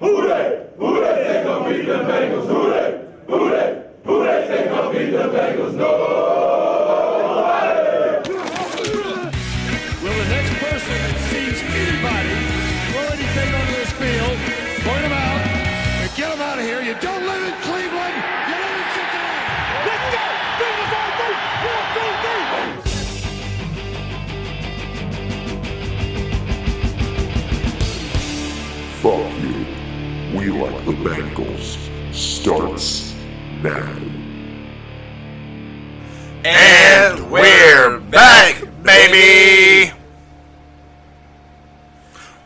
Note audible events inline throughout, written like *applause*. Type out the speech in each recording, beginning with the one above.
They? Who they? Gonna beat the Bengals? Who they? Who they? Gonna beat the Bengals? Nobody. Like the Bengals. Starts now. And we're back, baby.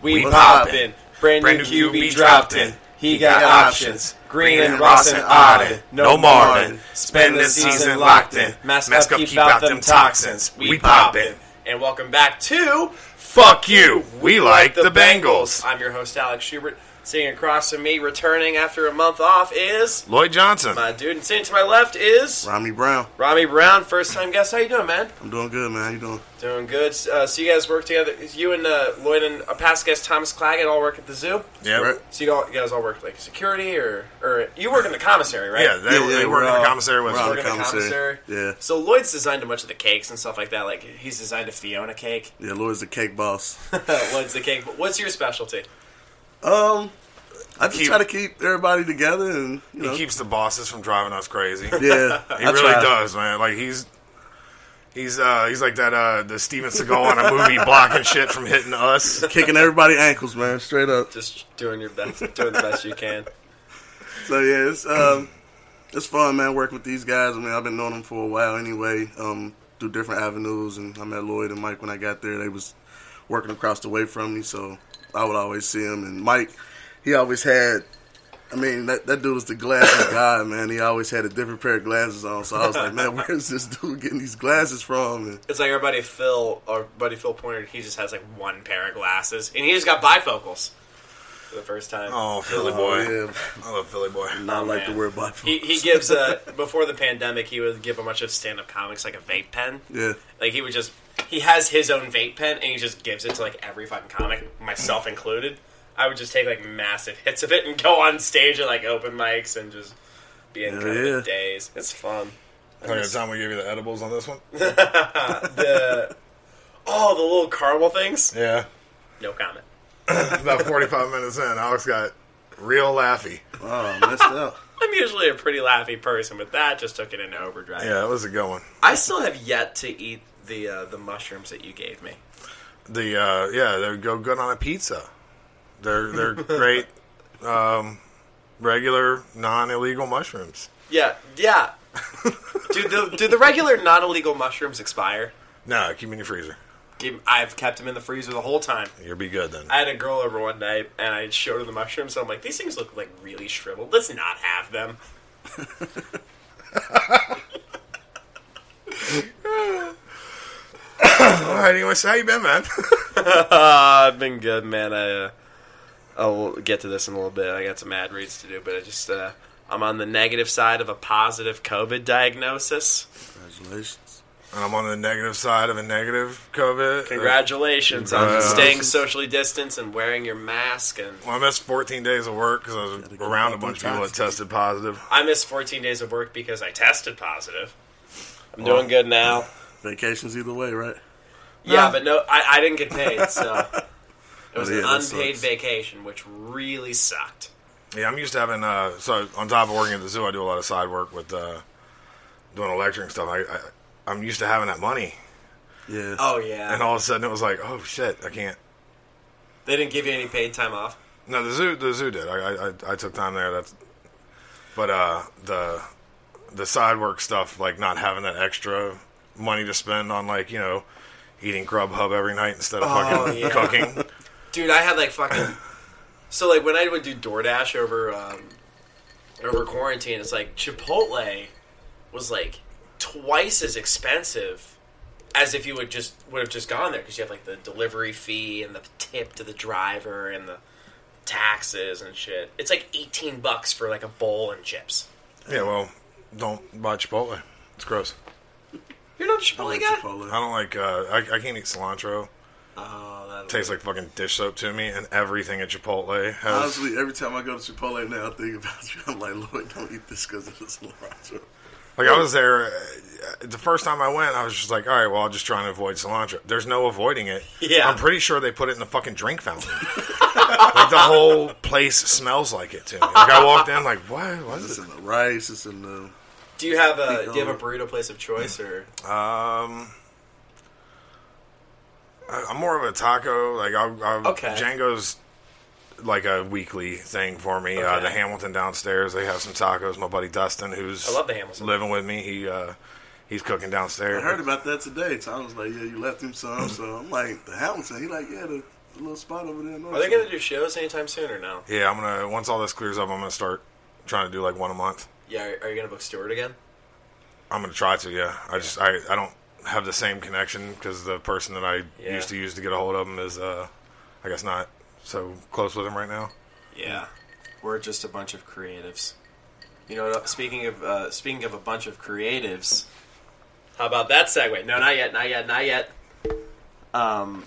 We poppin'. Brand new QB dropped in. He got options. Green and Ross and Arden. No Marvin. Spend the season locked in. Mask up, keep out them toxins. We poppin'. And welcome back to Fuck You. We like the Bengals. I'm your host, Alex Schubert. Sitting across from me, returning after a month off, is Lloyd Johnson. my dude. And sitting to my left is Romney Brown. Rhame Brown, first time guest. How you doing, man? I'm doing good, man. How you doing? Doing good. Uh, so you guys work together. You and uh, Lloyd and a past guest Thomas Claggett all work at the zoo. Yeah, Right. So you, all, you guys all work like security, or or you work in the commissary, right? yeah, they, Yeah, yeah, they work we're in the commissary with we're all Work in the commissary. commissary. Yeah. So Lloyd's designed a bunch of the cakes and stuff like that. Like he's designed a Fiona cake. Yeah, Lloyd's the cake boss. *laughs* Lloyd's the cake. But what's your specialty? Um, I just Keep- try to keep everybody together and you know. He keeps the bosses from driving us crazy. *laughs* he yeah, I really try. does, man. Like he's he's uh he's like that uh the Steven Seagal in a movie blocking shit from hitting us. *laughs* Kicking everybody ankles, man, straight up. Just doing your best, doing the best you can. So yeah, it's um, it's fun, man, working with these guys. I mean, I've been knowing them for a while anyway. Um, through different avenues, and I met Lloyd and Mike when I got there. They was working across the way from me, so I would always see him. And Mike, he always had. I mean, that, that dude was the glasses *coughs* guy, man. He always had a different pair of glasses on. So I was like, man, *laughs* where's this dude getting these glasses from? And It's like our buddy Phil, our buddy Phil Pointer. He just has like one pair of glasses, and he just got bifocals for the first time. Oh, Philly boy. yeah, I love Philly boy. not Oh, like man. the word bifocals. He, he gives uh before the pandemic he would give a bunch of stand up comics like a vape pen. yeah. Like he would just he has his own vape pen and he just gives it to like every fucking comic, myself included. I would just take like massive hits of it and go on stage at like open mics and just be in Hell kind yeah. the days. It's fun. Like the time we gave you the edibles on this one. *laughs* The oh the little caramel things. Yeah, No comment. *laughs* about forty-five minutes in, Alex got real laughy. Oh, I messed up. *laughs* I'm usually a pretty laughy person, but that just took it into overdrive. Yeah, that was a good one. I still have yet to eat the uh, the mushrooms that you gave me. The uh, yeah, they go good on a pizza. They're they're *laughs* great, um, regular non-illegal mushrooms. Yeah, yeah. do the do the regular non illegal mushrooms expire? No, keep them in your freezer. Keep- I've kept them in the freezer the whole time. You'll be good then. I had a girl over one night, and I showed her the mushrooms. So I'm like, these things look like really shriveled. Let's not have them. *laughs* *laughs* All right, anyway, so how you been, man? Uh, *laughs* I've been good, man. I uh, I'll get to this in a little bit. I got some ad reads to do, but I just uh, I'm on the negative side of a positive COVID diagnosis. Congratulations. And I'm on the negative side of a negative COVID. Congratulations on Congratulations. staying socially distanced and wearing your mask. And Well, I missed 14 days of work because I was around a bunch of people that tested positive. I missed 14 days of work because I tested positive. I'm doing good now. Vacations either way, right? Yeah, but no, I, I didn't get paid, so *laughs* it was Oh, yeah, an unpaid sucks. vacation, which really sucked. Yeah, I'm used to having. Uh, so on top of working at the zoo, I do a lot of side work with uh, doing electric and stuff. I, I I'm used to having that money, Yeah. Oh yeah, and all of a sudden it was like, oh shit, I can't. they didn't give you any paid time off. No, the zoo the zoo did. I I, I- I took time there. That's but uh the the side work stuff, like not having that extra money to spend on like you know eating Grubhub every night instead of Oh, fucking yeah. *laughs* cooking. Dude, I had like fucking *laughs* So like when I would do DoorDash over um, over quarantine, it's like Chipotle was like twice as expensive as if you would just would have just gone there because you have like the delivery fee and the tip to the driver and the taxes and shit. It's like eighteen bucks for like a bowl and chips. Yeah, well, don't buy Chipotle. It's gross. You're not a I Chipotle like guy. Chipotle. I don't like. Uh, I, I can't eat cilantro. Oh, that tastes like fucking dish soap to me, and everything at Chipotle has. Honestly, every time I go to Chipotle now, I think about you. I'm like, Lord, don't eat this because of the cilantro. Like I was there uh, the first time I went, I was just like, all right, well, I'll just try and avoid cilantro. There's no avoiding it. Yeah. I'm pretty sure they put it in the fucking drink fountain. *laughs* like the whole place smells like it to me. Like I walked in, like, what? What It's is in the rice. It's in the. Do you have a Do you have a burrito place of choice or? Um, I- I'm more of a taco. Like I'll, I'll Okay. Django's like a weekly thing for me. Uh, the Hamilton downstairs, they have some tacos. My buddy Dustin, who's I love the Hamilton. living with me, he uh, he's cooking downstairs. I heard about that today. Tom was like, "Yeah, you left him some." So I'm like, "The Hamilton." He like, "Yeah, the, the little spot over there." in Are they going to do shows anytime soon or no? Yeah, I'm gonna once all this clears up, I'm gonna start trying to do like one a month. Yeah, are, are you going to book Stewart again? I'm gonna try to. Yeah, I just I, I don't have the same connection because the person that I Yeah. used to use to get a hold of him is uh I guess not so close with him right now. Yeah. We're just a bunch of creatives. You know, speaking of uh, speaking of a bunch of creatives, How about that segue? No, not yet, not yet, not yet. um,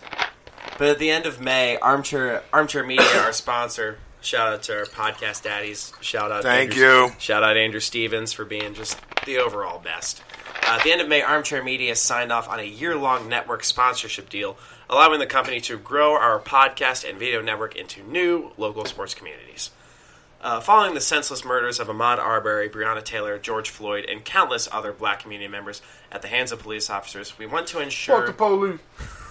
but at the end of May, Armchair Armchair Media, our sponsor. Shout out to our podcast daddies. Shout out. Thank Andrew, you. Shout out Andrew Stevens for being just the overall best. Uh, at the end of May, Armchair Media signed off on a year-long network sponsorship deal, allowing the company to grow our podcast and video network into new local sports communities. Uh, following the senseless murders of Ahmaud Arbery, Breonna Taylor, George Floyd, and countless other black community members at the hands of police officers, we want to ensure Fuck the police.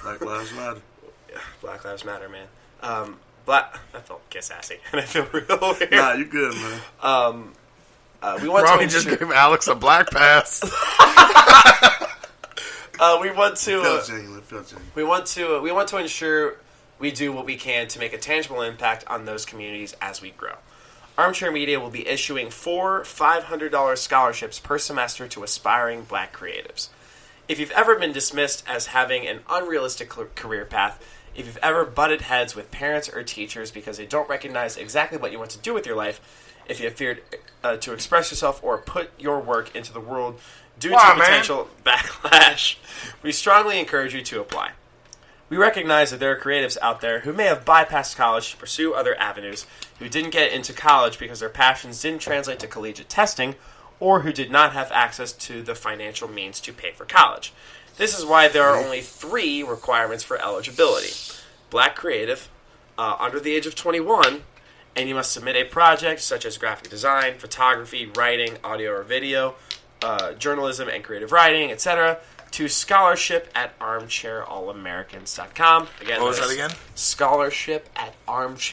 Black Lives Matter. *laughs* Black Lives Matter, man. Um, black. I felt kiss assy, *laughs* and I feel real *laughs* weird. Nah, you good, man. Uh, we want Robbie to just ensure, gave Alex a black pass. *laughs* uh, we want to uh, Felt genuine. Felt genuine. we want to we want to ensure we do what we can to make a tangible impact on those communities as we grow. Armchair Media will be issuing four $500 scholarships per semester to aspiring black creatives. If you've ever been dismissed as having an unrealistic career path, if you've ever butted heads with parents or teachers because they don't recognize exactly what you want to do with your life, if you have feared uh, to express yourself or put your work into the world due Why, to man? potential *laughs* backlash, we strongly encourage you to apply. We recognize that there are creatives out there who may have bypassed college to pursue other avenues, who didn't get into college because their passions didn't translate to collegiate testing, or who did not have access to the financial means to pay for college. This is why there are only three requirements for eligibility black creative, uh, under the age of 21, and you must submit a project such as graphic design, photography, writing, audio or video, uh, journalism and creative writing, etc., to scholarship at armchairallamericans.com. Again, What was that again? Scholarship at armchair.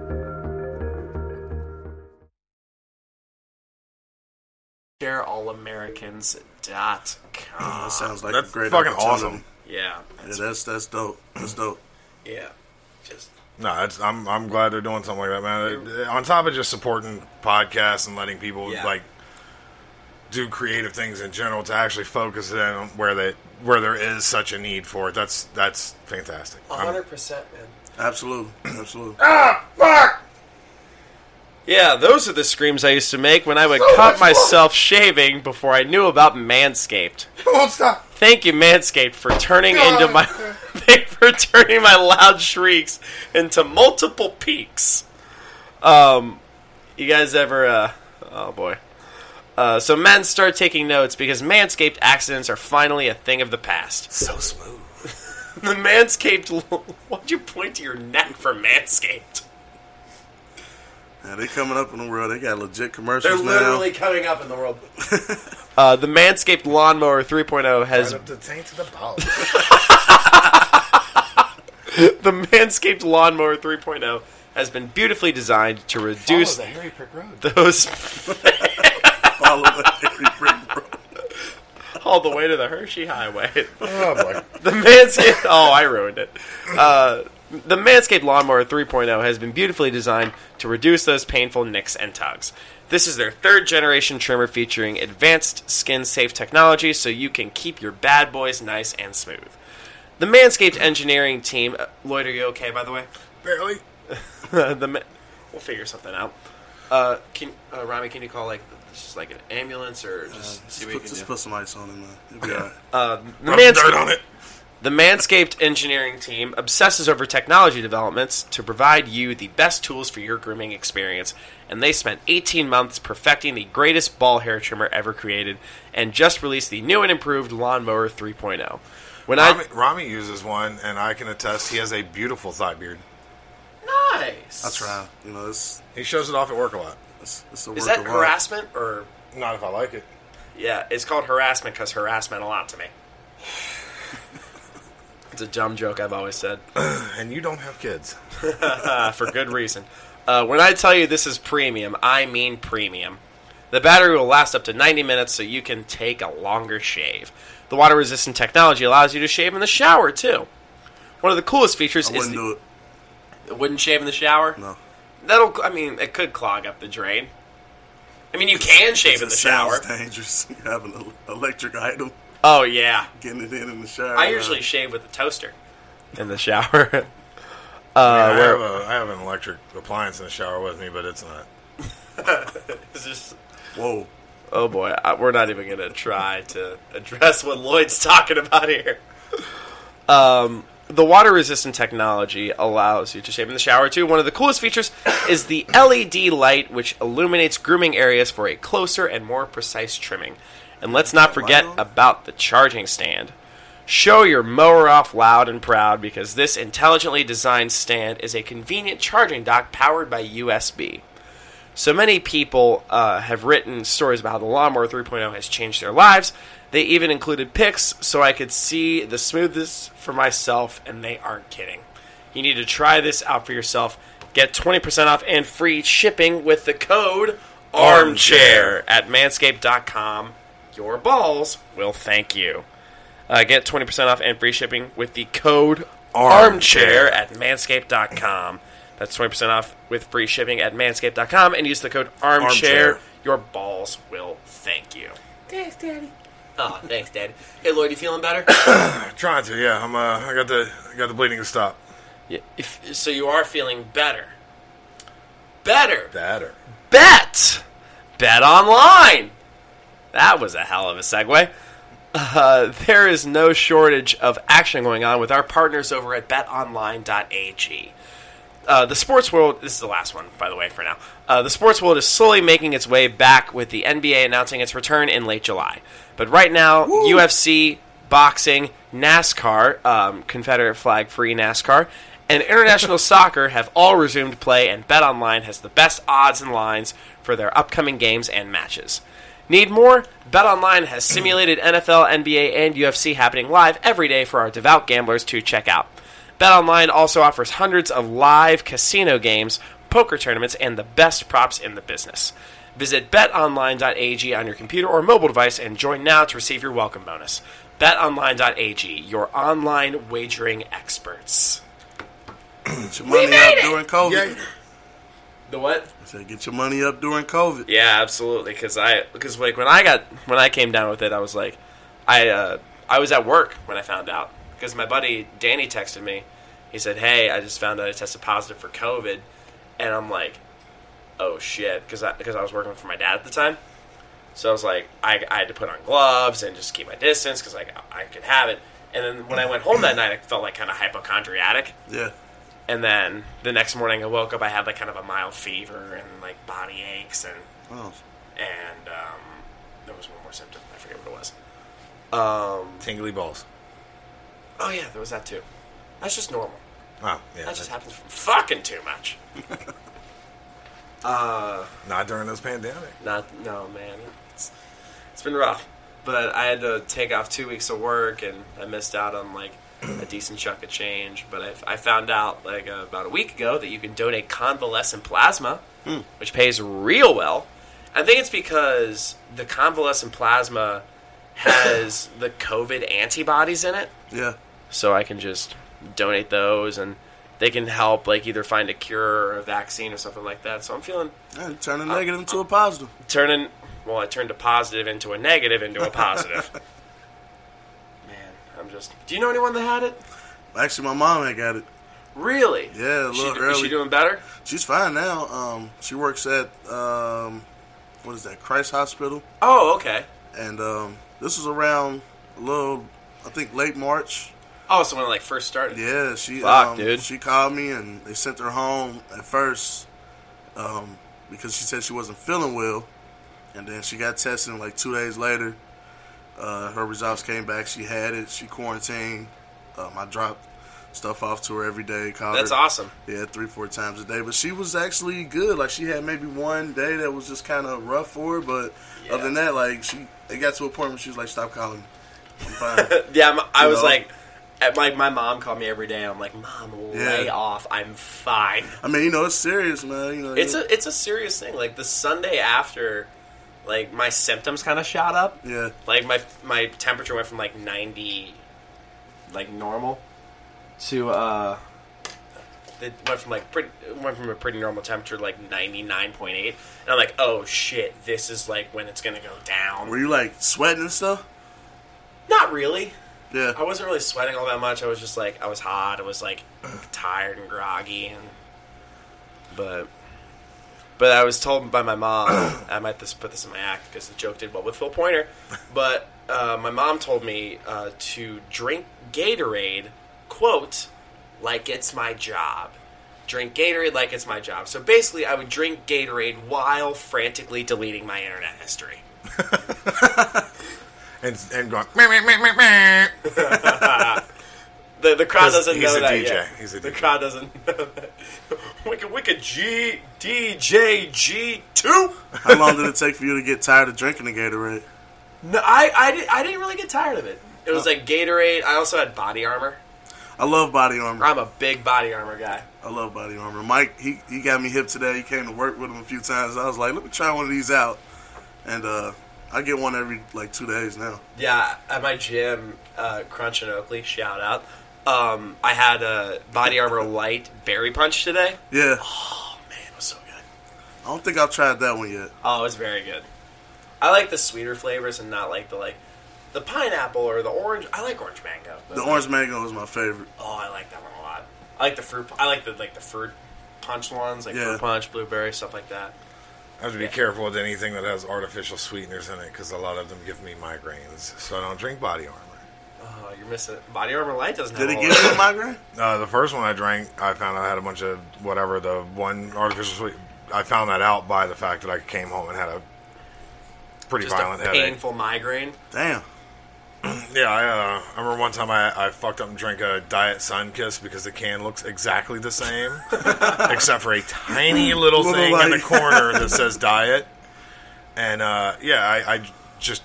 ShareAllAmericans.com. That sounds like That's a great fucking awesome. Yeah. Yeah, that's that's dope. That's dope. Yeah. Just No, that's, I'm I'm glad they're doing something like that, man. On top of just supporting podcasts and letting people Yeah. like do creative things in general, to actually focus it on where they where there is such a need for it. That's that's fantastic. I'm- 100%, man. Absolutely. Absolutely. ah, fuck! Yeah, those are the screams I used to make when I would cut myself shaving before I knew about Manscaped. *laughs* Won't stop. Thank you, Manscaped, for turning God. into my *laughs* for turning my loud shrieks into multiple peaks. Um, you guys ever? Uh, oh boy. Uh, so men start taking notes because Manscaped accidents are finally a thing of the past. So smooth. *laughs* the Manscaped. Why'd you point to your neck for Manscaped? Yeah, they coming up in the world. They got legit commercials They're commercials literally coming up in the world. *laughs* uh, the Manscaped Lawnmower 3.0 has Right up the taint to the balls. *laughs* the Manscaped Lawnmower 3.0 has been beautifully designed to reduce Follow the Harry Prick Road. those *laughs* Follow the Harry Brick Road. all the way to the Hershey Highway. Oh boy. The Manscaped. Oh, I ruined it. Uh, the Manscaped Lawnmower 3.0 has been beautifully designed to reduce those painful nicks and tugs. This is their third generation trimmer featuring advanced skin safe technology so you can keep your bad boys nice and smooth. The Manscaped engineering team. Uh, Lloyd, are you okay, by the way? Barely. *laughs* the ma- We'll figure something out. Uh, can uh, Rhame, can you call like just like an ambulance or just see Just, what you put, can just do? put some ice on him? man. It'll be all right. Uh, the Rub Manscaped, dirt on it. The Manscaped engineering team obsesses over technology developments to provide you the best tools for your grooming experience, and they spent 18 months perfecting the greatest ball hair trimmer ever created, and just released the new and improved Lawnmower 3.0. When Rhame, I Rhame uses one, and I can attest he has a beautiful thigh beard. nice, That's right. You know, it's He shows it off at work a lot. it's, it's a Is that of art. harassment or Not if I like it. yeah? It's called harassment because harassment a lot to me. *laughs* it's a dumb joke I've always said. *clears throat* And you don't have kids. *laughs* for good reason. Uh, when I tell you this is premium, I mean premium. The battery will last up to 90 minutes so you can take a longer shave. The water resistant technology allows you to shave in the shower too. One of the coolest features I is wouldn't the, it. wouldn't shave in the shower. No. That'll I mean it could clog up the drain. I mean you can shave in the shower. dangerous. *laughs* You have an electric item, Oh yeah. getting it in in the shower. I man. usually shave with a toaster in the shower. *laughs* I, mean, uh, I, have a, I have an electric appliance in the shower with me, but it's not. *laughs* it's just Whoa. Oh boy, I, we're not even going to try to address what Lloyd's talking about here. Um, the water resistant technology allows you to shave in the shower too. One of the coolest features is the LED light, which illuminates grooming areas for a closer and more precise trimming. And let's not forget about the charging stand. Show your mower off loud and proud because this intelligently designed stand is a convenient charging dock powered by USB. So many people uh, have written stories about how the Lawnmower 3.0 has changed their lives. They even included pics so I could see the smoothness for myself, and they aren't kidding. You need to try this out for yourself. Get 20% off and free shipping with the code ARMCHAIR at manscaped.com. Your balls will thank you. Uh, get 20% off and free shipping with the code ARMCHAIR at manscaped.com. That's 20% off with free shipping at manscaped.com and use the code ARMCHAIR. Armchair. Your balls will thank you. Thanks, Daddy. Oh, thanks, Dad. Hey, Lloyd, you feeling better? *coughs* *coughs* Trying to, yeah. I'm. Uh, I got the I got the bleeding to stop. yeah, if, so you are feeling better. Better. Better. Bet. Bet online. That was a hell of a segue. Uh, there is no shortage of action going on with our partners over at betonline.ag. Uh, the sports world, this is the last one, by the way, for now. Uh, the sports world is slowly making its way back with the NBA announcing its return in late July. But right now, UFC, boxing, NASCAR, um, Confederate flag free NASCAR, and international *laughs* soccer have all resumed play, and BetOnline has the best odds and lines for their upcoming games and matches. Need more? BetOnline has simulated NFL, NBA, and UFC happening live every day for our devout gamblers to check out. BetOnline also offers hundreds of live casino games, poker tournaments, and the best props in the business. Visit betonline.ag on your computer or mobile device and join now to receive your welcome bonus. BetOnline.ag, your online wagering experts. *clears throat* Get your money up during COVID. The what? I said, get your money up during COVID. Yeah, absolutely. Because I, because like when I got when I came down with it, I was like, I uh, I was at work when I found out because my buddy Danny texted me. He said, "Hey, I just found out I tested positive for COVID," and I'm like, oh shit, because I, because I was working for my dad at the time. So I was like, I, I had to put on gloves and just keep my distance because like I could have it. And then when I went home that night, I felt like kind of hypochondriac. Yeah. And then the next morning, I woke up. I had like kind of a mild fever and like body aches and Oh. and um, there was one more symptom. I forget what it was. Um, Tingly balls. oh yeah, there was that too. That's just normal. Oh, yeah. That just happens from fucking too much. *laughs* uh, Not during this pandemic. not no man. It's, it's been rough, but I had to take off two weeks of work, and I missed out on like a decent chunk of change. But I, I found out like uh, about a week ago that you can donate convalescent plasma, which pays real well. I think it's because the convalescent plasma has *coughs* the COVID antibodies in it. Yeah. So I can just donate those and they can help like either find a cure or a vaccine or something like that. So I'm feeling Yeah, turn a negative into a positive. turning well, I turned a positive into a negative into a positive. *laughs* I'm just Do you know anyone that had it? Actually, my mom had got it. Really? Yeah, a Is she, little is she doing better? She's fine now. Um, she works at um, what is that? Christ Hospital. Oh, okay. And um, this was around a little, I think, late March. Oh, so when it like first started. Yeah, she Fuck, um, dude. she called me and they sent her home at first um, because she said she wasn't feeling well, and then she got tested like two days later. Uh, her results came back. She had it. She quarantined. Um, I dropped stuff off to her every day. Called That's her, awesome. Yeah, three, four times a day. But she was actually good. Like she had maybe one day that was just kind of rough for her. But other than that, like she, it got to a point where she was like, "Stop calling me. I'm fine." *laughs* yeah, I You was know? like like my mom called me every day. I'm like, "Mom, lay Yeah. off. I'm fine." I mean, you know, it's serious, man. You know, It's a it's a serious thing. Like the Sunday after, like my symptoms kind of shot up. Yeah. Like my my temperature went from like ninety, like normal, to uh, it went from like pretty went from a pretty normal temperature like ninety nine point eight, and I'm like, oh shit, this is like when it's gonna go down. Were you like sweating and stuff? Not really. Yeah. I wasn't really sweating all that much. I was just like I was hot. I was like tired and groggy, and but but I was told by my mom. I might just put this in my act because the joke did well with Phil Pointer. But uh, my mom told me uh, to drink Gatorade, quote, like it's my job. Drink Gatorade like it's my job. So basically, I would drink Gatorade while frantically deleting my internet history. *laughs* And, and going, meh, meh, meh, meh, meh. *laughs* The, the crowd doesn't he's know a that DJ. yet. He's a the crowd doesn't *laughs* know that. Wicked, wicked G DJ G two. How long did it take for you to get tired of drinking the Gatorade? No, I I, did, I didn't really get tired of it. It was like Gatorade. I also had body armor. I love body armor. I'm a big body armor guy. I love body armor. Mike, he, he got me hip today. He came to work with him a few times. I was like, let me try one of these out. And uh, I get one every like two days now. Yeah, at my gym, uh, Crunch and Oakley, shout out. Um, I had a body armor light berry punch today. Yeah. Oh man, it was so good. I don't think I've tried that one yet. Oh, it was very good. I like the sweeter flavors and not like the like the pineapple or the orange. I like orange mango. The orange mango is my favorite. Oh, I like that one a lot. I like the fruit. I like the like the fruit punch ones, like Yeah. fruit punch, blueberry, stuff like that. I have to be careful with anything that has artificial sweeteners in it because a lot of them give me migraines. So I don't drink body armor. You're missing body armor light doesn't. Did have it all give you a migraine? Uh, the first one I drank, I found out I had a bunch of whatever the one artificial sweet. I found that out by the fact that I came home and had a pretty Just violent a headache. painful migraine. Damn. *clears throat* Yeah, I, uh, I remember one time I, I fucked up and drank a Diet Sunkist because the can looks exactly the same, *laughs* except for a tiny little, Little thing in the light. corner that *laughs* says Diet. And uh, yeah, I, I just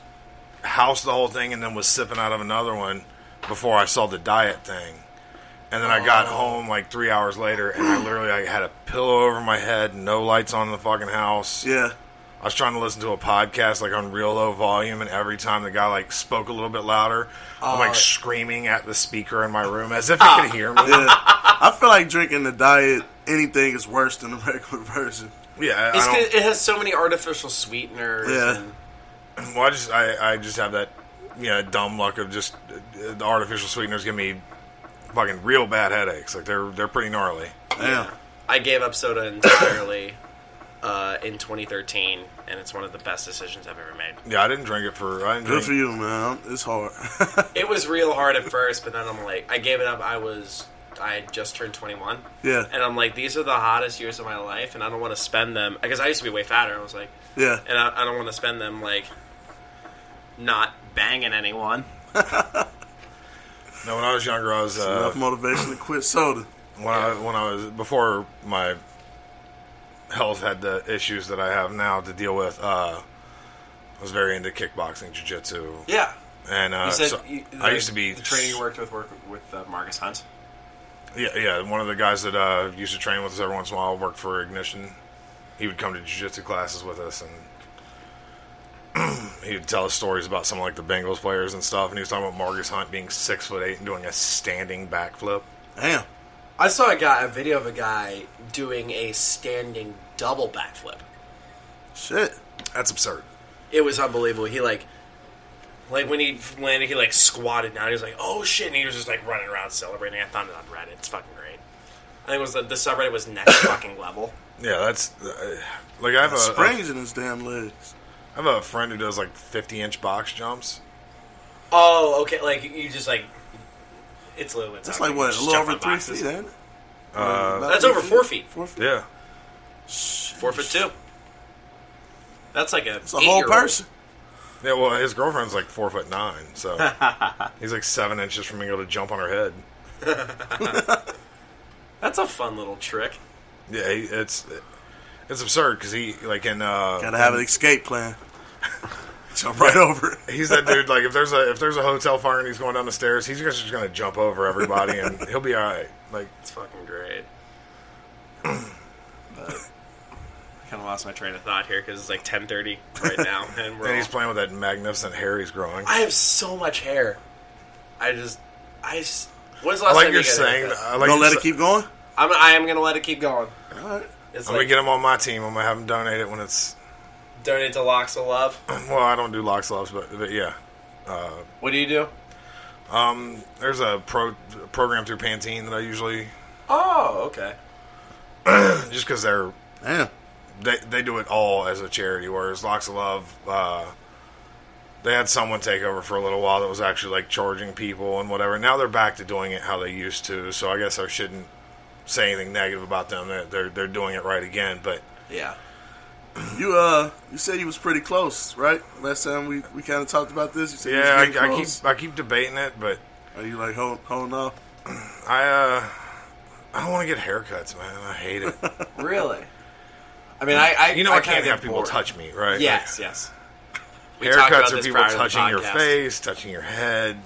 housed the whole thing and then was sipping out of another one before I saw the Diet thing. And then I got oh. home like three hours later, and I literally I had a pillow over my head, no lights on in the fucking house. Yeah. I was trying to listen to a podcast like on real low volume, and every time the guy like spoke a little bit louder, I'm Oh. like screaming at the speaker in my room as if he could hear me. Yeah. I feel like drinking the diet anything is worse than the *laughs* regular version. Yeah, I It's don't- it has so many artificial sweeteners. Yeah. and- Well, I just I, I just have that you know dumb luck of just uh, the artificial sweeteners give me fucking real bad headaches. Like they're they're pretty gnarly. Yeah. I gave up soda entirely uh, in 2013, and it's one of the best decisions I've ever made. Yeah, I didn't drink it for. I didn't Good drink. for you, man. It's hard. *laughs* It was real hard at *laughs* first, but then I'm like, I gave it up. I was, I had just turned 21. Yeah. And I'm like, these are the hottest years of my life, and I don't want to spend them because I used to be way fatter. I was like, Yeah. and I, I don't want to spend them like not banging anyone. No, when I was younger, I was uh, Enough motivation to quit soda. when I when I was before my health had the issues that I have now to deal with. Uh, I was very into kickboxing, jiu-jitsu. Yeah. and uh, you said so you, I used to be the trainer you worked with work with uh, Margus Hunt. Yeah, yeah. One of the guys that uh, used to train with us every once in a while worked for Ignition. He would come to jiu-jitsu classes with us, and he would tell us stories about some of like the Bengals players and stuff. And he was talking about Margus Hunt being six foot eight and doing a standing backflip. Damn. I saw a guy, a video of a guy doing a standing double backflip. Shit. That's absurd. It was unbelievable. He like, like when he landed, he like squatted down. He was like, "Oh shit!" and he was just like running around celebrating. I found it on Reddit. It's fucking great. I think it was the, the subreddit was next *coughs* fucking level. Yeah, that's uh, like I have a, Springs in his damn legs. I have a friend who does like fifty inch box jumps. Oh, okay. Like you just like, it's a little. It's That's like you what? A little over three boxes. feet, ain't it? Uh, That's over four feet. Four feet. Yeah, Four foot two. That's like a. It's a whole person. yeah. Well, his girlfriend's like four foot nine, so *laughs* he's like seven inches from being able to jump on her head. *laughs* That's a fun little trick. Yeah, he, it's it's absurd because he like in uh, Gotta have an escape plan. *laughs* Jump right over. He's that dude. Like if there's a if there's a hotel fire and he's going down the stairs, he's just gonna jump over everybody and *laughs* he'll be all right. Like It's fucking great. but *laughs* I kind of lost my train of thought here because it's like 10:30 right now, and we're. and he's all- playing with that magnificent hair he's growing. I have so much hair. I just, I just. When's the I last like time you're you got a saying. haircut? I like Don't you let it keep going. I'm, I am gonna let it keep going. All right. It's I'm like gonna get him on my team. I'm gonna have him donate it when it's. Donate to Locks of Love. *clears throat* Well, I don't do locks loves, but, but yeah. Uh, What do you do? um, there's a pro program through Pantene that I usually Oh, okay. *clears throat* just because they're Damn. they they do it all as a charity. Whereas Locks of Love, uh, they had someone take over for a little while that was actually like charging people and whatever. Now they're back to doing it how they used to. So I guess I shouldn't say anything negative about them. They're they're, they're doing it right again. But Yeah. *clears throat* You uh, you said you was pretty close, right? Last time we, we kind of talked about this. You said you was yeah, I, getting I keep. I keep debating it, but Are you like holding holding off? *clears throat* I uh I don't want to get haircuts, man. I hate it. *laughs* Really? I mean, I, I you know I I, can't have people bored. touch me, right? Yes, yes. We Haircuts are people prior to the touching your face, touching your head.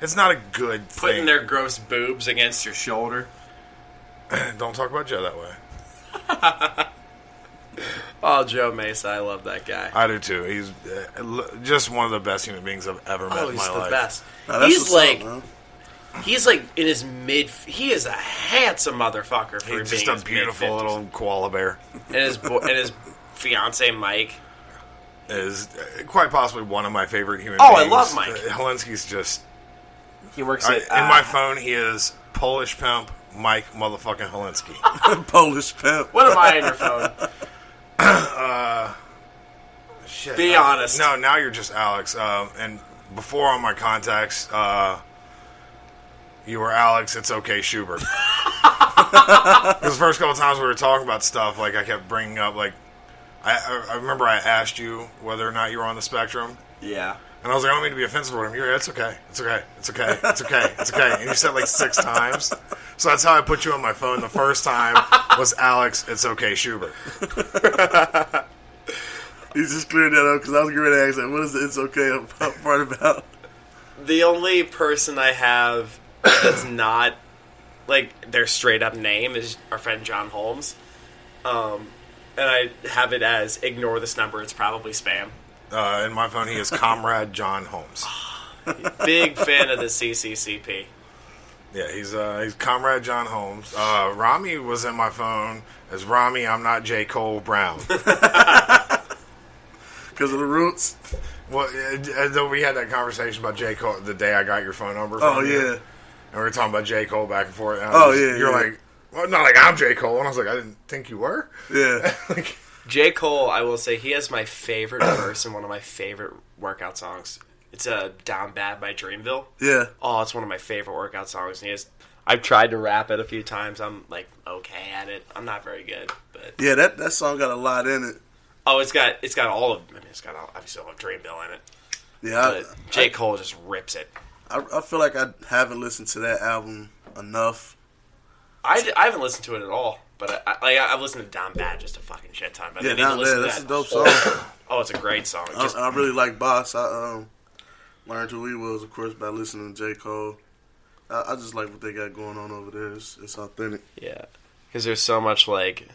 It's not a good thing. putting thing. their gross boobs against your shoulder. *clears throat* Don't talk about Joe that way. *laughs* *laughs* Oh, Joe Mesa, I love that guy. I do too. He's uh, just one of the best human beings I've ever met Oh, in he's my the life. best. Now, that's he's like, up, he's like in his mid. He is a handsome motherfucker for He's being just a his beautiful mid-fifties. little koala bear. And his bo- and his fiance Mike. Is uh, quite possibly one of my favorite human beings. Oh, I love Mike. Uh, Helensky's just. He works I, at in uh, my phone, he is Polish pimp Mike motherfucking Helensky. *laughs* Polish pimp. What am I on your phone? *laughs* uh, shit. Be Uh, honest. No, now you're just Alex. Um, and before on my contacts, uh, you were Alex. It's okay, Schubert. *laughs* Because the first couple times we were talking about stuff, like I kept bringing up, like I, I remember I asked you whether or not you were on the spectrum. Yeah. And I was like, I don't mean to be offensive with him. You're, it's okay. It's okay. It's okay. It's okay. It's okay. And you said like six times. So that's how I put you on my phone. The first time was Alex, it's okay, Schubert. *laughs* He just cleared that up because I was getting ready to ask that. What is the it's okay about- part about? The only person I have that's not like their straight up name is our friend John Holmes. Um, and I have it as ignore this number. It's probably spam. Uh, in my phone, he is Comrade John Holmes. *laughs* Big fan of the CCCP. Yeah, he's uh, he's Comrade John Holmes. Uh, Rhame was in my phone as Rhame. I'm not J Cole Brown. *laughs* Because of the roots. Well, uh, though we had that conversation about J Cole the day I got your phone number. From Oh, you. yeah. and we were talking about J Cole back and forth. and Oh, yeah, You're yeah. like, well, not like I'm J Cole, and I was like, I didn't think you were. Yeah. *laughs* like, J. Cole, I will say, he has my favorite *coughs* verse in one of my favorite workout songs. It's a uh, "Down Bad" by Dreamville. Yeah. Oh, it's one of my favorite workout songs. And he has, I've tried to rap it a few times. I'm like okay at it. I'm not very good, but Yeah, that that song got a lot in it. oh, it's got it's got all of. I mean, it's got all, obviously all of Dreamville in it. Yeah, But J. Cole just rips it. I, I feel like I haven't listened to that album enough. I, I haven't listened to it at all, but I, I, like, I've listened to Down Bad just a fucking shit ton. But Yeah, need to Down listen Bad, to that's that a dope song. oh, it's a great song. I, Just, I really like Bas. I um, learned who he was, of course, by listening to J. Cole. I, I just like what they got going on over there. It's, it's authentic. yeah, because there's so much like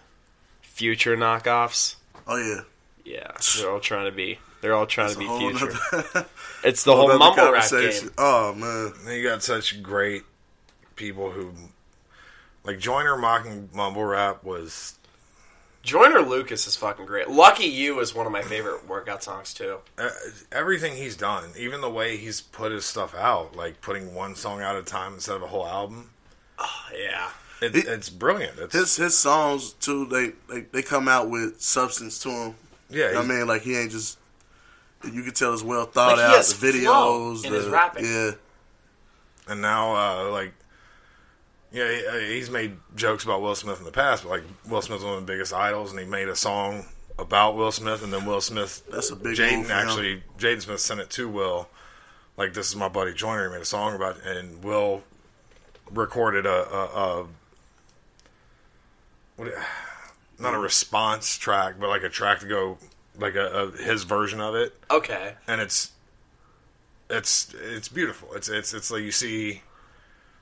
future knockoffs. Oh yeah, Yeah, they're all trying to be. They're all trying That's to be future. nother- *laughs* it's the whole nother mumble rap conversation. game. Oh man, You got such great people who like Joyner mocking mumble rap was Joyner Lucas is fucking great. Lucky You is one of my favorite *clears throat* workout songs too. uh, everything he's done, even the way he's put his stuff out, like putting one song out at a time instead of a whole album. Oh, yeah, it, it's brilliant. It's, his his songs too. They, they they come out with substance to them. Yeah, You know what I mean, like he ain't just. You can tell it's well thought Like, he out. has The flow videos, in the, his rapping. yeah. and now uh, like yeah he- uh, he's made jokes about will smith in the past but like will smith's one of the biggest idols and he made a song about will smith and then will smith That's a big jaden actually jaden smith sent it to will like this is my buddy joyner he made a song about it and will recorded a, a, a what not a response track but like a track to go like a, a his version of it Okay. and it's it's it's beautiful. It's it's it's like you see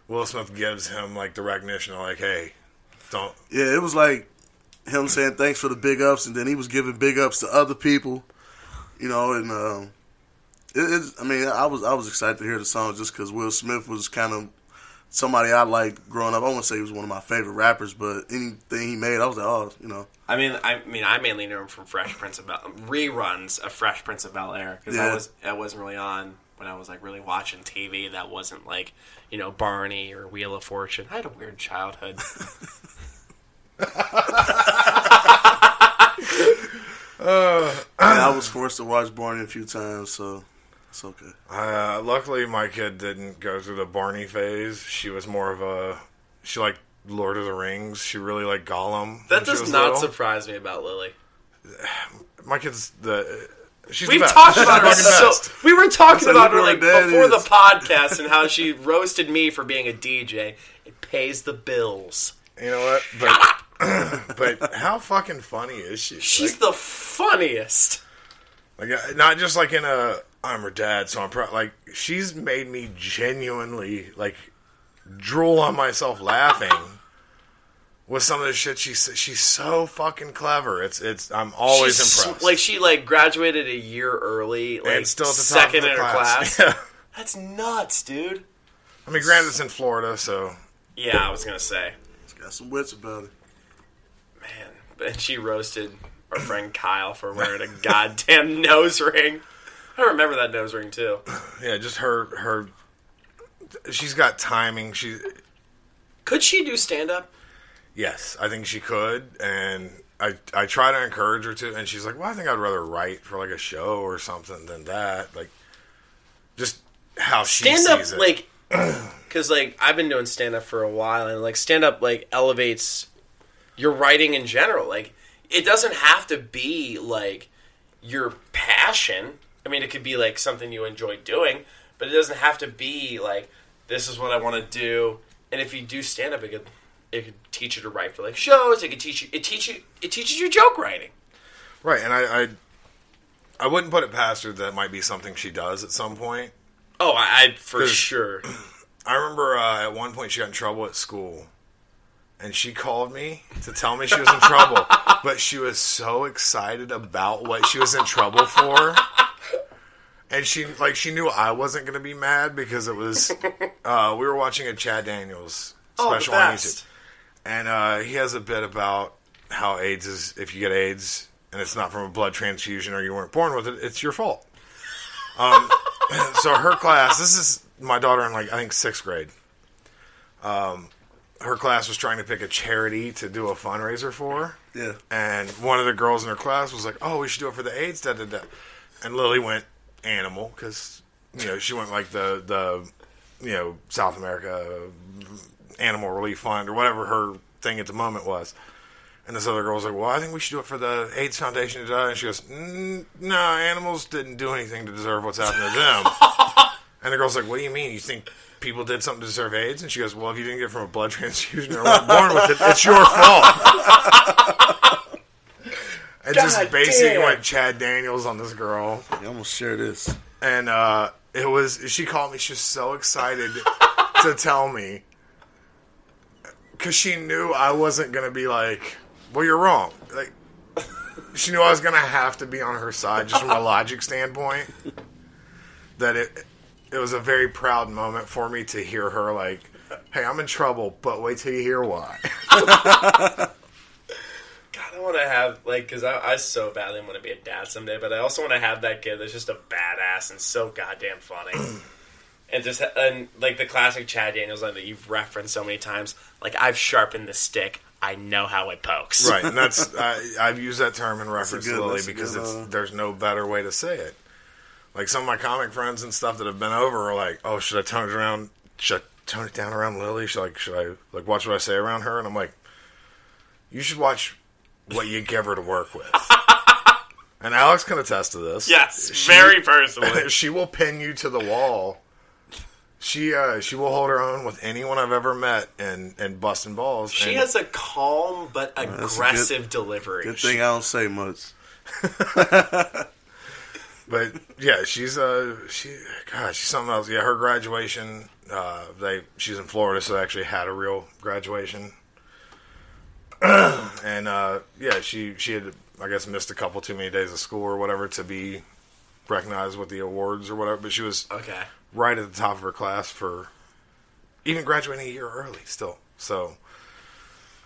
Will Smith gives him like the recognition of like, hey, don't Yeah, it was like him saying thanks for the big ups, and then he was giving big ups to other people. You know, and um, it, it's. I mean, I was I was excited to hear the song just because Will Smith was kind of somebody I liked growing up. I wouldn't say he was one of my favorite rappers, but anything he made, I was like, oh, you know, I mean, I mean, I mainly knew him from Fresh Prince of Bel reruns of Fresh Prince of Bel Air because Yeah. I was I wasn't really on when I was like really watching TV. That wasn't like you know Barney or Wheel of Fortune. I had a weird childhood. *laughs* Uh, And I was *laughs* forced to watch Barney a few times, so it's okay. Uh, luckily, my kid didn't go through the Barney phase. She was more of a she liked Lord of the Rings. She really liked Gollum. That does not little. surprise me about Lily. *sighs* My kid's the she's We've talked about her so. We were talking about her like before the podcast and how *laughs* she roasted me for being a DJ. It pays the bills. You know what? But *clears throat* but how fucking funny is she? She's the funniest. Like uh, not just like in a I'm her dad, so I'm proud. Like she's made me genuinely like drool on myself laughing with some of the shit she s- she's so fucking clever. It's it's I'm always She's impressed. Like she like graduated a year early, like and still at the top second of the in her class. class. *laughs* Yeah. That's nuts, dude. I mean, granted, it's in Florida, so Yeah, I was gonna say, It's got some wits about it. man. And she roasted our friend Kyle for wearing a goddamn *laughs* nose ring. I remember that nose ring too. *sighs* yeah, just her her. She's got timing. She Could she do stand up? Yes, I think she could, and I I try to encourage her to, and she's like, well, I think I'd rather write for like a show or something than that. Like, just how she stand up it. like *clears throat* because like i've been doing stand up for a while and like stand up like elevates your writing in general like it doesn't have to be like your passion i mean it could be like something you enjoy doing but it doesn't have to be like this is what i want to do and if you do stand up it could it could teach you to write for like shows it could teach you it teach you it teaches you joke writing right, and I, I I wouldn't put it past her that might be something she does at some point. oh i, I for 'Cause- sure *clears throat* I remember uh, at one point she got in trouble at school, and she called me to tell me she was in trouble. *laughs* But she was so excited about what she was in trouble for, and she like she knew I wasn't going to be mad because it was *laughs* uh, we were watching a Chad Daniels Oh, the special on best. YouTube, and uh, he has a bit about how AIDS is if you get AIDS and it's not from a blood transfusion or you weren't born with it, it's your fault. Um, *laughs* so her class, this is my daughter in like I think sixth grade. Um, her class was trying to pick a charity to do a fundraiser for. Yeah. And one of the girls in her class was like, "Oh, we should do it for the AIDS." Da da da. And Lily went animal because you know she went like the the you know South America Animal Relief Fund or whatever her thing at the moment was. And this other girl was like, "Well, I think we should do it for the AIDS Foundation." da, da." And she goes, mm, "No, animals didn't do anything to deserve what's happened to them." *laughs* and the girl's like, "What do you mean? You think people did something to deserve AIDS?" And she goes, "Well, if you didn't get it from a blood *laughs* transfusion or weren't born with it, it's your fault." *laughs* and just basically damn. went Chad Daniels on this girl. You almost share this. And uh, it was she called me. She was so excited to tell me because she knew I wasn't gonna be like, "Well, you're wrong." Like she knew I was gonna have to be on her side just from a logic standpoint. That it it was a very proud moment for me to hear her like, "Hey, I'm in trouble, but wait till you hear why." God, I want to have like because I, I so badly want to be a dad someday, but I also want to have that kid that's just a badass and so goddamn funny. *clears throat* And just and like the classic Chad Daniels line that you've referenced so many times, like I've sharpened the stick, I know how it pokes. right, and that's *laughs* I, I've used that term in reference good- to Lily because good, it's uh, there's no better way to say it. Like some of my comic friends and stuff that have been over are like, "Oh, should I tone it around? Should I tone it down around Lily? Should like should I like watch what I say around her?" And I'm like, "You should watch what you give her to work with." *laughs* and Alex can attest to this. Yes, very personally. *laughs* she will pin you to the wall. She uh, she will hold her own with anyone I've ever met and and busting balls. She and- has a calm but That's a good- aggressive delivery. Good thing I don't say much. *laughs* But yeah, she's uh she God, she's something else. Yeah, her graduation, uh they she's in Florida, so they actually had a real graduation. *clears throat* and uh yeah, she she had I guess missed a couple too many days of school or whatever to be recognized with the awards or whatever, but she was Okay. Right at the top of her class for even graduating a year early still. So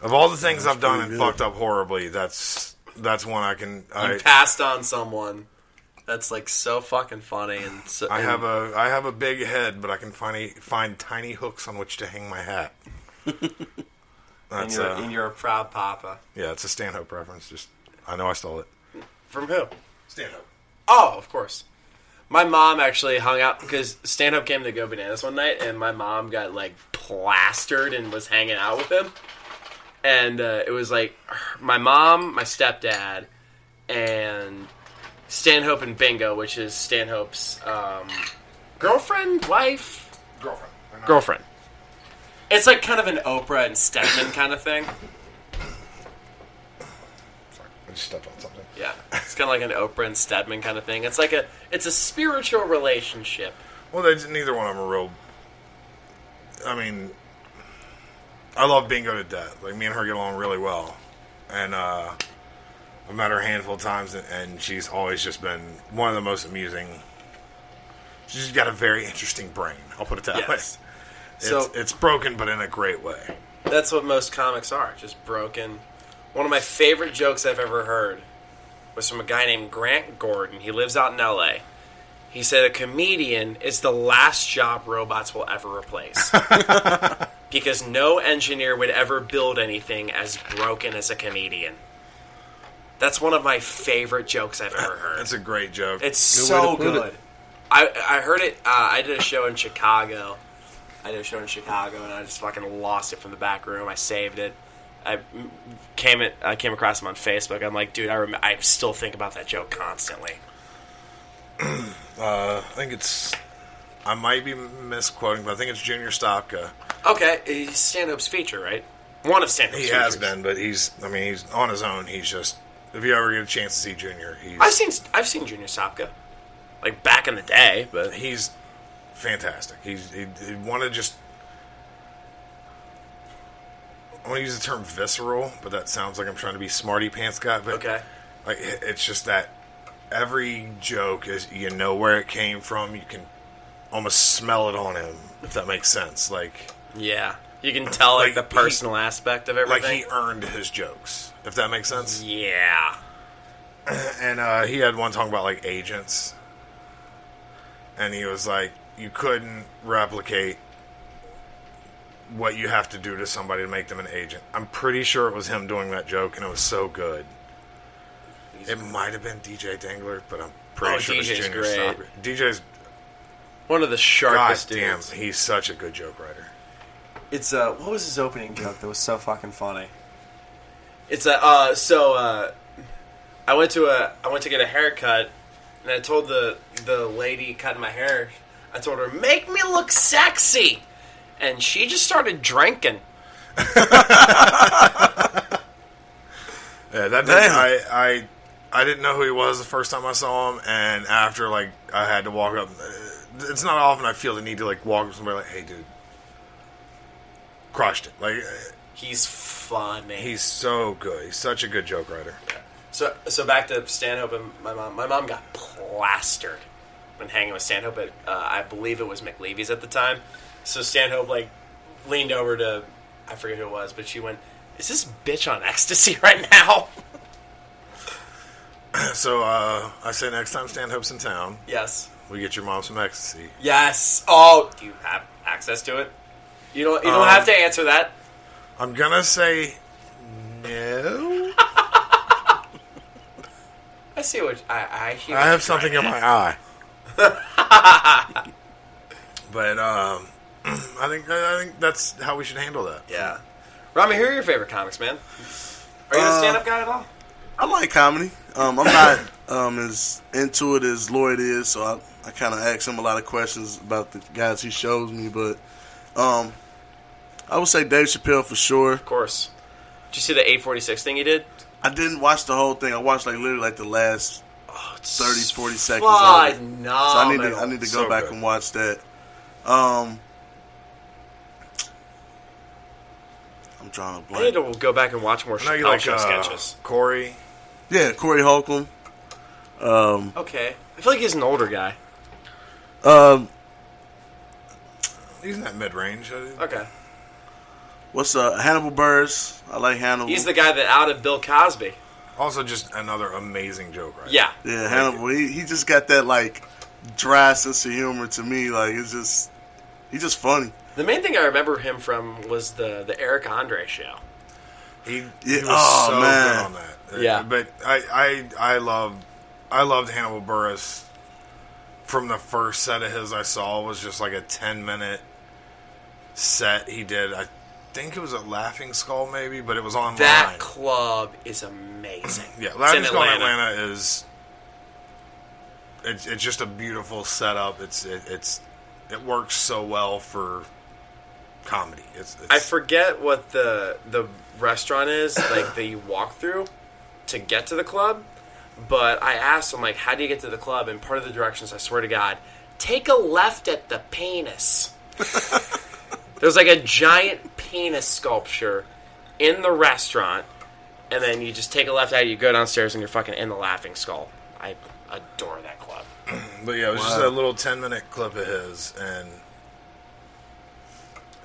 of all the things That's I've done and good. fucked up horribly, that's that's one I can I You passed on someone that's like so fucking funny and so. I and- have a I have a big head, but I can find find tiny hooks on which to hang my hat. *laughs* and That's you're, uh, and you're a proud papa. yeah, it's a Stanhope reference. Just I know I stole it. From who? Stanhope. Oh, of course. My mom actually hung out because Stanhope came to Go Bananas one night, and my mom got like plastered and was hanging out with him. And uh, it was like my mom, my stepdad, and Stanhope and Bingo, which is Stanhope's um, girlfriend, wife, Girlfriend. girlfriend. It's like kind of an Oprah and Stedman kind of thing. Stepped on something. Yeah, it's kind of like an Oprah and Stedman kind of thing. It's like a, it's a spiritual relationship. Well, they, neither one of them are real. I mean, I love Bingo to death. Like me and her get along really well, and uh, I've met her a handful of times, and, and she's always just been one of the most amusing. She's got a very interesting brain. I'll put it that Yes. way. It's, So- it's broken, but in a great way. That's what most comics are, just broken. One of my favorite jokes I've ever heard was from a guy named Grant Gordon. He lives out in LA. He said a comedian is the last job robots will ever replace. *laughs* because no engineer would ever build anything as broken as a comedian. That's one of my favorite jokes I've ever heard. That's a great joke. It's Good so to put it. good. I I heard it. Uh, I did a show in Chicago. I did a show in Chicago, and I just fucking lost it from the back room. I saved it. I came it. I came across him on Facebook. I'm like, dude, I rem- I still think about that joke constantly. *clears throat* Uh, I think it's. I might be misquoting, but I think it's Junior Stopka. Okay, he's stand-up's feature, right? One of stand-up's He features. has been, but he's. I mean, he's on his own. He's just. If you ever get a chance to see Junior, he's. I've seen I've seen Junior Stopka, like back in the day, but he's fantastic. He's he, he want to just. I want to use the term visceral, but that sounds like I'm trying to be smarty pants guy. But okay, like it- it's just that every joke is you know where it came from. You can almost smell it on him, if that makes sense. Like yeah, you can tell like, Like, the personal aspect of everything. like he earned his jokes, if that makes sense. yeah, *clears throat* and uh, he had one talking about like agents, and he was like, you couldn't replicate what you have to do to somebody to make them an agent. I'm pretty sure it was him doing that joke, and it was so good. It might have been DJ Dangler, but I'm pretty Oh, sure it was DJ's Junior great. Stopka. DJ's One of the God sharpest damn, dudes. he's such a good joke writer. It's uh, what was his opening joke that was so fucking funny? It's a uh, so uh, I went to a I went to get a haircut, and I told the the lady cutting my hair, I told her make me look sexy, and she just started drinking. *laughs* Yeah, that didn't, I, I I didn't know who he was the first time I saw him, and after like I had to walk up. uh, It's not often I feel the need to like walk up to somebody like, "Hey, dude, crushed it!" Like uh, He's funny. he's so good. He's such a good joke writer. So so back to Stanhope and my mom. My mom got plastered when hanging with Stanhope but uh, I believe it was McLeavy's at the time. So Stanhope like leaned over to I forget who it was, but she went, "Is this bitch on ecstasy *laughs* right now?" *clears throat* So uh, I say next time Stanhope's in town, yes. we get your mom some ecstasy. Yes. Oh, do you have access to it? You don't. You don't Um, have to answer that. I'm gonna say no. *laughs* I see what I. I, hear I what have you're something in my eye. *laughs* but um, I think I think that's how we should handle that. Yeah. Rhame, who are your favorite comics, man? Are you a Uh, stand-up guy at all? I like comedy. Um, I'm not um, as into it as Lloyd is, so I, I kind of ask him a lot of questions about the guys he shows me. But um, I would say Dave Chappelle for sure. Of course. Did you see the 846 thing he did? I didn't watch the whole thing. I watched like literally like the last 30, 40 seconds. Of it. So I need to I need to go So back good. and watch that. Um, I'm drawing a I need to go back and watch more I know you Chappelle like show uh, sketches. Corey. Yeah, Corey Holcomb. Um, Okay. I feel like he's an older guy. um, He's in that mid range. Okay. what's uh Hannibal Buress? I like Hannibal. He's the guy that outed Bill Cosby. Also, just another amazing joke writer. Yeah. Yeah, Hannibal. He he just got that like dry sense of humor to me. Like it's just he's just funny. The main thing I remember him from was the the Eric Andre show. He, Yeah, he was oh, so man. good on that. Uh, Yeah. but I, I, I loved, I loved Hannibal Buress. From the first set of his I saw was just like a ten minute set he did. I think it was at Laughing Skull maybe, but it was online. That club is amazing. yeah, It's Laughing in Skull in Atlanta. Atlanta is. It's, it's just a beautiful setup. It's it, it's it works so well for comedy. It's, it's I forget what the the restaurant is *laughs* like that you walk through to get to the club. But I asked him like, "How do you get to the club?" And part of the directions, I swear to God, take a left at the penis. *laughs* There's like a giant penis sculpture in the restaurant, and then you just take a left out. You go downstairs, and you're fucking in the Laughing Skull. I adore that club. *clears throat* But yeah, it was just a little ten minute clip of his, and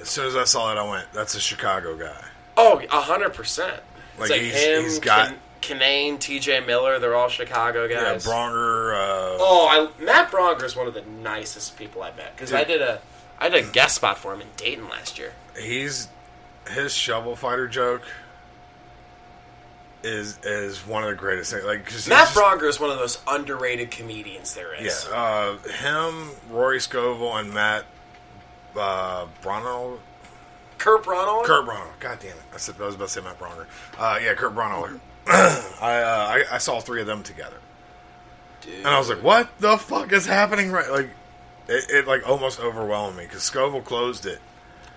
as soon as I saw it, I went, "That's a Chicago guy." Oh, a hundred percent. Like, like he's- him, he's got- Kinane, T.J. Miller. They're all Chicago Yeah, guys. Braunger. Uh, Oh, I, Matt Braunger is one of the nicest people I met because I did a I did a guest spot for him in Dayton last year. he's his shovel fighter joke is is one of the greatest things. Like 'cause Matt just- Braunger is one of those underrated comedians there is. Yeah, uh, him, Rory Scovel, and Matt uh, Braunohler. Kurt Braunohler. Kurt Braunohler. God damn it! I, said, I was about to say Matt Braunger. Uh, yeah, Kurt Braunohler. *clears throat* I, uh, I I saw three of them together. And I was like, "What the fuck is happening?" Right, like it, it like almost overwhelmed me because Scovel closed it,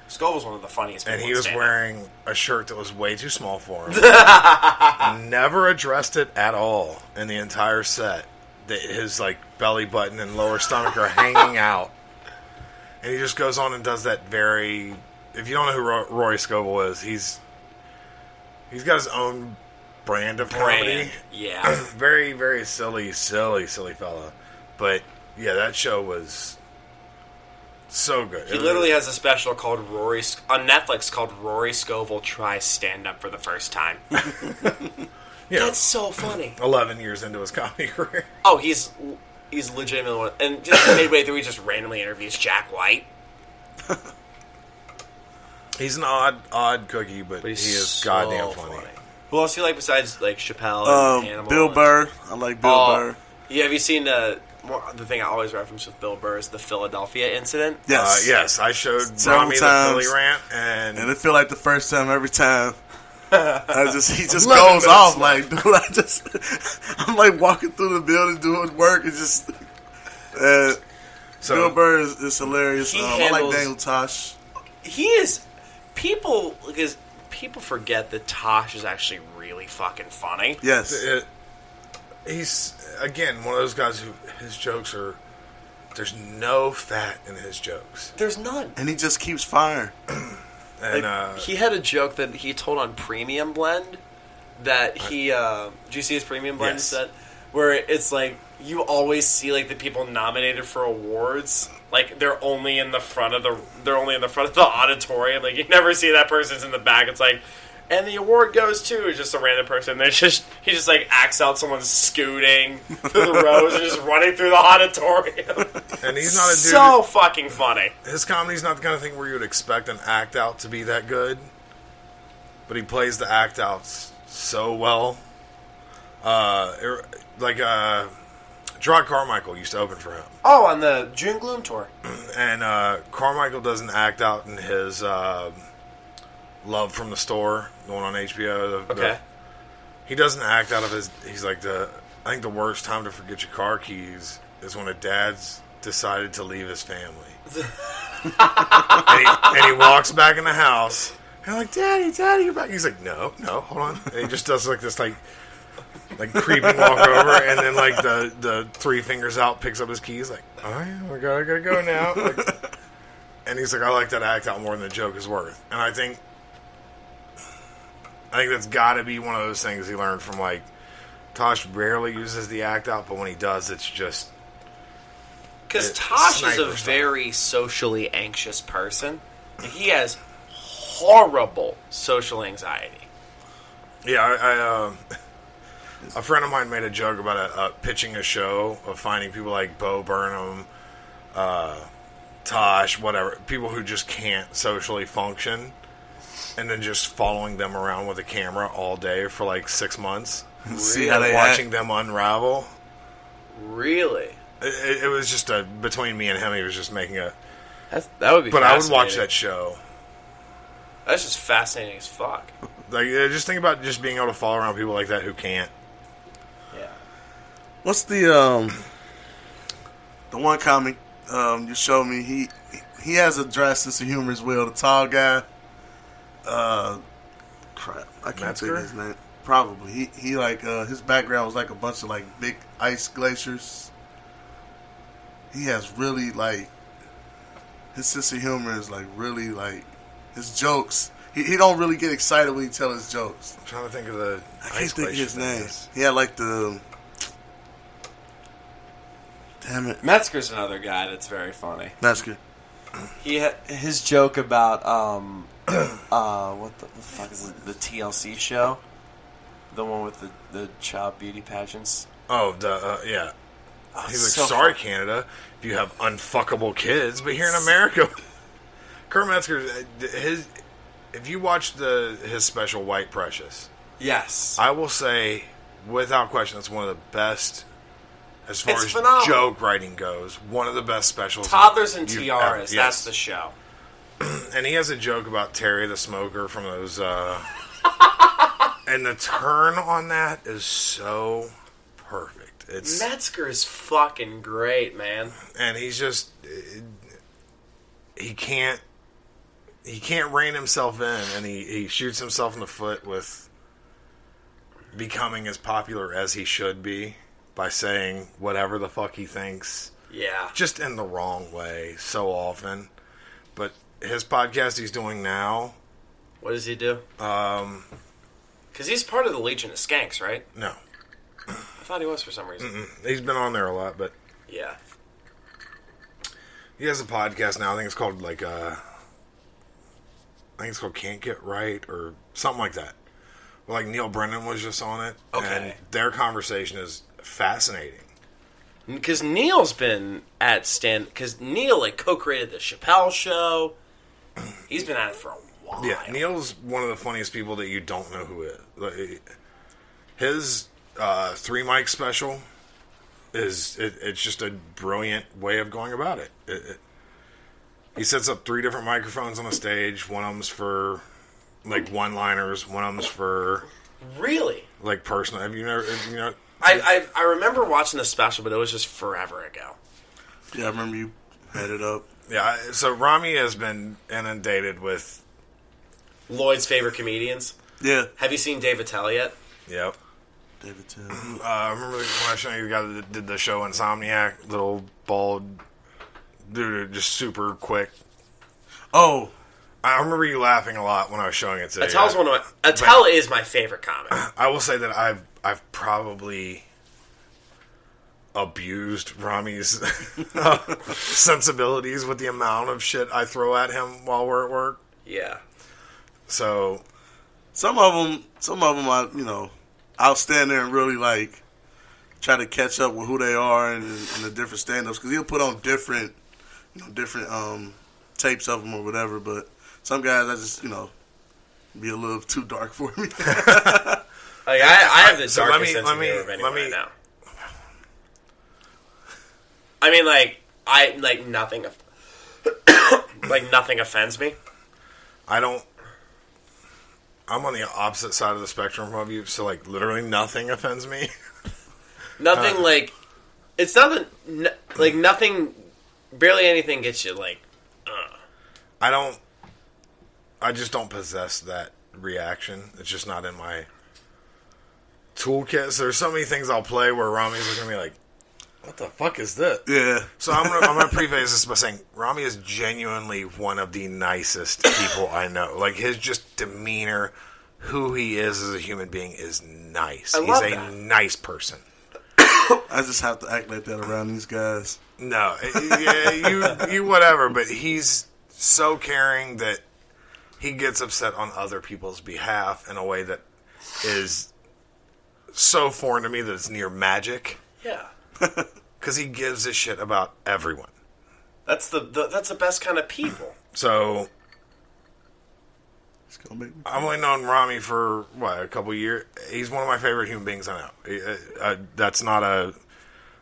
Scovel's one of the funniest. and he was wearing a shirt that was way too small for him. *laughs* Never addressed it at all in the entire set. That his like belly button and lower stomach are hanging out, and he just goes on and does that very. If you don't know who Ro- Rory Scovel is, he's he's got his own brand of comedy. Yeah. *clears throat* very, very silly, silly, silly fella. But yeah, that show was so good. He It was- literally has a special called Rory on Netflix called Rory Scovel tries stand up for the first time. *laughs* yeah, That's so funny. eleven years into his comedy *laughs* career. Oh, he's he's legitimately one, and just midway through, he just randomly interviews Jack White. *laughs* He's an odd, odd cookie, but, he is so goddamn funny. Who else do you like besides like Chappelle and Um, Hannibal? Bill Burr. I like Bill Oh, Burr. Yeah, have you seen uh, well, the thing I always reference with Bill Burr is the Philadelphia incident? Uh, yes, I showed Several Rhame the times. Philly rant, and And it feel like the first time every time. I just he just goes off left. like *laughs* dude. I just I'm like walking through the building doing work and just. Uh, So- Bill Burr is, is hilarious. He Um, I like Daniel Tosh. He is people because people forget that Tosh is actually really fucking funny. Yes. It- he's again one of those guys who his jokes are. There's no fat in his jokes, There's none. And he just keeps firing. *clears throat* and Like, uh, he had a joke that he told on Premium Blend that he. Uh, do you see his Premium Blend Yes. set? Where it's like you always see like the people nominated for awards, like they're only in the front of the they're only in the front of the *laughs* auditorium. Like you never see that person's in the back. It's like. And the award goes to just a random person. There's just he just like acts out someone scooting through the *laughs* rows and just running through the auditorium. and he's not a dude. so fucking funny. his comedy's not the kind of thing where you would expect an act out to be that good, but he plays the act outs so well. Uh, er- like uh, Jerrod Carmichael used to open for him, Oh, on the June Gloom tour. *clears throat* and uh, Carmichael doesn't act out in his uh, Love from the Store, the one on HBO. The, the- Okay. he doesn't act out of his. He's like the. I think the worst time to forget your car keys is when a dad's decided to leave his family. *laughs* and, he, and he walks back in the house. And I'm like, Daddy, Daddy, you're back. He's like, No, no, hold on. And he just does like this, like, like creeping walk over, and then like the the three fingers out, picks up his keys, like, All right, I gotta, gotta go now. Like, *laughs* and he's like, I like that act out more than the joke is worth. And I think, I think that's got to be one of those things he learned from like. Tosh rarely uses the act out, but when he does, it's just Because Tosh is a very socially anxious person. And he has horrible social anxiety. Yeah, I, I um, *laughs* a friend of mine made a joke about a, uh, pitching a show of finding people like Bo Burnham, uh, Tosh, whatever, people who just can't socially function, and then just following them around with a camera all day for like six months, *laughs* See how they watching act. them unravel. Really? It, it, it was just a between me and him. He was just making a. That's, that would be But I would watch that show. That's just fascinating as fuck. Like, uh, just think about just being able to follow around people like that who can't. Yeah. What's the um the one comic um you showed me? He he has a dry sense of humor as well. The tall guy. Uh, crap, I can't think of his name. Probably he he like uh his background was like a bunch of like big ice glaciers. He has really like his sense of humor is like really like his jokes. He, he don't really get excited when he tell his jokes. I'm trying to think of the. I can't ice think of his name. He had like the. Damn it, Metzger's another guy that's very funny. Metzger. He ha- his joke about um uh what the, what the fuck is it? The TLC show, the one with the the child beauty pageants. Oh, the uh, yeah. He's like, so sorry, Canada, if you have unfuckable kids, but here in America, *laughs* Kurt Metzger, uh, his, if you watch the his special White Precious, Yes. I will say, without question, that's one of the best as far It's as phenomenal. joke writing goes. One of the best specials. Toddlers and Tiaras. ever- That's the show. And he has a joke about Terry the smoker from those. Uh, *laughs* and the turn on that is so perfect. It's Metzger is fucking great, man. and he's just he can't he can't rein himself in and he, he shoots himself in the foot with becoming as popular as he should be by saying whatever the fuck he thinks Yeah. just in the wrong way so often but his podcast he's doing now What does he do? um Because he's part of the Legion of Skanks, right? no I thought he was for some reason. Mm-mm. he's been on there a lot but Yeah. He has a podcast now. I think it's called like uh I think it's called Can't Get Right or something like that. Well, like Neil Brennan was just on it. Okay. And their conversation is fascinating. Because Neil's been at stand. Because Neil like co-created the Chappelle Show. He's been at it for a while. Yeah, Neil's one of the funniest people that you don't know who is. Like, his uh, three mic special is it, it's just a brilliant way of going about it. It, it. He sets up three different microphones on the stage. One of them's for like one liners. One of them's for Really? like personal. Have you never? Have you know? I, I I remember watching the special, but it was just forever ago. Yeah, I remember you had it up. Yeah. So Rhame has been inundated with. Lloyd's favorite comedians. Yeah. Have you seen Dave Attell yet? Yep. Dave Attell. Uh, I remember when I showed you the guy that did the show Insomniac, little bald dude, just super quick. Oh, I remember you laughing a lot when I was showing it to you. Attell's one of my Attell is my favorite comic. *clears throat* I will say that I've I've probably abused Rhame's *laughs* sensibilities with the amount of shit I throw at him while we're at work. Yeah. So some of them, some of them, I you know, I'll stand there and really like try to catch up with who they are and, and the different stand-ups because he'll put on different, you know, different um tapes of them or whatever. But some guys, I just you know, be a little too dark for me. *laughs* *laughs* Like I, I have the So let darkest me- sense let of me- humor of anyone let me- right now. I mean, like I like nothing. of- *coughs* like nothing offends me. I don't. I'm on the opposite side of the spectrum of you, so like literally nothing offends me. *laughs* Nothing Uh, like it's nothing n- like nothing. Barely anything gets you like. I don't. I just don't possess that reaction. It's just not in my toolkit. So there's so many things I'll play where Rhame's looking at me like, "What the fuck is this?" Yeah. So I'm gonna, I'm gonna preface this by saying Rhame is genuinely one of the nicest people I know. Like his just demeanor, who he is as a human being, is nice. I He's love a that. nice person. I just have to act like that around these guys. No, yeah, you you whatever, but he's so caring that he gets upset on other people's behalf in a way that is so foreign to me that it's near magic. Yeah, *laughs* because he gives a shit about everyone. that's the, the that's the best kind of people. *clears throat* So I've only known Rhame for what a couple years. He's one of my favorite human beings I know. He- uh, uh, that's not a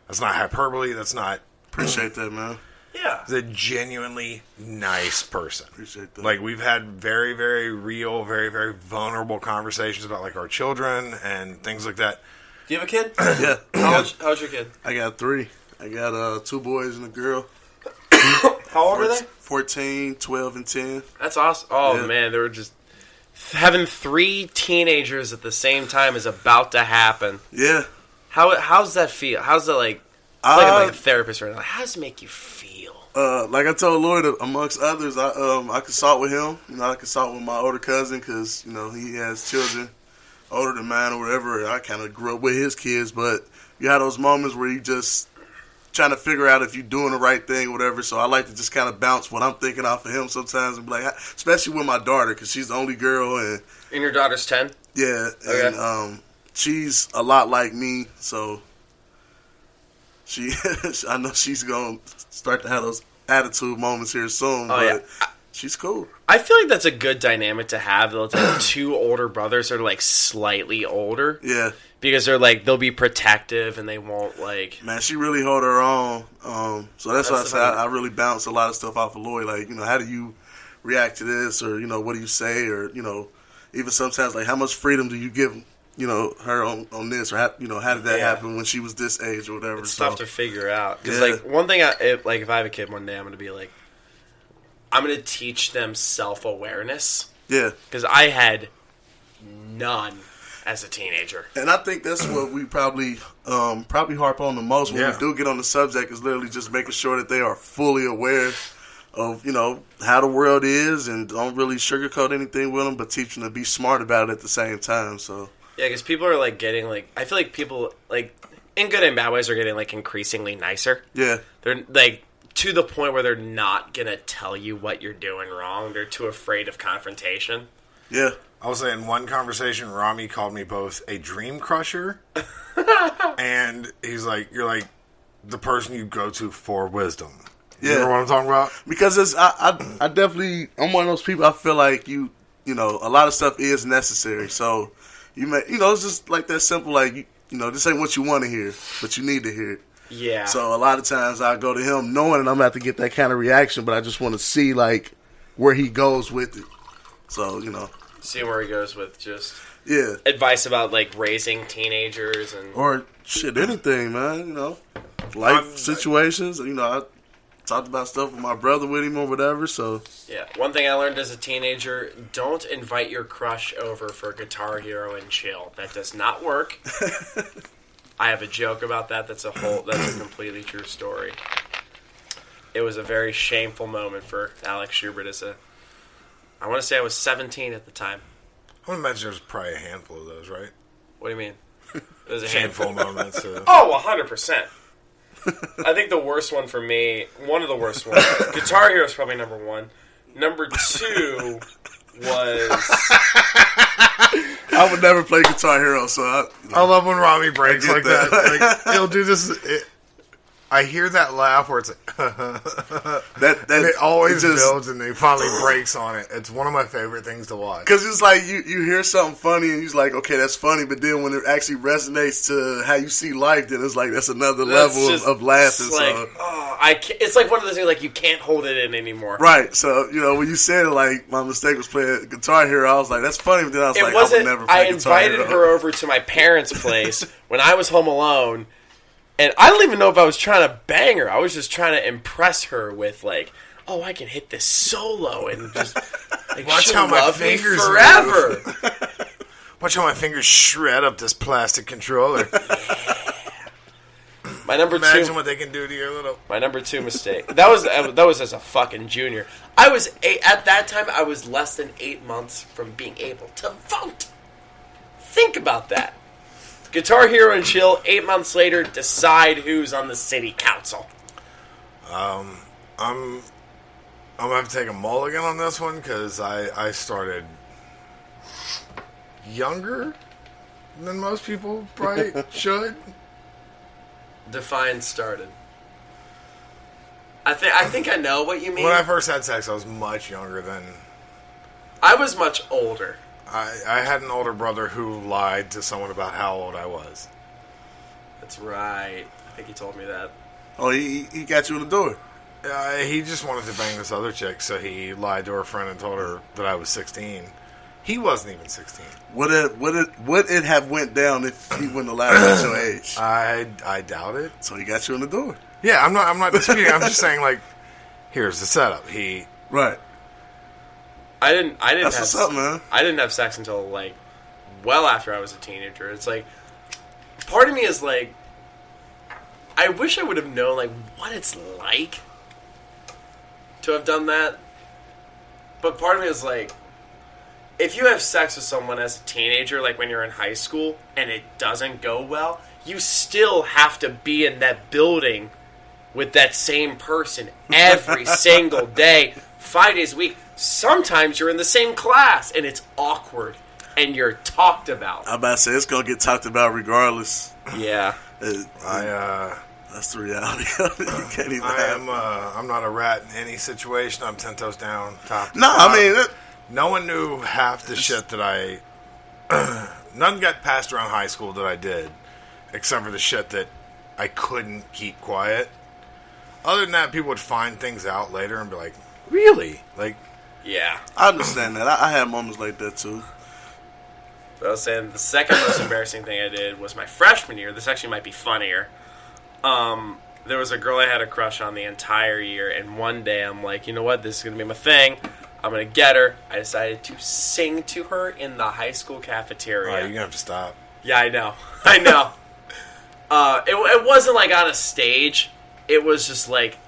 that's not hyperbole. That's not *clears throat* Appreciate that, man. Yeah, He's a genuinely nice person. Appreciate that. Like we've had very, very real, very, very vulnerable conversations about like our children and things like that. Do you have a kid? *coughs* yeah. How old, how's your kid? I got three. I got uh, two boys and a girl. *coughs* How old are they? *coughs* 14, 12, and 10. That's awesome. Oh Yeah. man, they were just having three teenagers at the same time is about to happen. Yeah. How how's that feel? How's that like? I feel like I'm like a therapist right now. How does it make you feel? Uh, like I told Lloyd, amongst others, I um I consult with him. You know, I consult with my older cousin because you know he has children older than mine or whatever. I kind of grew up with his kids, but you have those moments where you just trying to figure out if you're doing the right thing or whatever. So I like to just kind of bounce what I'm thinking off of him sometimes and be like, especially with my daughter because she's the only girl and And your daughter's ten. yeah, Okay. and um, she's a lot like me, so she *laughs* I know she's gonna start to have those attitude moments here soon. Oh, but yeah. She's cool. I feel like that's a good dynamic to have. They'll *clears throat* two older brothers are like slightly older. Yeah. Because they're like they'll be protective and they won't like Man, she really hold her own. Um, so that's, why I say I, I really bounce a lot of stuff off of Lloyd. Like, you know, how do you react to this, or you know, what do you say, or you know, even sometimes like how much freedom do you give, you know, her on, on this, or how, you know, how did that Yeah. happen when she was this age or whatever. it's so, tough to figure out. Because Yeah. like one thing, I if, like if I have a kid one day, I'm gonna be like, I'm gonna teach them self awareness. Yeah. Because I had none as a teenager. And I think that's what we probably um, probably harp on the most when Yeah. we do get on the subject is literally just making sure that they are fully aware of you know how the world is and don't really sugarcoat anything with them, but teach them to be smart about it at the same time. So Yeah, because people are like getting like I feel like people like in good and bad ways are getting like increasingly nicer. yeah, They're like to the point where they're not gonna tell you what you're doing wrong. They're too afraid of confrontation. yeah, I will say in one conversation, Rhame called me both a dream crusher *laughs* and he's like, "You're like the person you go to for wisdom." You know what I'm talking about? Because it's I, I I definitely I'm one of those people. I feel like you you know a lot of stuff is necessary. So you may you know it's just like that simple. Like you, you know this ain't what you want to hear, but you need to hear it. Yeah. So a lot of times I go to him knowing that I'm about to get that kind of reaction, but I just want to see like where he goes with it. So you know, See where he goes with just yeah, advice about like raising teenagers and or shit, anything, man. You know, life situations. You know, I talked about stuff with my brother with him or whatever. So Yeah, one thing I learned as a teenager: don't invite your crush over for Guitar Hero and chill. That does not work. *laughs* I have a joke about that. That's a whole. That's a completely true story. It was a very shameful moment for Alex Schubert as a. I want to say I was 17 at the time. I would imagine there's probably a handful of those, right? What do you mean? *laughs* It was a Shameful handful. moments. Uh, *laughs* Oh, 100%. I think the worst one for me, one of the worst ones, *laughs* Guitar Hero is probably number one. Number two was. I would never play Guitar Hero. So I, I love when Rhame breaks like that. that. Like he'll do this. It, I hear that laugh where it's like *laughs* that that and it always it just- builds and he finally breaks on it. It's one of my favorite things to watch. Because it's like you, you hear something funny and you're like, okay, that's funny, but then when it actually resonates to how you see life, then it's like that's another That's level just- of, of laughing. It's like, so. oh, I can't, it's like one of those things like you can't hold it in anymore. Right, so you know when you said like my mistake was playing Guitar Hero, I was like, "That's funny," but then I was It like, wasn't. "I would never play I Guitar invited Hero." her over to my parents' place *laughs* when I was home alone, and I don't even know if I was trying to bang her. I was just trying to impress her with like, "Oh, I can hit this solo and just *laughs* like, Watch how my fingers forever." *laughs* Watch how my fingers shred up this plastic controller. *laughs* My number Imagine two. what they can do to your little. My number two mistake. That was that was as a fucking junior. I was eight, at that time. I was less than eight months from being able to vote. Think about that. Guitar Hero and Chill. Eight months later, decide who's on the city council. Um, I'm I'm gonna have to take a mulligan on this one because I I started younger than most people probably *laughs* should. Define started. I think I think I know what you mean. When I first had sex, I was much younger than. I was much older. I, I had an older brother who lied to someone about how old I was. That's right. I think he told me that. Oh, he he got you in the door. Uh, he just wanted to bang this other chick, so he lied to her friend and told her that I was 16. He wasn't even 16. Would it would it would it have went down if he wouldn't allow you at your age? *coughs* I I doubt it. So he got you in the door. Yeah, I'm not I'm not disputing. I'm just saying like, here's the setup. He Right. I didn't. I didn't. That's have, what's up, man. I didn't have sex until like well after I was a teenager. It's like part of me is like, I wish I would have known like what it's like to have done that. But part of me is like, if you have sex with someone as a teenager, like when you're in high school, and it doesn't go well, you still have to be in that building with that same person *laughs* every single day, five days a week. Sometimes you're in the same class and it's awkward and you're talked about. I'm about to say it's gonna get talked about regardless. Yeah. *laughs* It- I uh that's the reality of it. *laughs* You can't even. I have am uh I'm not a rat in any situation. I'm ten toes down. Top. to No, I mean, it- no one knew half the shit that I. *clears throat* none got passed around high school that I did, except for the shit that I couldn't keep quiet. Other than that, people would find things out later and be like, "Really?" Like, Yeah. I understand that. I, I had moments like that too. But I was saying the second most embarrassing thing I did was my freshman year. This actually might be funnier. Um, there was a girl I had a crush on the entire year, and one day I'm like, you know what, this is gonna be my thing. I'm gonna get her. I decided to sing to her in the high school cafeteria. oh, you're gonna have to stop. Yeah, I know. *laughs* I know. uh, it, it wasn't like on a stage. It was just like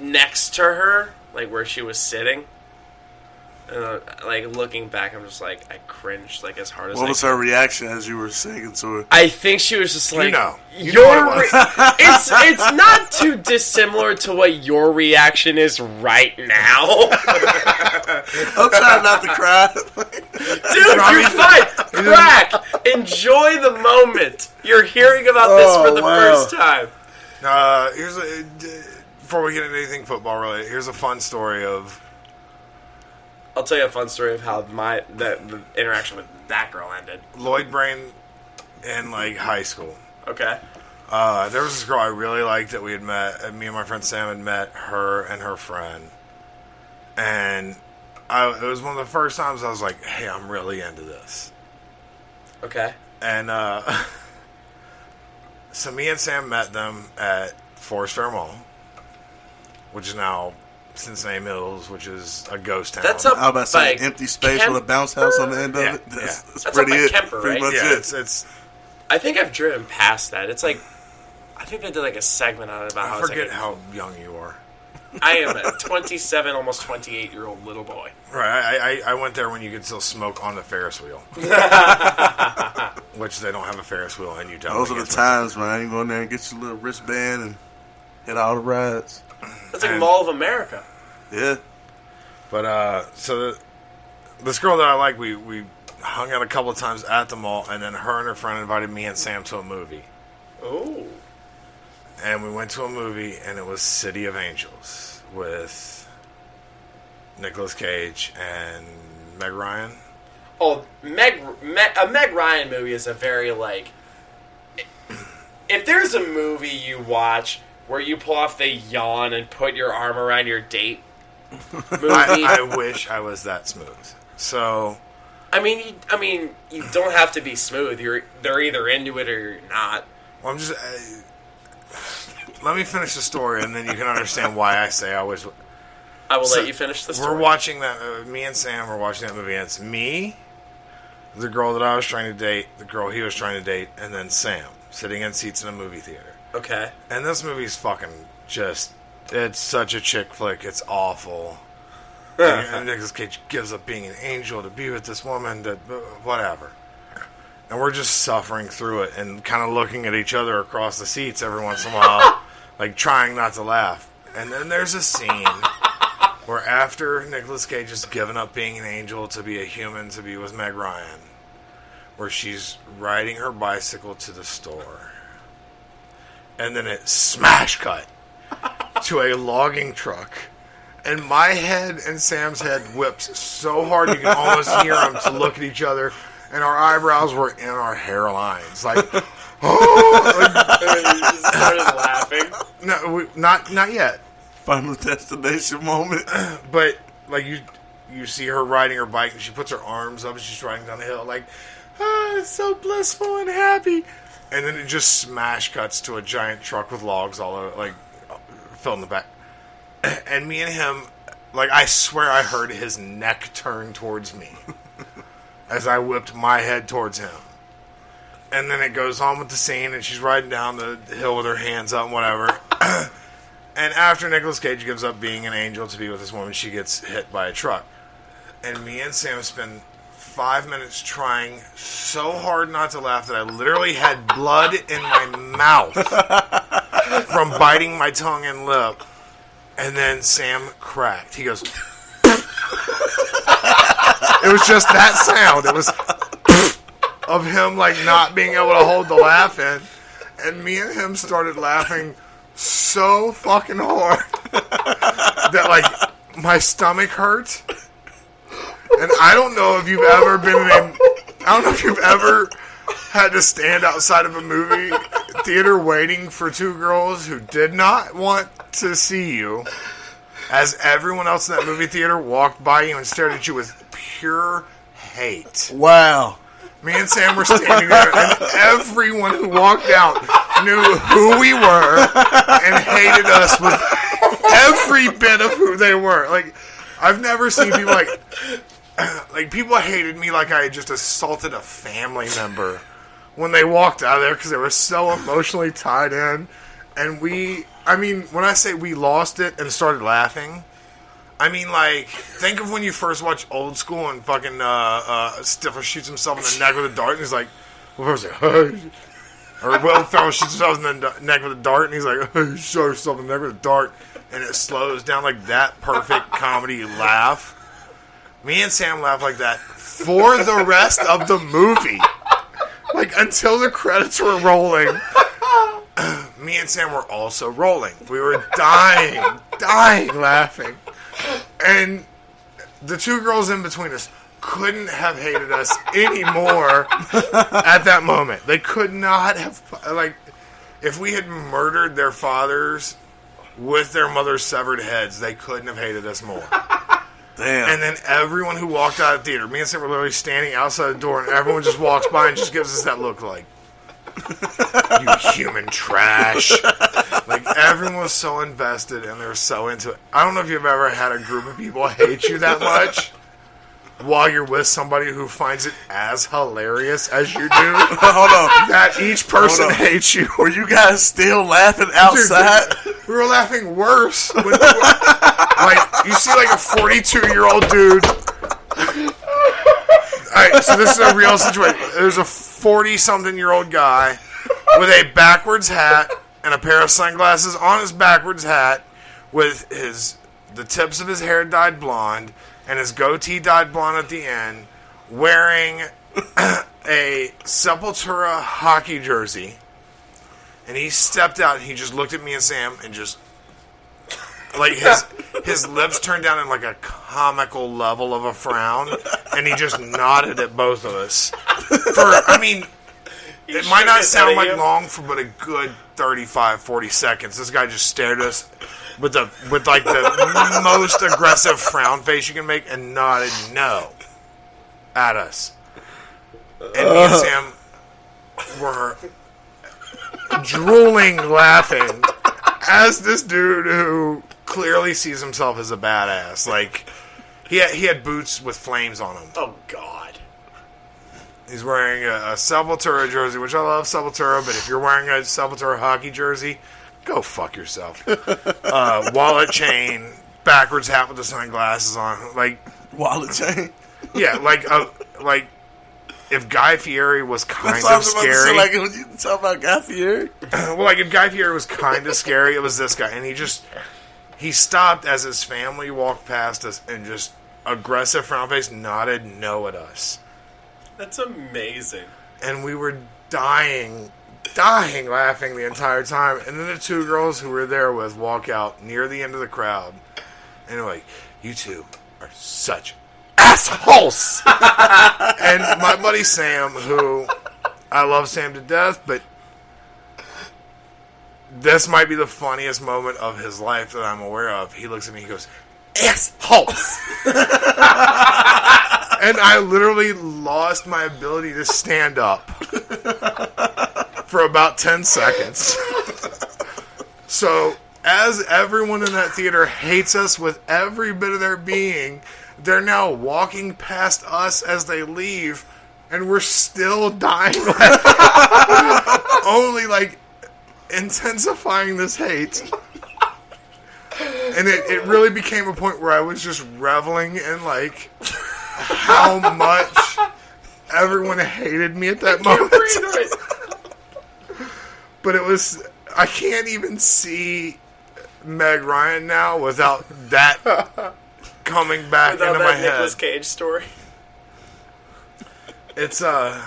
next to her, like where she was sitting. And, uh, like looking back, I'm just like I cringed like as hard as I What I was her reaction as you were singing to her? I think she was just You like, know. You your know what it re- it's it's not too dissimilar to what your reaction is right now. *laughs* I'm trying not to cry. *laughs* Dude, you're fine. Crack. Enjoy the moment. You're hearing about this Oh, for the wow. first time. Uh, here's a, before we get into anything football related, here's a fun story of I'll tell you a fun story of how my that the interaction with that girl ended. Lloyd Brain in like high school. Okay. Uh, there was this girl I really liked that we had met. uh, Me and my friend Sam had met her and her friend, and I, it was one of the first times I was like, "Hey, I'm really into this." Okay. And uh, *laughs* so me and Sam met them at Forest Fair Mall, which is now Cincinnati Mills, which is a ghost town. That's up I was about to say by empty space with a bounce house on the end of Yeah, it. That's, yeah. that's That's pretty up by it. Kemper, pretty right? much yeah, it. it's it's. I think I've driven past that. It's like I think they did like a segment on it about how I it's forget like a- how young you are. I am a 27, almost 28 year old little boy. Right, I, I, I went there when you could still smoke on the Ferris wheel, *laughs* which they don't have a Ferris wheel in Utah. Those They are the get- times, man. You go in there and get your little wristband and hit all the rides. That's like And- Mall of America. Yeah. But uh, so the, this girl that I like, we we hung out a couple of times at the mall, and then her and her friend invited me and Sam to a movie, Oh. and we went to a movie, and it was City of Angels with Nicolas Cage and Meg Ryan. Oh, Meg, Meg a Meg Ryan movie is a very like. *clears throat* If there's a movie you watch where you pull off the yawn and put your arm around your date I, I wish I was that smooth. So I mean, you, I mean, you don't have to be smooth. You're they're either into it or you're not. well, I'm just. Uh, let me finish the story, and then you can understand why I say I was. I will So, let you finish the story. We're watching that. Uh, me and Sam were watching that movie. And it's me, the girl that I was trying to date, the girl he was trying to date, and then Sam sitting in seats in a movie theater. Okay. And this movie's fucking just. It's such a chick flick. It's awful. and, Nicolas Cage gives up being an angel to be with this woman. That uh, whatever. And we're just suffering through it and kind of looking at each other across the seats every once in a while, *laughs* like trying not to laugh. And then there's a scene where after Nicolas Cage has given up being an angel to be a human to be with Meg Ryan, where she's riding her bicycle to the store, and then it smash cut *laughs* to a logging truck, and my head and Sam's head whips so hard you can almost hear them to look at each other, and our eyebrows were in our hairlines, like. *laughs* Oh, you just started laughing. *laughs* no, we, not not yet. Final destination moment. *clears throat* but like you you see her riding her bike and she puts her arms up and she's riding down the hill like ah, it's so blissful and happy and then it just smash cuts to a giant truck with logs all over like filled in the back. *clears throat* And me and him like i swear i heard his neck turn towards me *laughs* as i whipped my head towards him. And then it goes on with the scene and she's riding down the hill with her hands up and whatever. *clears throat* And after Nicolas Cage gives up being an angel to be with this woman, she gets hit by a truck. And me and Sam spend five minutes trying so hard not to laugh that I literally had blood in my mouth *laughs* from biting my tongue and lip. And then Sam cracked. He goes, It was just that sound. It was of him like not being able to hold the laugh in. And me and him started laughing so fucking hard *laughs* that like my stomach hurt. And I don't know if you've ever been in a I don't know if you've ever had to stand outside of a movie theater waiting for two girls who did not want to see you as everyone else in that movie theater walked by you and stared at you with pure hate. Wow. Me and Sam were standing there, and everyone who walked out knew who we were and hated us with every bit of who they were. Like, I've never seen people like, *coughs* like people hated me like I just assaulted a family member when they walked out of there because they were so emotionally tied in. And we, I mean, when I say we lost it and started laughing, I mean, like, think of when you first watch Old School and fucking uh, uh, Stifler shoots himself in the neck with a dart, and he's like, "What was it?" *laughs* or Will Ferrell shoots himself in the neck with a dart, and he's like, *laughs* "Hey, "Shot yourself in the neck with a dart," and it slows down like that perfect comedy laugh. Me and Sam laughed like that for the rest of the movie, like until the credits were rolling. *clears throat* Me and Sam were also rolling. We were dying, dying laughing. And the two girls in between us couldn't have hated us any more at that moment. They could not have like if we had murdered their fathers with their mother's severed heads, they couldn't have hated us more. Damn. And then everyone who walked out of the theater, me and Sam were literally standing outside the door, and everyone just walks by and just gives us that look like, you human trash. like, everyone was so invested and they were so into it. I don't know if you've ever had a group of people hate you that much while you're with somebody who finds it as hilarious as you do. *laughs* Hold on. That each person hates you. Were you guys still laughing outside? Dude, we were laughing worse. When we were, like you see, like a 42 year old dude. All right, so this is a real situation. There's a 40 something year old guy with a backwards hat and a pair of sunglasses on his backwards hat, with his the tips of his hair dyed blonde and his goatee dyed blonde at the end, wearing *coughs* a Sepultura hockey jersey and he stepped out and he just looked at me and Sam and just like his his lips turned down in like a comical level of a frown and he just nodded at both of us. For I mean it might not sound like you? long for but a good 35 40 seconds. This guy just stared at us with the with like the most aggressive frown face you can make and nodded no at us. And me and uh. Sam were drooling laughing as this dude who clearly sees himself as a badass like he had, he had boots with flames on them Oh God. he's wearing a, a Sepultura jersey which I love Sepultura but if you're wearing a Sepultura hockey jersey go fuck yourself *laughs* uh, wallet chain backwards hat with the sunglasses on like Wallet chain. yeah like uh, like if Guy Fieri was kind That's what I of was say, scary like when you talk about Guy Fieri. *laughs* well, like if Guy Fieri was kind of scary, it was this guy, and he just he stopped as his family walked past us and just aggressive frown face nodded no at us, That's amazing. and we were dying, dying laughing the entire time. And then the two girls who were there with walk out near the end of the crowd, and they're like, "You two are such." Assholes! *laughs* and my buddy Sam, who I love Sam to death, but this might be the funniest moment of his life that I'm aware of. He looks at me, he goes, assholes! *laughs* and I literally lost my ability to stand up for about 10 seconds. so, as everyone in that theater hates us with every bit of their being, they're now walking past us as they leave, and we're still dying. *laughs* Only like intensifying this hate. And it, it really became a point where I was just reveling in like how much everyone hated me at that moment. but it was I can't even see Meg Ryan now without that coming back Without into my Nicolas head. Cage story. It's uh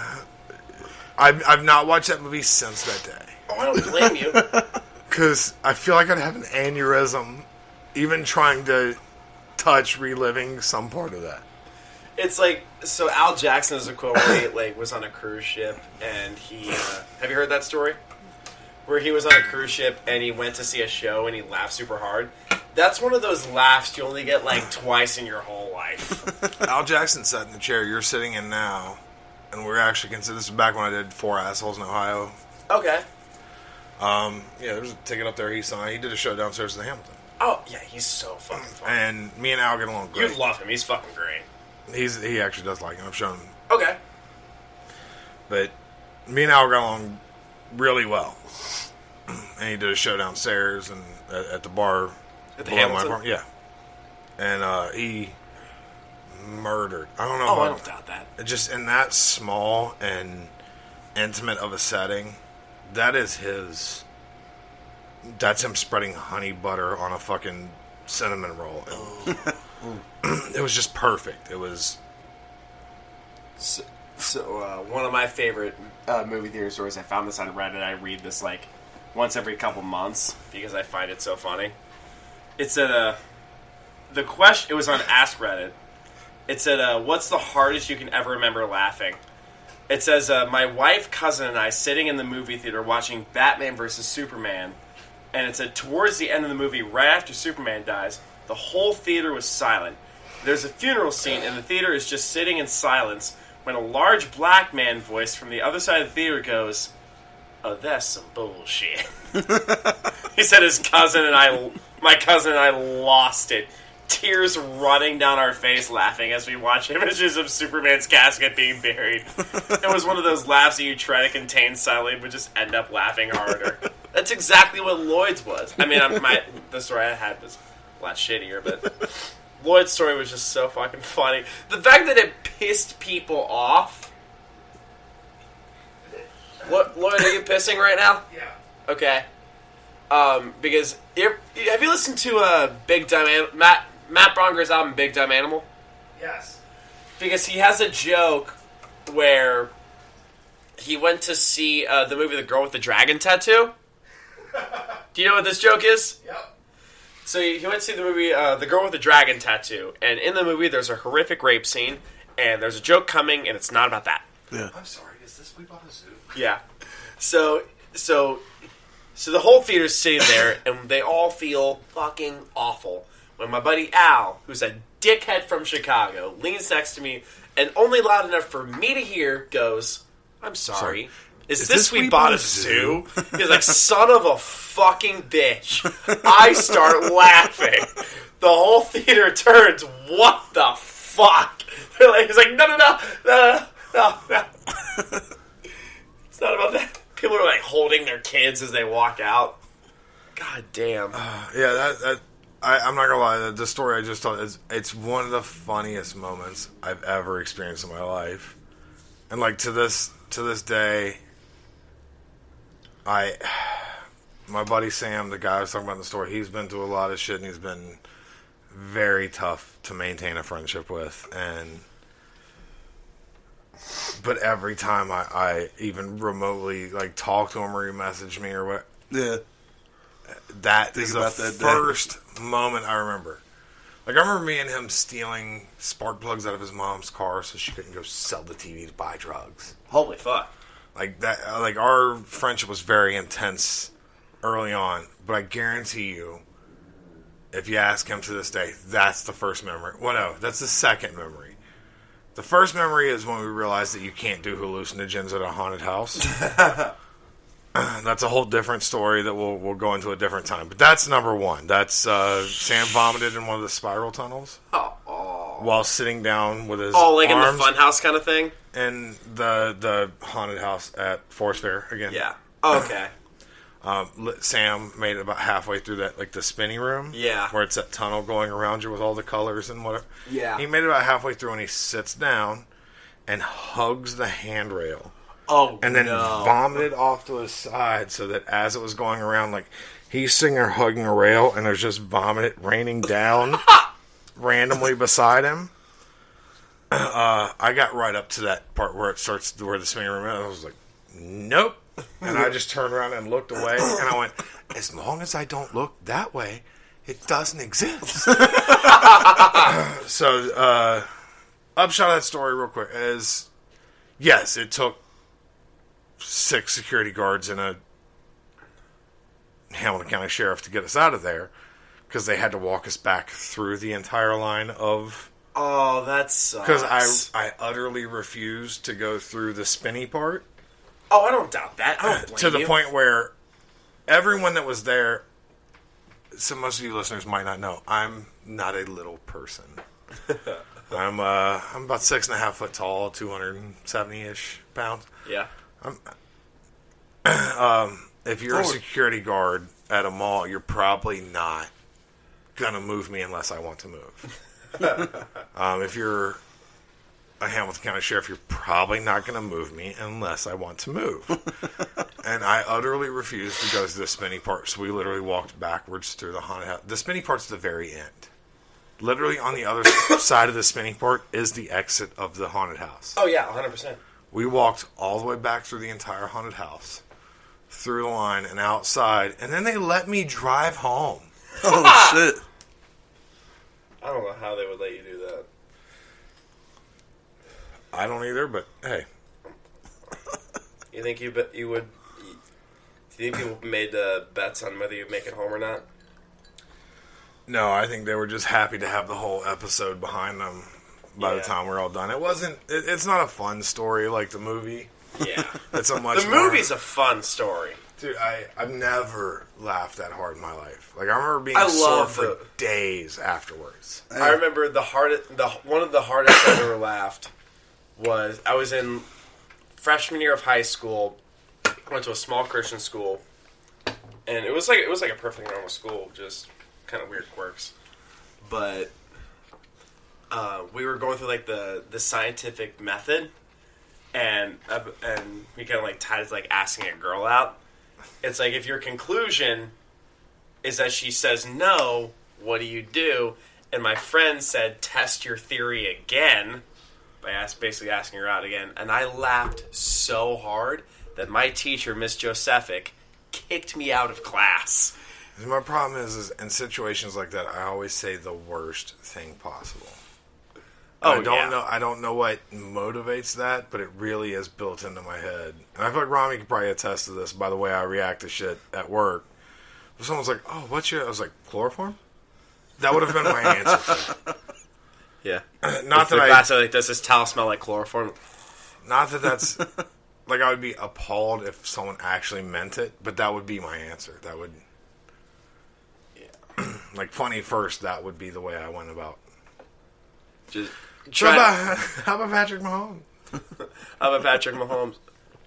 I've I've not watched that movie since that day. Oh, I don't blame you. *laughs* Because I feel like I'd have an aneurysm even trying to touch reliving some part of that. It's like so. Al Jackson is a quote where he like was on a cruise ship and he. Uh, have you heard that story? Where he was on a cruise ship and he went to see a show and he laughed super hard. That's one of those laughs you only get like twice in your whole life. *laughs* Al Jackson sat in the chair you're sitting in now, and we're actually considered this is back when I did Four Assholes in Ohio. Okay. Um, yeah, there's a ticket up there he saw. He did a show downstairs in the Hamilton. Oh yeah, he's so fucking fun. And me and Al get along great. You love him. He's fucking great. He's he actually does like him. I've shown him, Okay. but me and Al got along really well. And he did a show downstairs and at, at the bar At the Hamilton? apartment. Yeah, and uh, he murdered. I don't know. Oh, I don't doubt that. Just in that small and intimate of a setting, that is his. That's him spreading honey butter on a fucking cinnamon roll. It, *clears throat* it was just perfect. It was. So, so uh, One of my favorite uh, movie theater stories. I found this on Reddit. I read this like once every couple months. because I find it so funny. It said, uh, the question, it was on Ask Reddit. It said, uh, what's the hardest you can ever remember laughing? It says, uh, my wife, cousin, and I sitting in the movie theater watching Batman versus Superman. And it said, towards the end of the movie, right after Superman dies, the whole theater was silent. There's a funeral scene, and the theater is just sitting in silence when a large black man voice from the other side of the theater goes, Oh, that's some bullshit. *laughs* he said his cousin and I, my cousin and I lost it. Tears running down our face laughing as we watch images of Superman's casket being buried. It was one of those laughs that you try to contain silently but just end up laughing harder. That's exactly what Lloyd's was. I mean, I'm- my, the story I had was a lot shittier, but Lloyd's story was just so fucking funny. The fact that it pissed people off. What, Lloyd, are you pissing right now? Yeah. Okay. Um, because have you listened to uh, Big Dumb Matt Matt Braunger's album Big Dumb Animal? Yes. Because he has a joke where he went to see uh, the movie The Girl with the Dragon Tattoo. *laughs* Do you know what this joke is? Yep. So he he went to see the movie uh, The Girl with the Dragon Tattoo, and in the movie there's a horrific rape scene, and there's a joke coming, and it's not about that. Yeah. I'm sorry. Is this we bought a zoo? Yeah. So so so the whole theater's sitting there *laughs* and they all feel fucking awful. When my buddy Al, who's a dickhead from Chicago, leans next to me and only loud enough for me to hear goes, I'm sorry. Is, this, we, bought a zoo? *laughs* He's like, son of a fucking bitch. I start *laughs* laughing. The whole theater turns, what the fuck? They're like, he's like, no, no, no, no, no, no. It's not about that. People are like holding their kids as they walk out. God damn. Uh, yeah, that, that I, I'm not gonna lie. The, the story I just told is it's one of the funniest moments I've ever experienced in my life, and like to this to this day, I *sighs* my buddy Sam, the guy I was talking about in the story, he's been through a lot of shit, and he's been very tough to maintain a friendship with, and but every time I, I even remotely like talk to him or he message me or what, Yeah. That Think is the about that day. first moment I remember. Like I remember me and him stealing spark plugs out of his mom's car so she couldn't go sell the TV to buy drugs. Holy fuck. Like that. Like our friendship was very intense early on, but I guarantee you, if you ask him to this day, that's the first memory. Well, no, that's the second memory. The first memory is when we realized that you can't do hallucinogens at a haunted house. *laughs* *clears throat* that's a whole different story that we'll we'll go into a different time. But that's number one. That's uh, Sam vomited in one of the spiral tunnels while sitting down with his Oh, like in the funhouse kind of thing? and the the haunted house at Forest Fair again. Yeah. Oh, okay. *clears throat* Um, Sam made it about halfway through that, like the spinning room. Yeah. Where it's that tunnel going around you with all the colors and whatever. Yeah. He made it about halfway through and he sits down and hugs the handrail. Oh, And then no. vomited off to his side so that as it was going around, like he's sitting there hugging a rail and there's just vomit raining down *laughs* randomly beside him. Uh, I got right up to that part where it starts, where the spinning room is. I was like, nope. And I just turned around and looked away, and I went, as long as I don't look that way, it doesn't exist. *laughs* so, uh, upshot of that story, real quick, is yes, it took six security guards and a Hamilton County sheriff to get us out of there because they had to walk us back through the entire line of Oh, that's because I I utterly refused to go through the spinny part Oh, I don't doubt that. I don't *clears throat* blame to the you. point where everyone that was there. So most of you listeners might not know I'm not a little person. *laughs* I'm uh I'm about six and a half foot tall, two hundred and seventy ish pounds. Yeah. *clears throat* Um, if you're a security guard at a mall, you're probably not gonna move me unless I want to move. *laughs* um, if you're a Hamilton County sheriff, you're probably not gonna move me unless I want to move. *laughs* and I utterly refused to go to the spinny part, so we literally walked backwards through the haunted house. The spinny part's the very end. Literally on the other *coughs* side of the spinning part is the exit of the haunted house. Oh, yeah, 100%. We walked all the way back through the entire haunted house, through the line and outside, and then they let me drive home. *laughs* Oh shit! I don't know how they would let you do that. I don't either, but hey, You think you bet you would? Do you think people made uh, bets on whether you'd make it home or not? no, I think they were just happy to have the whole episode behind them. By the time we're all done, it wasn't. It, it's not a fun story like the movie. Yeah, *laughs* It's a much the more- movie's a fun story. Dude, I, I've never laughed that hard in my life. Like I remember being I sore for the- days afterwards. I remember the hardest, the one of the hardest I've ever laughed was I was in freshman year of high school. Went to a small Christian school, and it was like it was like a perfectly normal school, just kind of weird quirks. But uh, we were going through like the the scientific method, and uh, and we kind of like tied it to like asking a girl out. It's like if your conclusion is that she says no, what do you do? And my friend said, test your theory again by ask, basically asking her out again. And I laughed so hard that my teacher, Miss Josephic, kicked me out of class. My problem is, is in situations like that, I always say the worst thing possible. Oh, I don't yeah. know. I don't know what motivates that, but it really is built into my head. And I feel like Rhame could probably attest to this by the way I react to shit at work. If someone's like, "Oh, what's your?" I was like, "Chloroform." That would have been my answer. *laughs* Yeah. *clears throat* Not that I- like, does this towel smell like chloroform? Not that that's *laughs* like I would be appalled if someone actually meant it, but that would be my answer. That would, yeah, *clears throat* like funny first. That would be the way I went about. Just How about, *laughs* how about Patrick Mahomes? *laughs* How about Patrick Mahomes?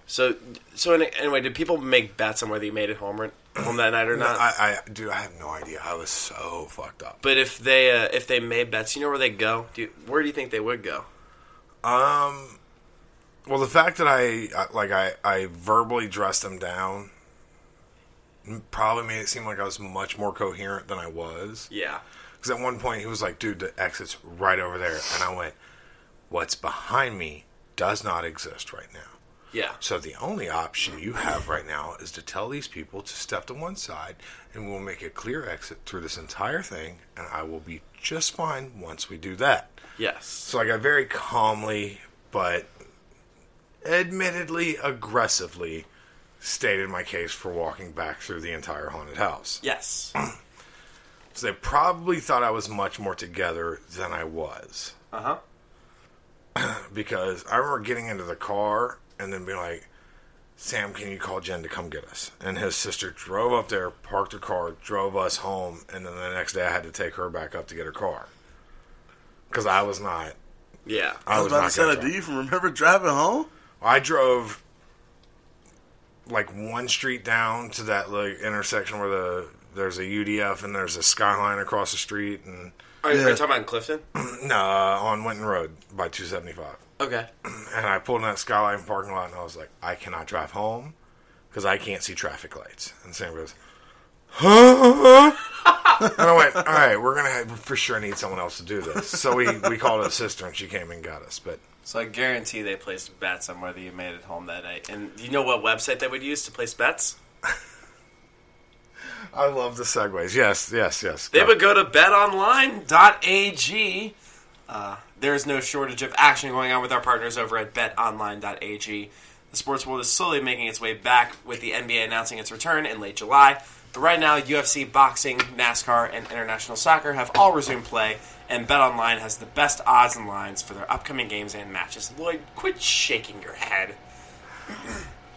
So, so anyway, did people make bets on whether you made it home or home that night or No, not? I, I, dude, I have no idea. I was so fucked up. But if they uh, if they made bets, you know where they go. Do you, where do you think they would go? Um, well, the fact that I I- like I I verbally dressed them down probably made it seem like I was much more coherent than I was. Yeah. Because at one point he was like, "Dude, the exit's right over there," and I went, "What's behind me does not exist right now." Yeah. So the only option you have right now is to tell these people to step to one side, and we'll make a clear exit through this entire thing, and I will be just fine once we do that. Yes. So I got very calmly, but admittedly aggressively, stated my case for walking back through the entire haunted house. Yes. *clears throat* So they probably thought I was much more together than I was. Uh huh. *clears throat* because I remember getting into the car and then being like, Sam, can you call Jen to come get us? And his sister drove up there, parked her car, drove us home, and then the next day I had to take her back up to get her car. Because I was not. Yeah. I was about to not say gonna that. Do you even remember driving home? I drove like one street down to that like intersection where the there's a UDF and there's a skyline across the street and Are, you- are you talking about in Clifton? *clears throat* no uh, on Winton Road by 275. Okay. *clears throat* And I pulled in that skyline parking lot and I was like, I cannot drive home because I can't see traffic lights. And Sam goes, huh? *laughs* and I went, all right, we're gonna have, for sure need someone else to do this. So we we called a sister and she came and got us. But So I guarantee they placed bets on whether you made it home that night. And do you know what website they would use to place bets? *laughs* I love the segues. Yes, yes, yes. They would go to betonline.ag. Uh, there's no shortage of action going on with our partners over at betonline.ag. The sports world is slowly making its way back with the NBA announcing its return in late July. But right now, UFC, boxing, NASCAR, and international soccer have all resumed play, and BetOnline has the best odds and lines for their upcoming games and matches. Lloyd, quit shaking your head.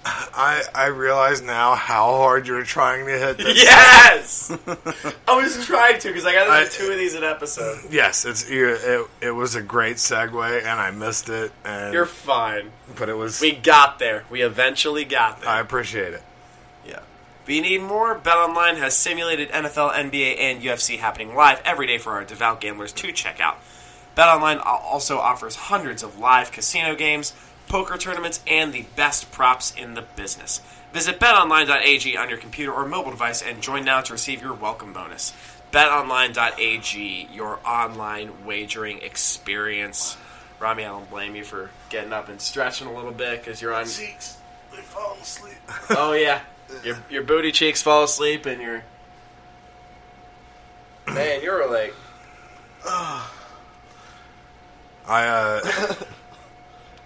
I I realize now how hard you're trying to hit this. Yes! *laughs* I was trying to because I got to I- do two of these an episode. Yes, it's it, it was a great segue and I missed it and You're fine. but it was We got there. We eventually got there. I appreciate it. Yeah. But you need more? BetOnline has simulated NFL, NBA, and UFC happening live every day for our devout gamblers to check out. BetOnline al- also offers hundreds of live casino games, poker tournaments, and the best props in the business. Visit betonline.ag on your computer or mobile device and join now to receive your welcome bonus. BetOnline.ag, your online wagering experience. Rhame, I don't blame you for getting up and stretching a little bit because you're on. Cheeks, they fall asleep. *laughs* Oh yeah, your your booty cheeks fall asleep and your man, you were like *sighs* I uh, *laughs*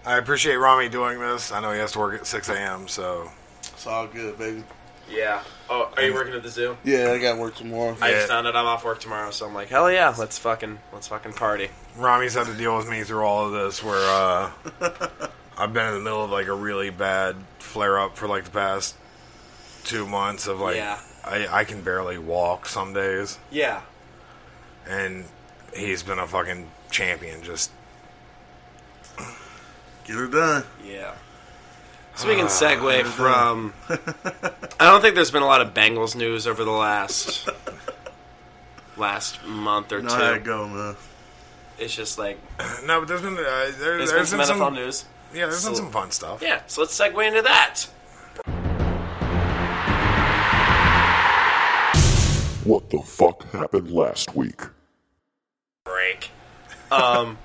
I appreciate Rhame doing this. I know he has to work at 6 a.m. So It's all good, baby. yeah. Oh, are you working at the zoo? Yeah, I got to work tomorrow. I just found out I'm off work tomorrow, so I'm like, hell yeah, let's fucking let's fucking party. Rhame's had to deal with me through all of this, where uh, *laughs* I've been in the middle of like a really bad flare up for like the past two months of like Yeah. I, I can barely walk some days, Yeah. and he's been a fucking champion. Just Get her done. Yeah. So we can segue from. *laughs* I don't think there's been a lot of Bengals news over the last last month or You two. how it go, man. It's just like *clears throat* no, but there's been uh, there, there's there's been some NFL news. Yeah, there's been So- some fun stuff. Yeah, so let's segue into that. What the fuck happened last week? break. Um,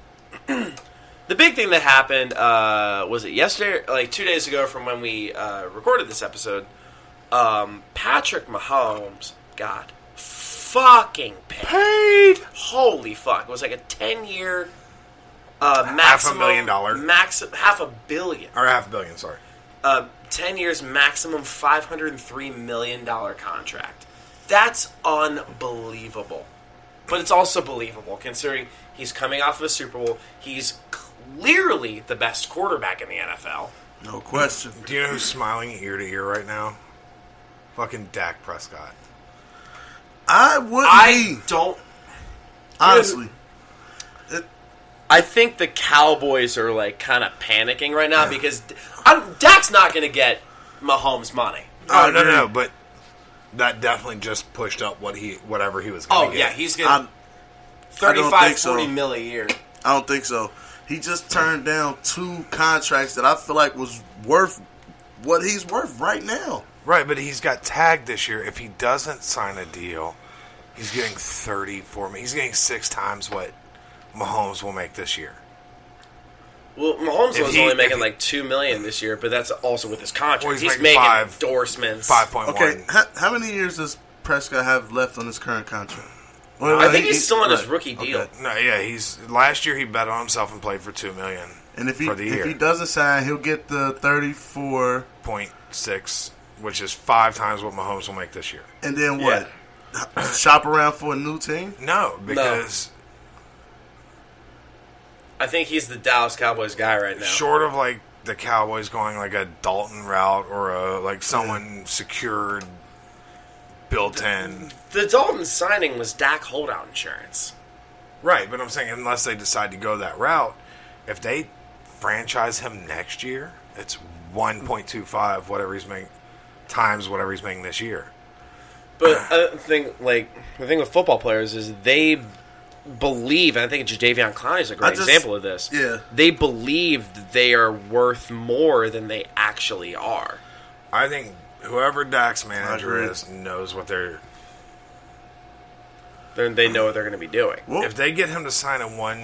*clears throat* the big thing that happened uh, was it yesterday, like two days ago from when we uh, recorded this episode. Um, Patrick Mahomes got fucking paid. Holy fuck! It was like a ten-year uh, Half a million dollar. max half a billion or half a billion. Sorry. uh, 10 years maximum $503 million contract. That's unbelievable. But it's also believable considering he's coming off of a Super Bowl. He's clearly the best quarterback in the NFL. No question. Do you know who's smiling ear to ear right now? Fucking Dak Prescott. I would I be. don't. Honestly. I think the Cowboys are like kind of panicking right now because I, Dak's not going to get Mahomes money. Oh no, no, no, but that definitely just pushed up what he, whatever he was. Gonna Oh get. yeah, he's going I'm- to 35 think so. 40 mil a year. I don't think so. He just turned down two contracts that I feel like was worth what he's worth right now. right. But he's got tagged this year. If he doesn't sign a deal, he's getting thirty-four. He's getting six times what Mahomes will make this year. Well, Mahomes If was he- only making he- like two million this year, but that's also with his contract. Well, he's he's, making making five- endorsements. Five point one. Okay, how, how many years does Prescott have left on his current contract? I think he's still on his rookie deal. okay. No, yeah, he's last year he bet on himself and played for two million. And if he for the if year. he doesn't sign, he'll get the thirty four point six, which is five times what Mahomes will make this year. And then what? Shop around for a new team? No, because I think he's the Dallas Cowboys guy right now. short of like the Cowboys going like a Dalton route or a like someone secured, built in. The Dalton signing was Dak holdout insurance. Right, but I'm saying unless they decide to go that route, if they franchise him next year, it's 1.25 whatever he's making times whatever he's making this year. But I think like the thing with football players is they believe, and I think Jadeveon Clowney is a great just- example of this. yeah. they believe that they are worth more than they actually are. I think whoever Dak's manager is knows what they're Then they know what they're going to be doing. if they get him to sign a one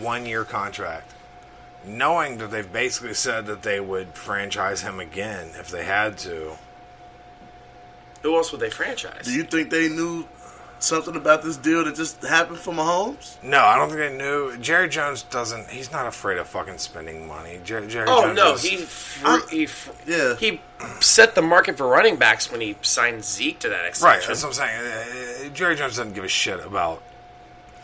one year contract, knowing that they've basically said that they would franchise him again if they had to. Who else would they franchise? Do you think they knew something about this deal that just happened for Mahomes? No, I don't think they knew. Jerry Jones doesn't. He's not afraid of fucking spending money. Jerry, Jerry Oh Jones no, is- he fr- he fr- Yeah. he set the market for running backs when he signed Zeke to that extension. right. That's what I'm saying. Uh, Jerry Jones doesn't give a shit about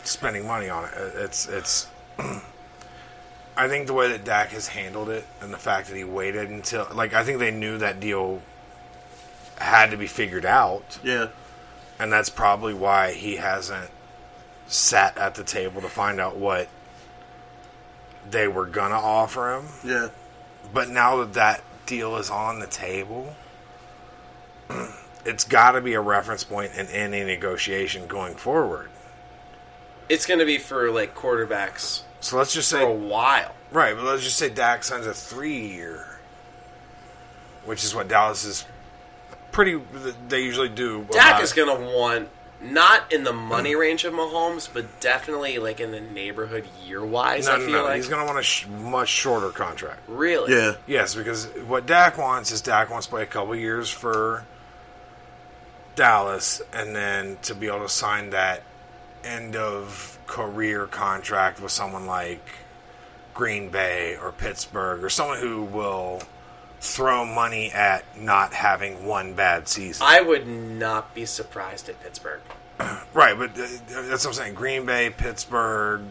spending money on it. It's it's. *clears throat* I think the way that Dak has handled it and the fact that he waited until like I think they knew that deal had to be figured out. Yeah. and that's probably why he hasn't sat at the table to find out what they were gonna offer him. Yeah. But now that that deal is on the table, *clears throat* it's got to be a reference point in any negotiation going forward. It's going to be for like quarterbacks So let's just for say a while. right, but let's just say Dak signs a three-year, which is what Dallas is pretty. They usually do. Dak is going to want not in the money mm. range of Mahomes, but definitely like in the neighborhood year wise. No, I no, feel no. like He's going to want a sh- much shorter contract. really. Yeah. Yes, because what Dak wants is Dak wants to play a couple years for Dallas, and then to be able to sign that end of career contract with someone like Green Bay or Pittsburgh or someone who will throw money at not having one bad season. I would not be surprised at Pittsburgh. *clears throat* right, but uh, that's what I'm saying. Green Bay, Pittsburgh.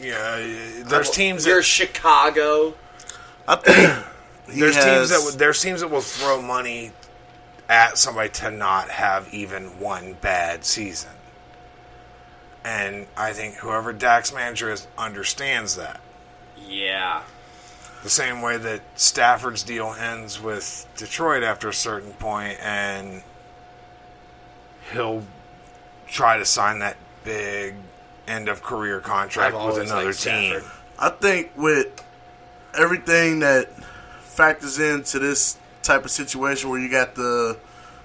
Yeah, there's teams. You're that, Chicago. I think *clears throat* he there's teams that would- there's teams that will throw money at somebody to not have even one bad season. And I think whoever Dak's manager is understands that. Yeah. The same way that Stafford's deal ends with Detroit after a certain point, and he'll try to sign that big end of career contract I've with another team. Stafford. I think with everything that factors into this type of situation where you got the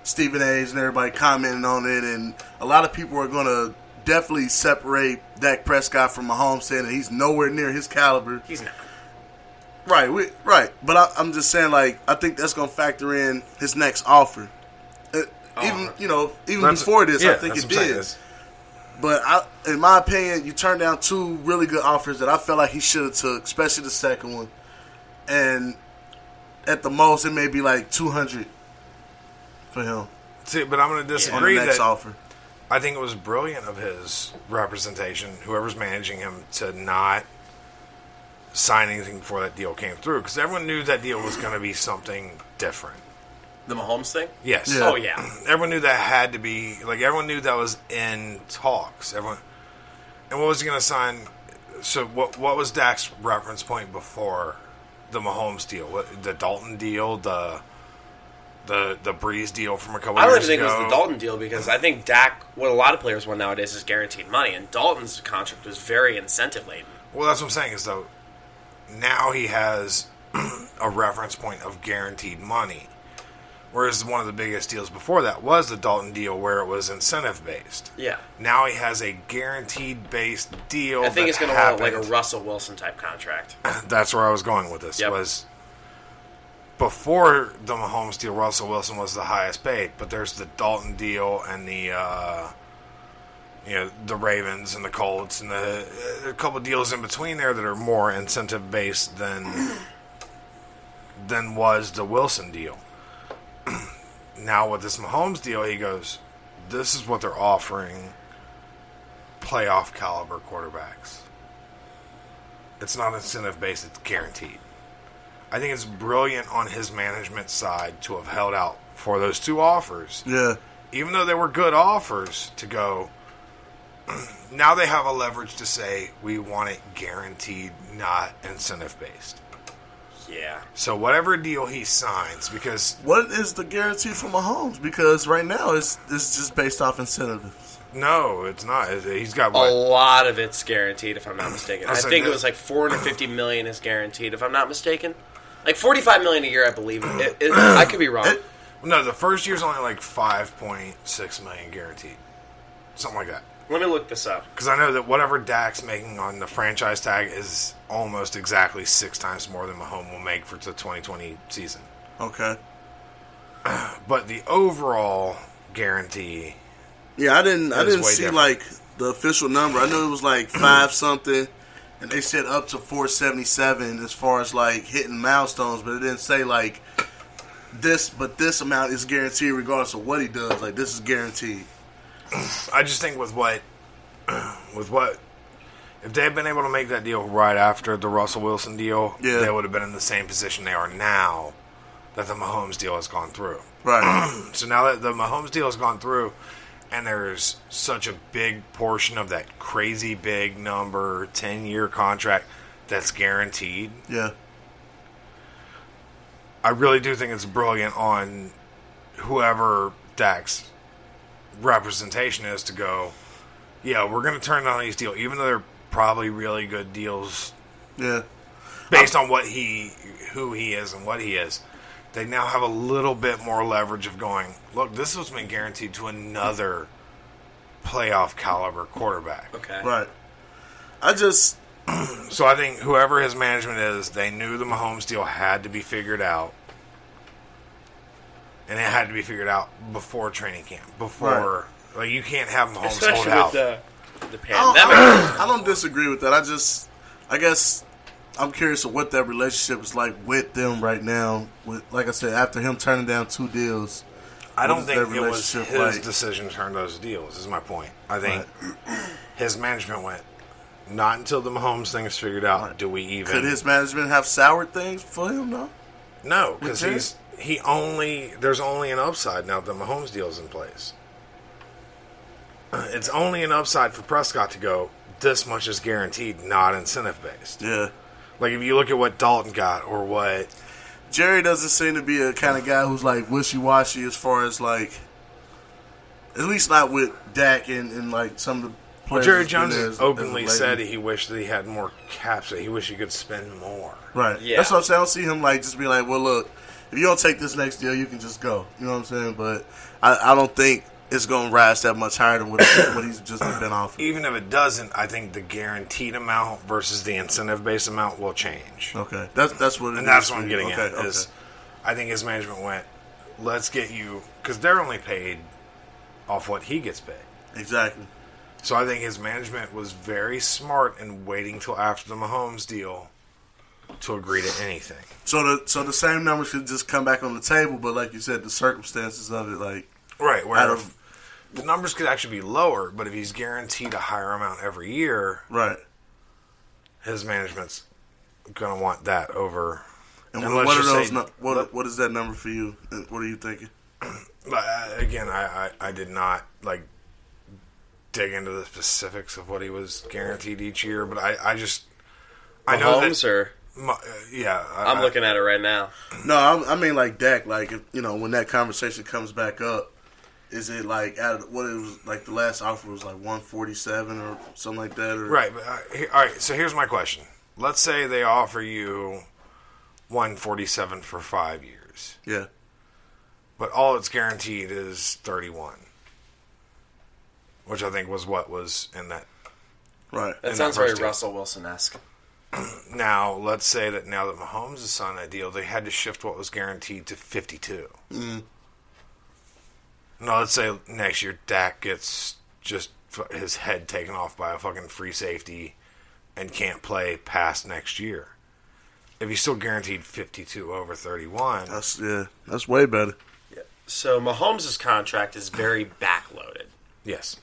Stephen A's and everybody commenting on it, and a lot of people are going to definitely separate Dak Prescott from Mahomes, saying that he's nowhere near his caliber. He's not. Right, we, right. But I, I'm just saying, like, I think that's going to factor in his next offer. Uh, even you know, even That's- before this, I think it what saying. did. It's- But I, in my opinion, you turned down two really good offers that I felt like he should have took, especially the second one. And at the most, it may be like two hundred for him See, but I'm going to on the disagree next that offer. I think it was brilliant of his representation, whoever's managing him, to not sign anything before that deal came through because everyone knew that deal was going to be something different. The Mahomes thing? Yes. Yeah. Oh, yeah. *clears throat* Everyone knew that had to be like everyone knew that was in talks. Everyone, and what was he going to sign? So what? What was Dak's reference point before the Mahomes deal? The Dalton deal? The the the Brees deal from a couple I don't even think ago? it was the Dalton deal because I think Dak, what a lot of players want nowadays is guaranteed money, and Dalton's contract was very incentive laden. Well, that's what I'm saying is though, now he has *clears throat* a reference point of guaranteed money, whereas one of the biggest deals before that was the Dalton deal where it was incentive based. Yeah. Now he has a guaranteed based deal. I think it's going to want like a Russell Wilson type contract. *clears throat* That's where I was going with this. Yep. Was before the Mahomes deal, Russell Wilson was the highest paid, but there's the Dalton deal and the uh, you know the Ravens and the Colts and the a couple deals in between there that are more incentive based than *clears throat* than was the Wilson deal. *clears throat* now with this Mahomes deal, he goes, "This is what they're offering playoff caliber quarterbacks." It's not incentive based; it's guaranteed. I think it's brilliant on his management side to have held out for those two offers. Yeah. Even though they were good offers to go, *clears throat* now they have a leverage to say we want it guaranteed, not incentive based. Yeah. So whatever deal he signs, because What is the guarantee for Mahomes? Because right now it's it's just based off incentives. no, it's not. He's got A lot of it's guaranteed, if I'm not mistaken. *clears throat* I I said think it was like 450 million is guaranteed, if I'm not mistaken. Like 45 million a year, I believe. It, it, I could be wrong. No, the first year's only like five point six million guaranteed, something like that. Let me look this up. Because I know that whatever Dak's making on the franchise tag is almost exactly six times more than Mahomes will make for the 2020 season. Okay. *clears throat* But the overall guarantee, Yeah, I didn't. I didn't see different. like the official number. I knew it was like *clears throat* five something, and they said up to four seventy seven as far as like hitting milestones, but it didn't say like this. But this amount is guaranteed regardless of what he does. Like this is guaranteed. I just think with what, *clears throat* with what, if they had been able to make that deal right after the Russell Wilson deal, Yeah. they would have been in the same position they are now that the Mahomes deal has gone through. Right. *clears throat* so now that the Mahomes deal has gone through, and there's such a big portion of that crazy big number, 10 year contract that's guaranteed, Yeah. I really do think it's brilliant on whoever Dak's representation is to go, yeah, we're going to turn down these deals, even though they're probably really good deals Yeah. based on what he, who he is and what he is. They now have a little bit more leverage of going, look, this has been guaranteed to another playoff caliber quarterback. Okay. Right. I just So I think whoever his management is, they knew the Mahomes deal had to be figured out. And it had to be figured out before training camp. Before like you can't have Mahomes hold Especially out. with the, the I don't, pandemic. I don't disagree with that. I just, I guess, I'm curious of what that relationship is like with them right now. With, like I said, after him turning down two deals, I don't think it was his like? decision to turn those deals. Is my point. I think *clears throat* his management went not until the Mahomes thing is figured out. Do we even? Could his management have soured things for him though? no, because he's he only there's only an upside now that the Mahomes deal's in place. It's only an upside for Prescott to go. This much is guaranteed, not incentive based. Yeah. Like if you look at what Dalton got or what Jerry doesn't seem to be a kind of guy who's like wishy washy as far as like, at least not with Dak and, and like some of the Well, players. Jerry Jones has as- openly as said lately. he wished that he had more caps. That he wished he could spend more. Right. Yeah. That's what I'm saying. I don't see him like just be like, well, look, if you don't take this next deal, you can just go. You know what I'm saying? But I, I don't think it's going to rise that much higher than what, what he's just been *coughs* offered. Even if it doesn't, I think the guaranteed amount versus the incentive based amount will change. Okay. That's that's what it and that's what I'm getting Okay, at. Is. I think his management went, let's get you because they're only paid off what he gets paid. Exactly. So I think his management was very smart in waiting till after the Mahomes deal to agree to anything. So the so the same numbers could just come back on the table, but like you said, the circumstances of it, like Right, where out of the numbers could actually be lower, but if he's guaranteed a higher amount every year, right. his management's gonna want that over. And and what, what are those? say- nu- what what is that number for you? What are you thinking? *clears throat* But uh, again, I, I, I did not like dig into the specifics of what he was guaranteed each year, but I, I just I know Mahomes that. or Ma- uh, yeah, I, I'm looking at it right now. No, I, I mean like Dak. Like if, you know, when that conversation comes back up, is it like out of what it was like? The last offer was like one forty seven or something like that, or Right, but uh, he- all right. So here's my question: Let's say they offer you one forty seven for five years, Yeah, but all it's guaranteed is thirty one, which I think was what was in that. right. That in sounds that very first. Russell Wilson esque. *clears throat* Now, let's say that now that Mahomes has signed that deal, they had to shift what was guaranteed to 52. Mm. Now, let's say next year Dak gets just his head taken off by a fucking free safety and can't play past next year. If he's still guaranteed 52 over 31, That's yeah, that's way better. Yeah. So Mahomes' contract is very backloaded. yes.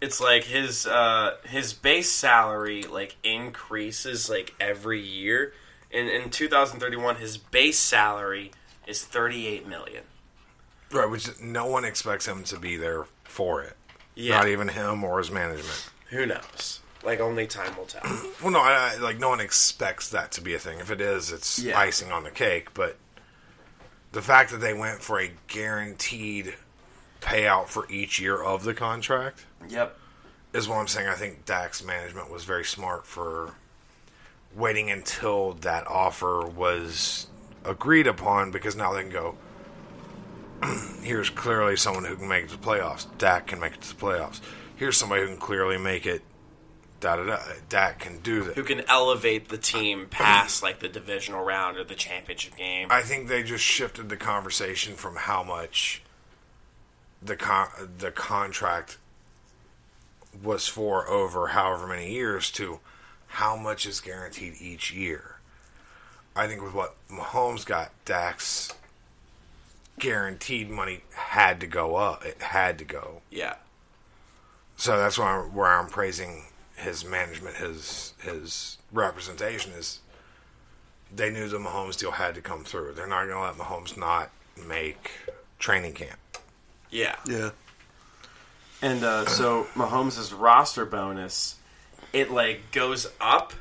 It's like his uh, his base salary like increases like every year. In in 2031, his base salary is 38 million. Right, which no one expects him to be there for it. Yeah. Not even him or his management. Who knows? Like only time will tell. *clears throat* Well, no, I, I, like no one expects that to be a thing. If it is, it's Yeah. icing on the cake. But the fact that they went for a guaranteed payout for each year of the contract Yep. is what I'm saying. I think Dak's management was very smart for waiting until that offer was agreed upon because now they can go. *clears throat* Here's clearly someone who can make it to the playoffs. Dak can make it to the playoffs. Here's somebody who can clearly make it. Da da da. Dak can do that. Who can elevate the team past like the divisional round or the championship game? I think they just shifted the conversation from how much the con- the contract was for over however many years to how much is guaranteed each year. I think with what Mahomes got, Dak's guaranteed money had to go up. It had to go. Yeah. So that's why I'm, where I'm praising his management, his his representation is. They knew the Mahomes deal had to come through. They're not going to let Mahomes not make training camp. Yeah. Yeah. And uh, so Mahomes' roster bonus. It like goes up,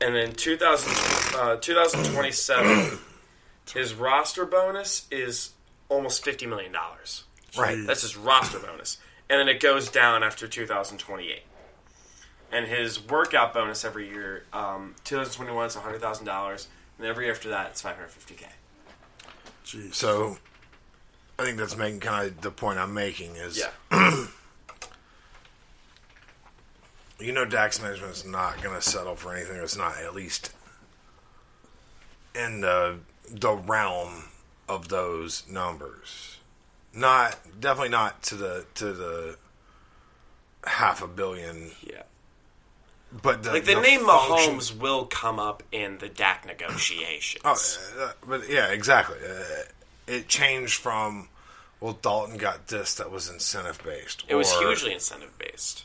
and then 2000, uh, 2027, his roster bonus is almost fifty million dollars. Right. That's his roster bonus, and then it goes down after 2028. And his workout bonus every year, um, 2021 is hundred thousand dollars, and every year after that it's 550k. Jeez. So I think that's making kind of the point I'm making is Yeah. *clears throat* you know Dak's management is not going to settle for anything that's not at least in the the realm of those numbers. Not definitely not to the to the half a billion. Yeah. But the, like the, the name function- Mahomes will come up in the Dak negotiations. Oh, uh, but yeah, exactly. Uh, it changed from well, Dalton got this that was incentive based. it was hugely incentive based.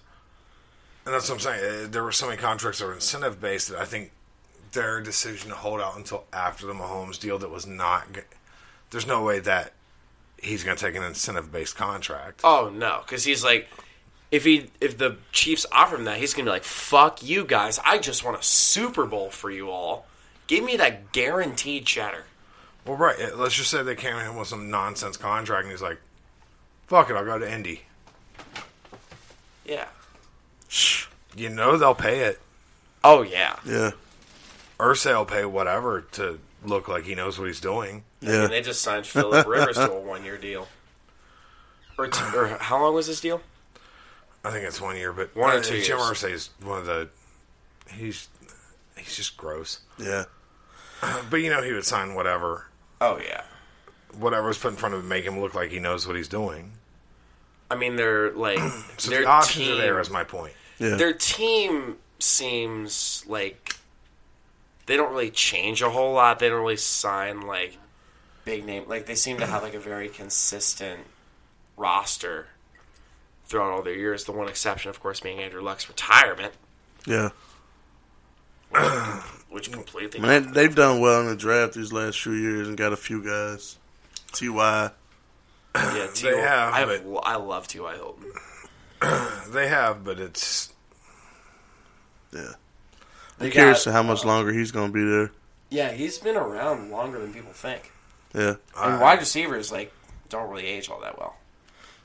and that's what I'm saying. Uh, there were so many contracts that were incentive based that I think their decision to hold out until after the Mahomes deal that was not. There's no way that he's going to take an incentive based contract. Oh no, because he's like, if he if the Chiefs offer him that, he's gonna be like, "Fuck you guys! I just want a Super Bowl for you all. Give me that guaranteed cheddar." Well, right. uh, Let's just say they came in with some nonsense contract, and he's like, "Fuck it, I'll go to Indy." Yeah. You know they'll pay it. Oh yeah. Yeah. Irsay will pay whatever to look like he knows what he's doing. I mean, they just signed Philip Rivers to a one year deal. Or, t- or how long was this deal? I think it's one year, but One or uh, two Jim years. Irsay is one of the. He's he's just gross. Yeah. But you know he would sign whatever. Oh yeah. Whatever was put in front of him, make him look like he knows what he's doing. I mean, they're like *clears throat* So their the options team, are there. Is my point. Yeah. Their team seems like they don't really change a whole lot. They don't really sign like big name. Like they seem to have like a very consistent roster throughout all their years. The one exception, of course, being Andrew Luck's retirement, Yeah. Which completely. Man, they, they've done well in the draft these last few years and got a few guys. Ty. yeah, T.Y. They have, I, but- I love T.Y. Hilton. *clears throat* They have, but it's Yeah. They I'm curious to how much uh, longer he's going to be there. Yeah, he's been around longer than people think. Yeah. And wide receivers like don't really age all that well.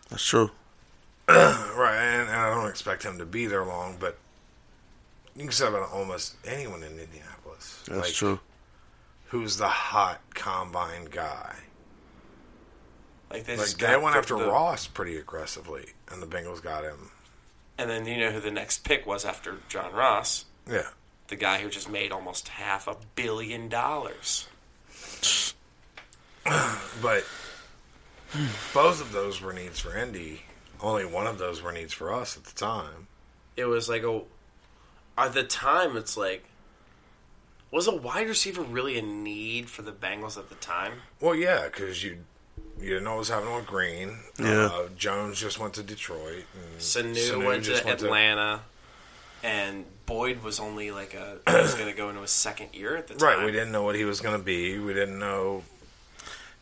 That's true. *clears throat* right, and, and I don't expect him to be there long. But you can say about almost anyone in Indianapolis. That's Like, true. Who's the hot combine guy? Like they, Like they went after the- Ross pretty aggressively, and the Bengals got him. And then you know who the next pick was after John Ross? Yeah. The guy who just made almost half a billion dollars. *sighs* But both of those were needs for Indy. Only one of those were needs for us at the time. It was like a at the time it's like was a wide receiver really a need for the Bengals at the time? Well, yeah, because you you didn't know what was happening with Green. Yeah. Uh, Jones just went to Detroit. And Sanu, went to just Atlanta and Boyd was only like a he was going to go into his second year at the time. Right, we didn't know what he was going to be. We didn't know.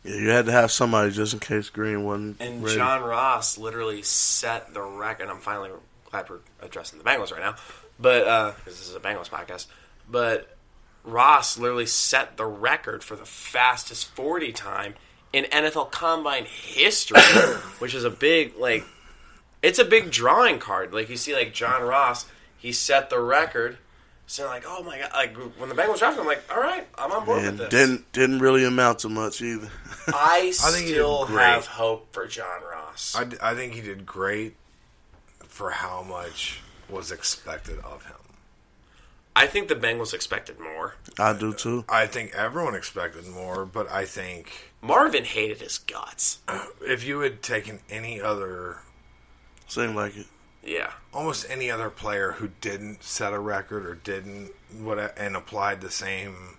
Yeah, you had to have somebody just in case Green wasn't And ready. John Ross literally set the record. I'm finally glad we're addressing the Bengals right now, but uh, because this is a Bengals podcast. But Ross literally set the record for the fastest 40 time in NFL Combine history, *coughs* which is a big like. It's a big drawing card. Like you see, like John Ross, he set the record. So like, oh my god! Like when the Bengals drafted, him, I'm like, all right, I'm on board and with this. didn't didn't really amount to much either. *laughs* I I think he did still have hope for John Ross. I, I think he did great for how much was expected of him. I think the Bengals expected more. I do too. I think everyone expected more, but I think Marvin hated his guts. *clears throat* if you had taken any other, Seemed like it. Yeah. almost any other player who didn't set a record or didn't what and applied the same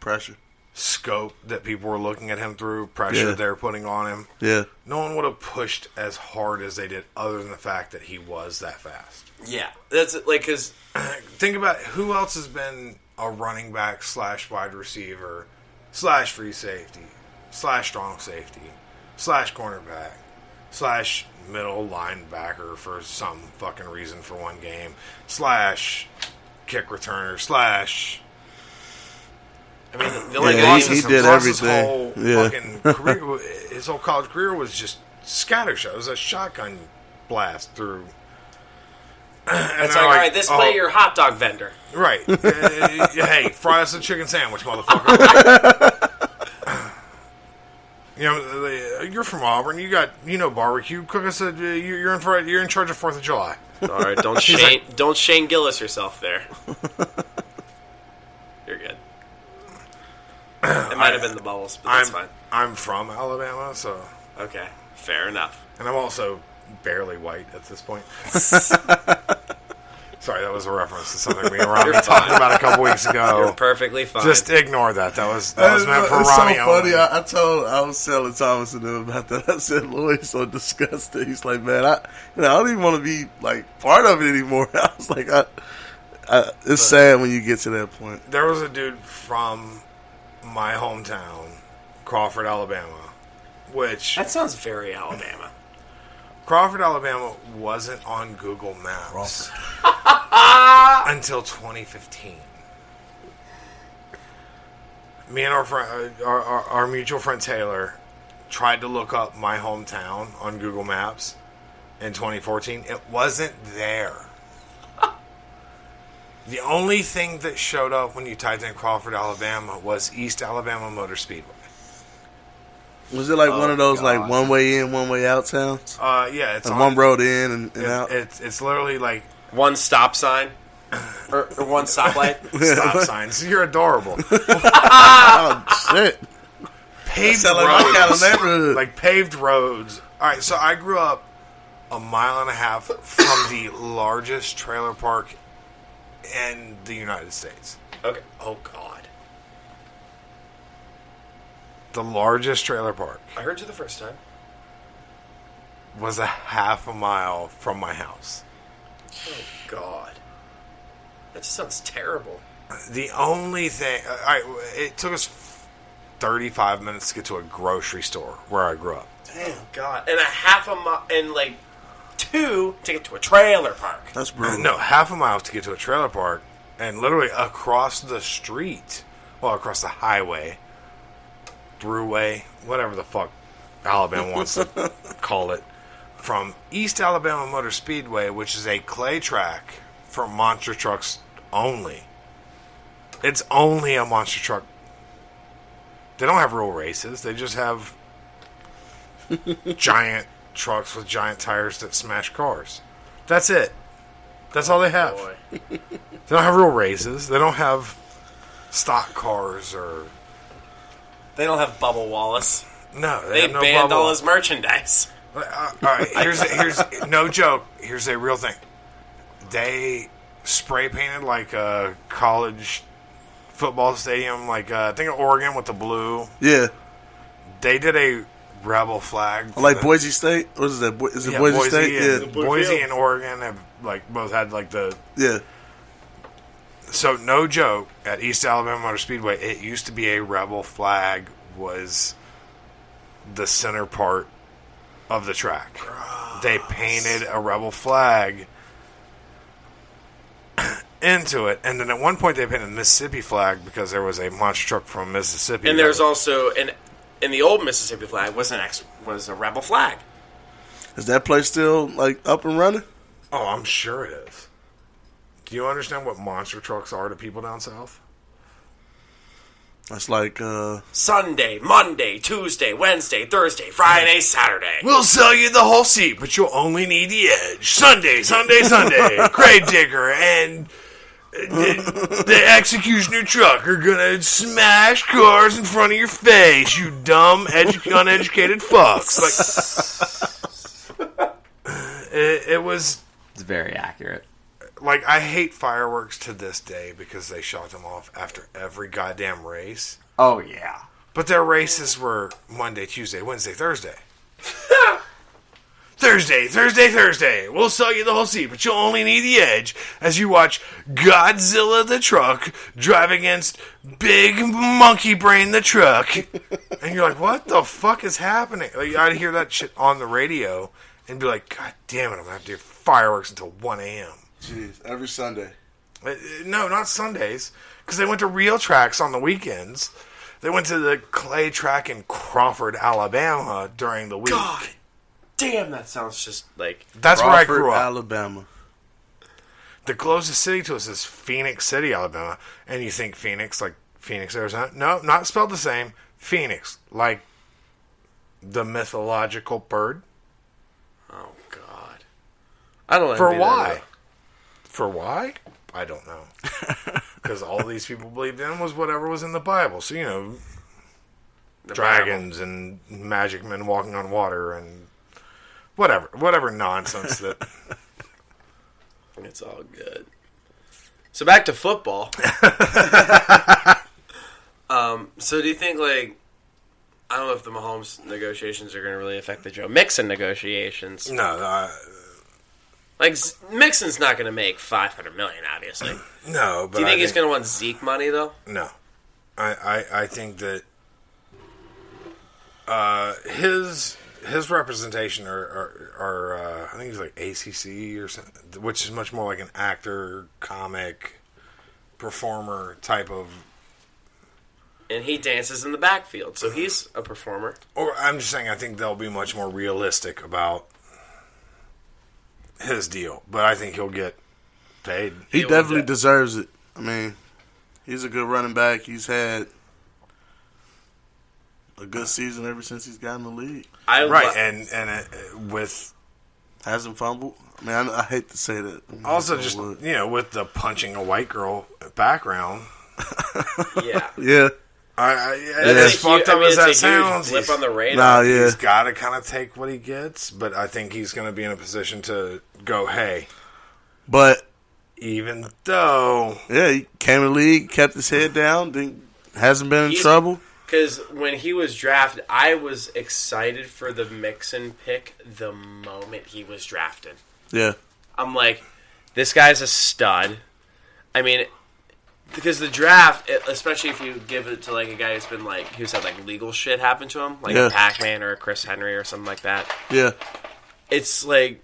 Pressure. Scope that people were looking at him through, pressure Yeah. they're putting on him, Yeah. no one would have pushed as hard as they did, other than the fact that he was that fast. Yeah, that's it, like because *clears throat* Think about who else has been a running back slash wide receiver slash free safety slash strong safety slash cornerback slash middle linebacker for some fucking reason for one game slash kick returner slash. I mean the only Yeah, guy he- he who- did everything. whole Yeah. fucking *laughs* career, his whole college career was just scattershot. It was a shotgun blast through. *clears throat* And It's they're like, all right, this oh, play your hot dog vendor. Right. *laughs* Uh, hey, fry us a chicken sandwich, motherfucker. you *laughs* You know, they- you're from Auburn. You got you know barbecue. Cook us a. You're you're in for you're in charge of Fourth of July. All right, don't He's Shane like, don't Shane Gillis yourself there. You're good. It might have been the bubbles, but that's I'm fine. I'm from Alabama, so Okay, fair enough. and I'm also barely white at this point. *laughs* Sorry, that was a reference to something we and Rhame You're talked fine. about a couple weeks ago. You're perfectly fine. Just ignore that. That was that was meant for it's Rhame. so funny. only. I, I told I was telling Thomas and them about that. I said Lloyd's so disgusted. He's like, man, I you know I don't even want to be like part of it anymore. *laughs* I was like, I, I it's sad when you get to that point. There was a dude from my hometown, Crawford, Alabama, which that sounds very Alabama. Crawford, Alabama wasn't on Google Maps *laughs* until 2015. Me and our friend, uh, our, our, our mutual friend Taylor, tried to look up my hometown on Google Maps in 2014. It wasn't there. The only thing that showed up when you typed in Crawford, Alabama, was East Alabama Motor Speedway. Was it like Oh, one of those God. like one way in, one way out towns? Uh, yeah, it's Like on- one road in and, and It- out. It's it's literally like one stop sign or, or one stoplight. *laughs* stop signs. You're adorable. *laughs* oh shit! Paved That sound like my roads, kind of neighborhood. like paved roads. All right, so I grew up a mile and a half from the largest trailer park in the United States. Okay. Oh God. The largest trailer park I heard you the first time. was a half a mile from my house. Oh God. That just sounds terrible. The only thing, uh, all right, it took us 35 minutes to get to a grocery store where I grew up. Damn God. And a half a mile and like two to get to a trailer park. That's uh, brutal. No, half a mile to get to a trailer park, and literally across the street, well, across the highway, throughway, whatever the fuck Alabama wants to *laughs* call it, from East Alabama Motor Speedway, which is a clay track for monster trucks only. It's only a monster truck. They don't have real races. They just have *laughs* giant trucks with giant tires that smash cars. That's it. That's all they have. *laughs* They don't have real races. They don't have stock cars or They don't have Bubba Wallace. no. They, They, have no banned bubble. all his merchandise. Uh, all right, *laughs* here's here's no joke. Here's a real thing. They spray painted like a college football stadium, like uh, I think of Oregon with the blue. Yeah, They did a rebel flag. like the- Boise State. What is that? Bo- Is it yeah, Boise, State? And, Yeah, Boise and Oregon have like both had like the yeah. So no joke, at East Alabama Motor Speedway, it used to be a rebel flag was the center part of the track. They painted a rebel flag into it, and then at one point they painted a Mississippi flag because there was a monster truck from Mississippi. And there's was- also an in the old Mississippi flag was an ex was a rebel flag. Is that place still like up and running? oh, I'm sure it is. Do you understand what monster trucks are to people down south? That's like uh Sunday, Monday, Tuesday, Wednesday, Thursday, Friday, Saturday. We'll sell you the whole seat, but you'll only need the edge. Sunday, Sunday, Sunday. *laughs* Grave digger and the, the executioner truck are gonna smash cars in front of your face, you dumb, edu- uneducated fucks. Like, *laughs* it, it was It's very accurate. like I hate fireworks to this day because they shot them off after every goddamn race. Oh yeah. But their races were Monday, Tuesday, Wednesday, Thursday. *laughs* Thursday, Thursday, Thursday. We'll sell you the whole seat, but you'll only need the edge as you watch Godzilla the truck drive against Big Monkey Brain the truck. and you're like, what the fuck is happening? Like, I'd hear that shit on the radio and be like, God damn it, I'm going to have to do fireworks until 1 a.m. Jeez, every Sunday. Uh, No, not Sundays, because they went to real tracks on the weekends. They went to the clay track in Crawford, Alabama during the week. God damn, that sounds just like That's where I grew up. Alabama. The closest city to us is Phenix City, Alabama. And you think Phoenix, like Phoenix, Arizona? No, not spelled the same. Phoenix, like the mythological bird. Oh God, I don't For why? For why? I don't know. *laughs* Because all these people believed in was whatever was in the Bible. So you know, The dragons and magic men walking on water and whatever, whatever nonsense that. *laughs* It's all good. So back to football. *laughs* um, so do you think like I don't know if the Mahomes negotiations are going to really affect the Joe Mixon negotiations? No, uh, like Mixon's not going to make five hundred million, obviously. *clears throat* no. But do you think I he's going to want Zeke money though? No, I, I, I think that uh, his his representation are are, are uh, I think he's like ACC or something, which is much more like an actor, comic, performer type of. And he dances in the backfield, so he's a performer. Or I'm just saying, I think they'll be much more realistic about his deal, but I think he'll get paid. He definitely deserves it. I mean, he's a good running back. He's had a good season ever since he's gotten the league. right, and and uh, with hasn't fumbled. I mean, I, I hate to say that. I mean, also just would. you know with the punching a white girl background. *laughs* Yeah. yeah. I, I, That's as a hu- fucked I up mean, as that sounds, blip he's- on the radar. Nah, yeah. he's got to kind of take what he gets. But I think he's going to be in a position to go, hey, But even though yeah, he came to the league, kept his head down, didn't, hasn't been in trouble. Because when he was drafted, I was excited for the Mixon pick the moment he was drafted. Yeah. I'm like, this guy's a stud. I mean, because the draft, especially if you give it to like a guy who's been like who's had like legal shit happen to him, like Yeah. a Pac-Man or a Chris Henry or something like that. Yeah. It's like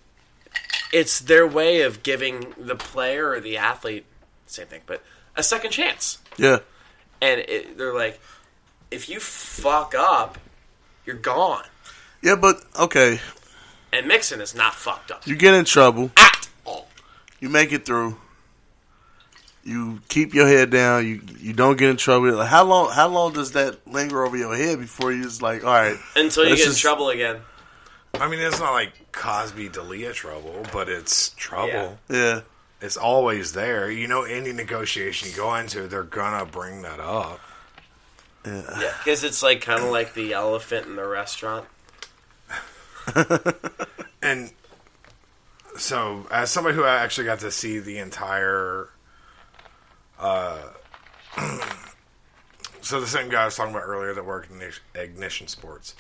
it's their way of giving the player or the athlete same thing, but a second chance. Yeah. And it, they're like, if you fuck up, you're gone. Yeah, but okay, And Mixon is not fucked up. you get in trouble. At all. You make it through. You keep your head down. You you don't get in trouble. Like how long? How long does that linger over your head before you just like, all right, Until you let's get in trouble again. I mean, it's not like Cosby Dalia trouble, but it's trouble. Yeah. It's always there. You know, any negotiation you go into, they're gonna bring that up. Yeah, because it's like kind of like the elephant in the restaurant. *laughs* And so, as somebody who actually got to see the entire, uh, *clears throat* so the same guy I was talking about earlier that worked in Ignition- Ignition Sports,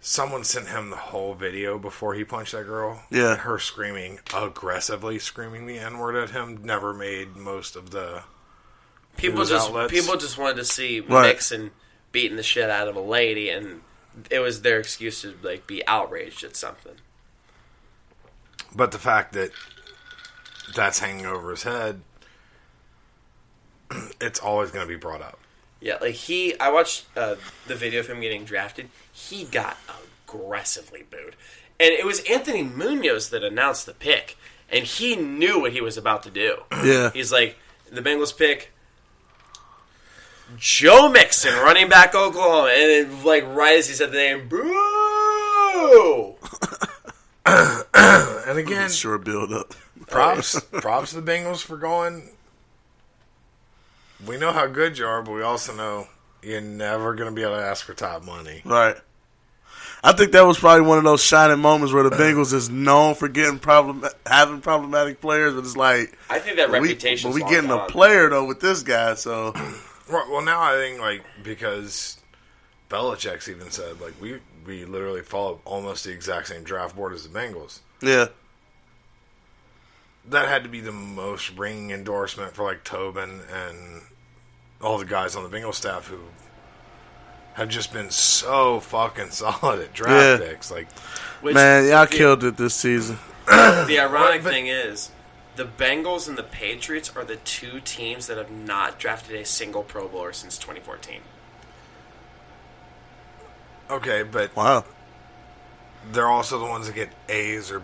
someone sent him the whole video before he punched that girl. Yeah. her screaming aggressively, screaming the N word at him, never made most of the People just outlets. people just wanted to see Right. Mixon beating the shit out of a lady, and it was their excuse to like be outraged at something. But the fact that that's hanging over his head, *clears throat* it's always going to be brought up. Yeah, like he, I watched uh, the video of him getting drafted. He got aggressively booed, and it was Anthony Munoz that announced the pick, and he knew what he was about to do. Yeah. he's like the Bengals pick. Joe Mixon, running back Oklahoma, and then like right as he said the name, boo! *coughs* and again, sure build up. props props to the Bengals for going. We know how good you are, but we also know you're never going to be able to ask for top money. Right. I think that was probably one of those shining moments where the Bengals is known for getting problem having problematic players, but it's like I think that but we- reputation's But we long getting a player though with this guy, so Right, well, now I think like because Belichick's even said like we we literally follow almost the exact same draft board as the Bengals. yeah, that had to be the most ringing endorsement for like Tobin and all the guys on the Bengals staff who have just been so fucking *laughs* solid at draft Yeah. picks. Like, Which- man, y'all killed it this season. the ironic thing is, the Bengals and the Patriots are the two teams that have not drafted a single Pro Bowler since 2014. okay, but Wow. they're also the ones that get A's or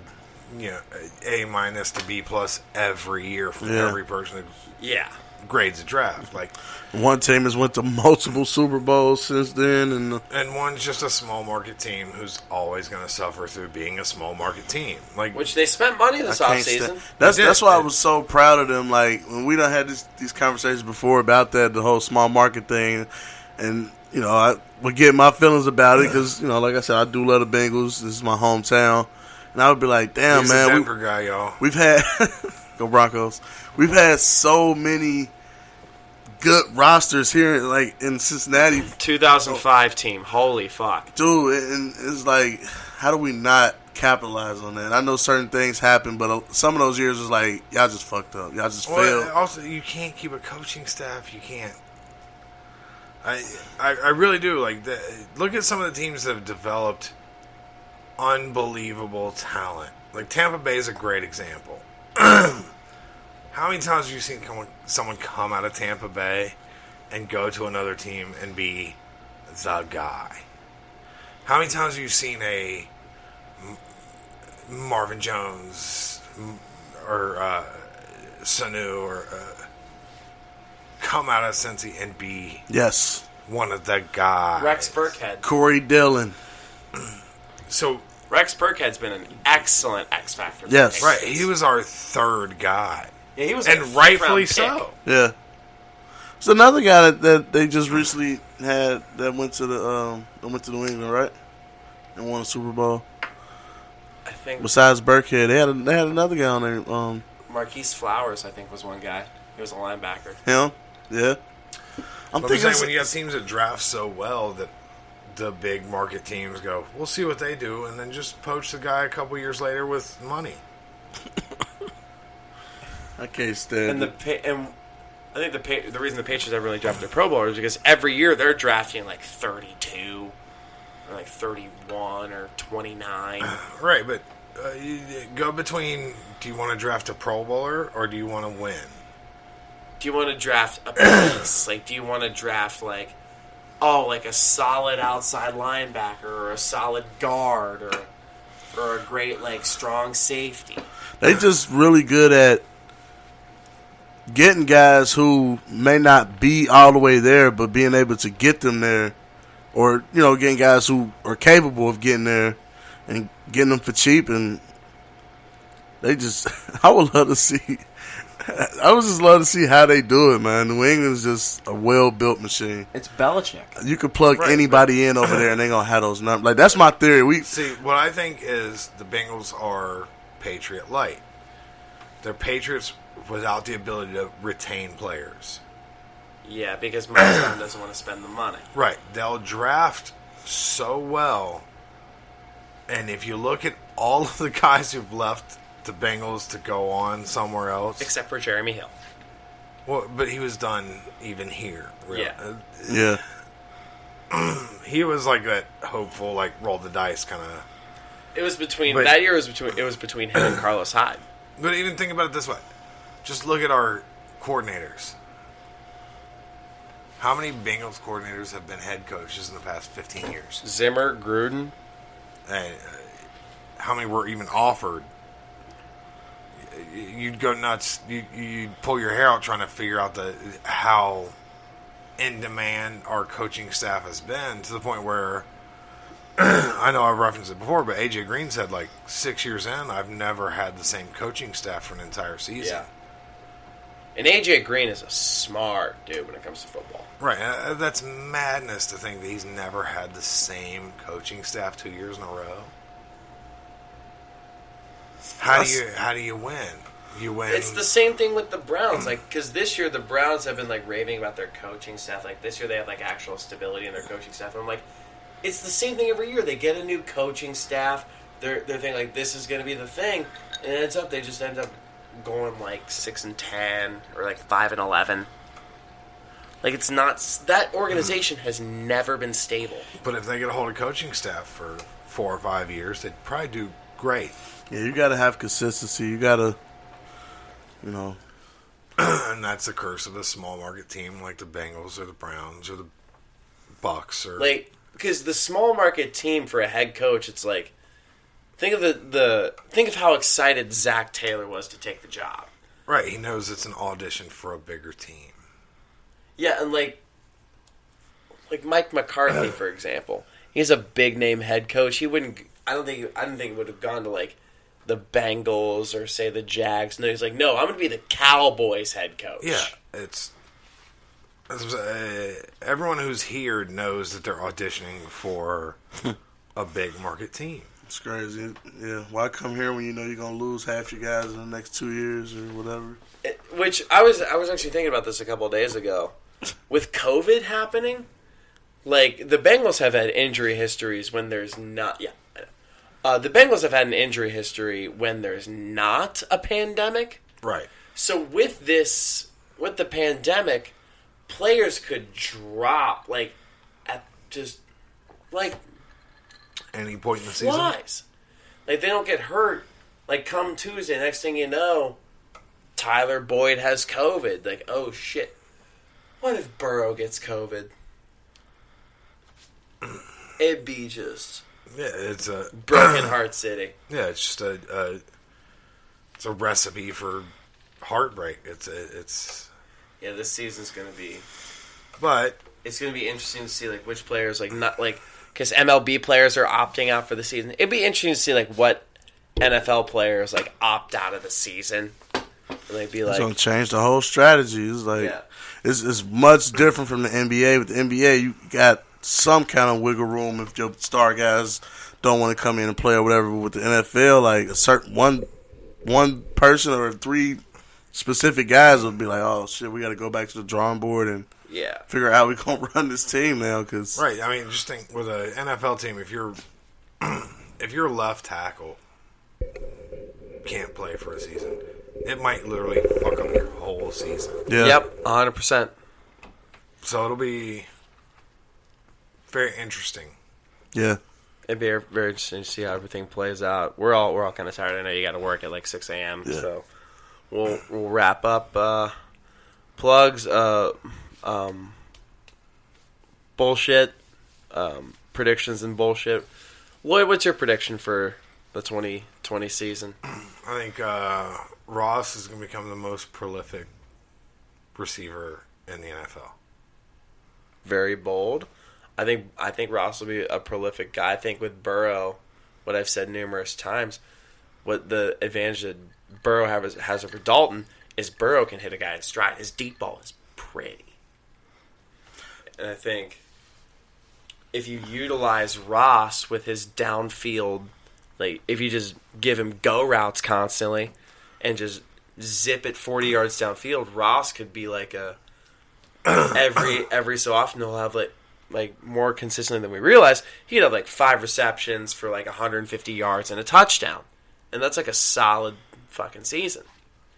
you know A minus to B plus every year from Yeah. every person. Yeah. Grades a draft. Like One team has went to multiple Super Bowls since then, and and one's just a small market team who's always going to suffer through being a small market team. Like Which they spent money this I can't offseason. stand- That's They did. that's why I was so proud of them. Like when we done had this, these conversations before about that, the whole small market thing, and you know I would get my feelings about it because you know, like I said, I do love the Bengals. This is my hometown, and I would be like, damn he's a man, we, Denver guy, y'all. we've had *laughs* go Broncos. We've had so many good rosters here, like in Cincinnati, 2005 team. Holy fuck. dude. And it's like, how do we not capitalize on that? I know certain things happen, but uh, some of those years was like, y'all just fucked up. Y'all just Well, failed. also, you can't keep a coaching staff. You can't. I, I, I really do like. The, look at some of the teams that have developed unbelievable talent. Like Tampa Bay is a great example. *clears throat* How many times have you seen someone come out of Tampa Bay and go to another team and be the guy? How many times have you seen a Marvin Jones or uh, Sanu or uh, come out of Cincy and be Yes, one of the guys? Rex Burkhead. Corey Dillon. So Rex Burkhead's been an excellent X Factor. Yes. the right, he was our third guy. Yeah, he was and like a rightfully so. Yeah. It's another guy that, that they just recently had that went to the um went to New England, right? And won a Super Bowl. I think Besides Burkhead, they had a, they had another guy on there. Um, Marquis Flowers, I think, was one guy. He was a linebacker. him. Yeah. I'm I'm thinking saying when you have teams that draft so well that the big market teams go, we'll see what they do, and then just poach the guy a couple years later with money. *laughs* I can't. And the it. And I think the pa- the reason the Patriots ever really draft their Pro Bowlers is because every year they're drafting like 32 or like 31 or 29. *sighs* Right, but uh, you- go between do you want to draft a Pro Bowler or do you want to win? do you want to draft a *clears throat* piece? like, do you want to draft like, oh, like a solid outside linebacker or a solid guard or or a great like strong safety? They just really good at getting guys who may not be all the way there, but being able to get them there, or you know, getting guys who are capable of getting there and getting them for cheap. And they just, *laughs* I would love to see. *laughs* I was just love to see how they do it, man. New England's just a well built machine. It's Belichick. You could plug Right, anybody in over *laughs* there, and they gonna have those numbers. Like that's my theory. We See, what I think is the Bengals are Patriot light. They're Patriots without the ability to retain players. Yeah, because Mike Brown *coughs* doesn't want to spend the money. Right. They'll draft so well. And if you look at all *laughs* of the guys who've left the Bengals to go on somewhere else, Except for Jeremy Hill. well, but he was done even here. really. Yeah. yeah. *clears throat* he was like that hopeful, like roll the dice kind of. It was between But- that year. Was between it was between him and *clears throat* Carlos Hyde. But even think about it this way: just look at our coordinators. How many Bengals coordinators have been head coaches in the past fifteen years? Zimmer, Gruden. And uh, how many were even offered? You'd go nuts. You, you'd pull your hair out trying to figure out the how in demand our coaching staff has been to the point where *clears throat* I know I've referenced it before, but AJ Green said like six years in, I've never had the same coaching staff for an entire season. Yeah. And AJ Green is a smart dude when it comes to football. Right, uh, that's madness to think that he's never had the same coaching staff two years in a row. How do you how do you win? You win. It's the same thing with the Browns, like because this year the Browns have been like raving about their coaching staff. Like this year they have like actual stability in their coaching staff. And I'm like, it's the same thing every year. They get a new coaching staff. They're they're thinking like this is going to be the thing, and it ends up they just end up going like six and ten or like five and eleven. Like it's not that organization has never been stable. But if they get a hold of coaching staff for four or five years, they'd probably do great. Yeah, you got to have consistency. You got to, you know, *clears throat* and that's the curse of a small market team like the Bengals or the Browns or the Bucks or like because the small market team for a head coach, it's like think of the the think of how excited Zac Taylor was to take the job. Right, he knows it's an audition for a bigger team. Yeah, and like like Mike McCarthy, *clears throat* for example, he's a big name head coach. He wouldn't. I don't think. I don't think would have gone to like the Bengals or say the Jags. No, he's like, no, I'm going to be the Cowboys head coach. Yeah, it's. it's, uh, everyone who's here knows that they're auditioning for a big market team. It's crazy. Yeah. Why come here when you know you're gonna lose half your guys in the next two years or whatever? Which I was I was actually thinking about this a couple of days ago. With COVID happening, like the Bengals have had injury histories when there's not yeah. Uh, the Bengals have had an injury history when there's not a pandemic. Right. So with this with the pandemic, players could drop like at just like Any point in the season. flies. Like they don't get hurt. Like come Tuesday, next thing you know, Tyler Boyd has COVID. Like oh shit, what if Burrow gets COVID? It'd be just Yeah, it's a *clears throat* broken heart city. Yeah, it's just a, a it's a recipe for heartbreak. It's a, it's Yeah, this season's gonna be. But it's gonna be interesting to see like which players like not like because MLB players are opting out for the season. It'd be interesting to see like what NFL players like opt out of the season. And they'd be like, It's like, gonna change the whole strategy. It's like Yeah. it's it's much different from the NBA. With the NBA, you got some kind of wiggle room if your star guys don't want to come in and play or whatever. But with the NFL, like a certain one one person or three specific guys would be like, oh shit, we got to go back to the drawing board and Yeah. figure out how we gonna *laughs* run this team now. Because right. I mean, just think with an NFL team, if you're *clears throat* if your left tackle can't play for a season, it might literally fuck up your whole season. Yeah. Yep, hundred percent. So it'll be very interesting. Yeah. It'd be very interesting to see how everything plays out. We're all we're all kind of tired. I know you got to work at like six a.m. Yeah. So we'll we'll wrap up. Uh, plugs, uh, um, bullshit, um, predictions and bullshit. Lloyd, what's your prediction for the twenty twenty season? I think uh, Ross is going to become the most prolific receiver in the NFL. Very bold. I think I think Ross will be a prolific guy. I think with Burrow, what I've said numerous times, what the advantage that Burrow has, has over Dalton is Burrow can hit a guy in stride. His deep ball is pretty. And I think if you utilize Ross with his downfield, like if you just give him go routes constantly and just zip it 40 yards downfield, Ross could be like a *clears throat* every every so often he'll have like like more consistently than we realize. He'd have like five receptions for like 150 yards and a touchdown, and that's like a solid fucking season.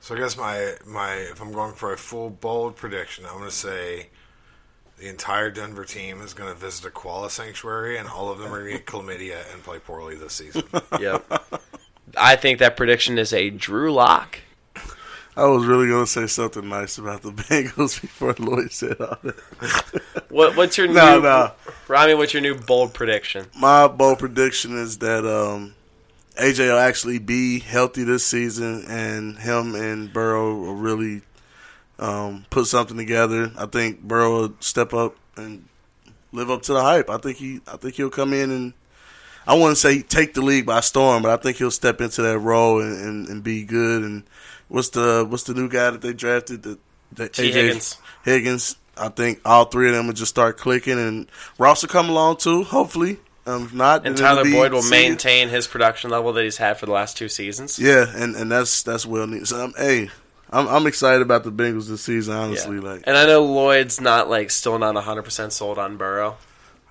So I guess my my if I'm going for a full bold prediction, I'm going to say the entire Denver team is going to visit a koala sanctuary, and all of them are going to get chlamydia and play poorly this season. *laughs* Yep. I think that prediction is a Drew Lock. I was really gonna say something nice about the *laughs* Bengals before Lloyd said all that. *laughs* What what's your No, *laughs* new no. Rhame? What's your new bold prediction? My bold prediction is that um, AJ will actually be healthy this season, and him and Burrow will really um, put something together. I think Burrow will step up and live up to the hype. I think he, I think he'll come in and I wouldn't say take the league by storm, but I think he'll step into that role and, and, and be good. And what's the what's the new guy that they drafted? The, the Tee Higgins. Higgins. I think all three of them will just start clicking, and Ross will come along too. Hopefully, um, if not, And Tyler be Boyd will see- maintain his production level that he's had for the last two seasons. Yeah, and, and that's that's well needed. So, um, hey, I'm I'm excited about the Bengals this season. Honestly, like And I know Lloyd's not like still not 100 percent sold on Burrow.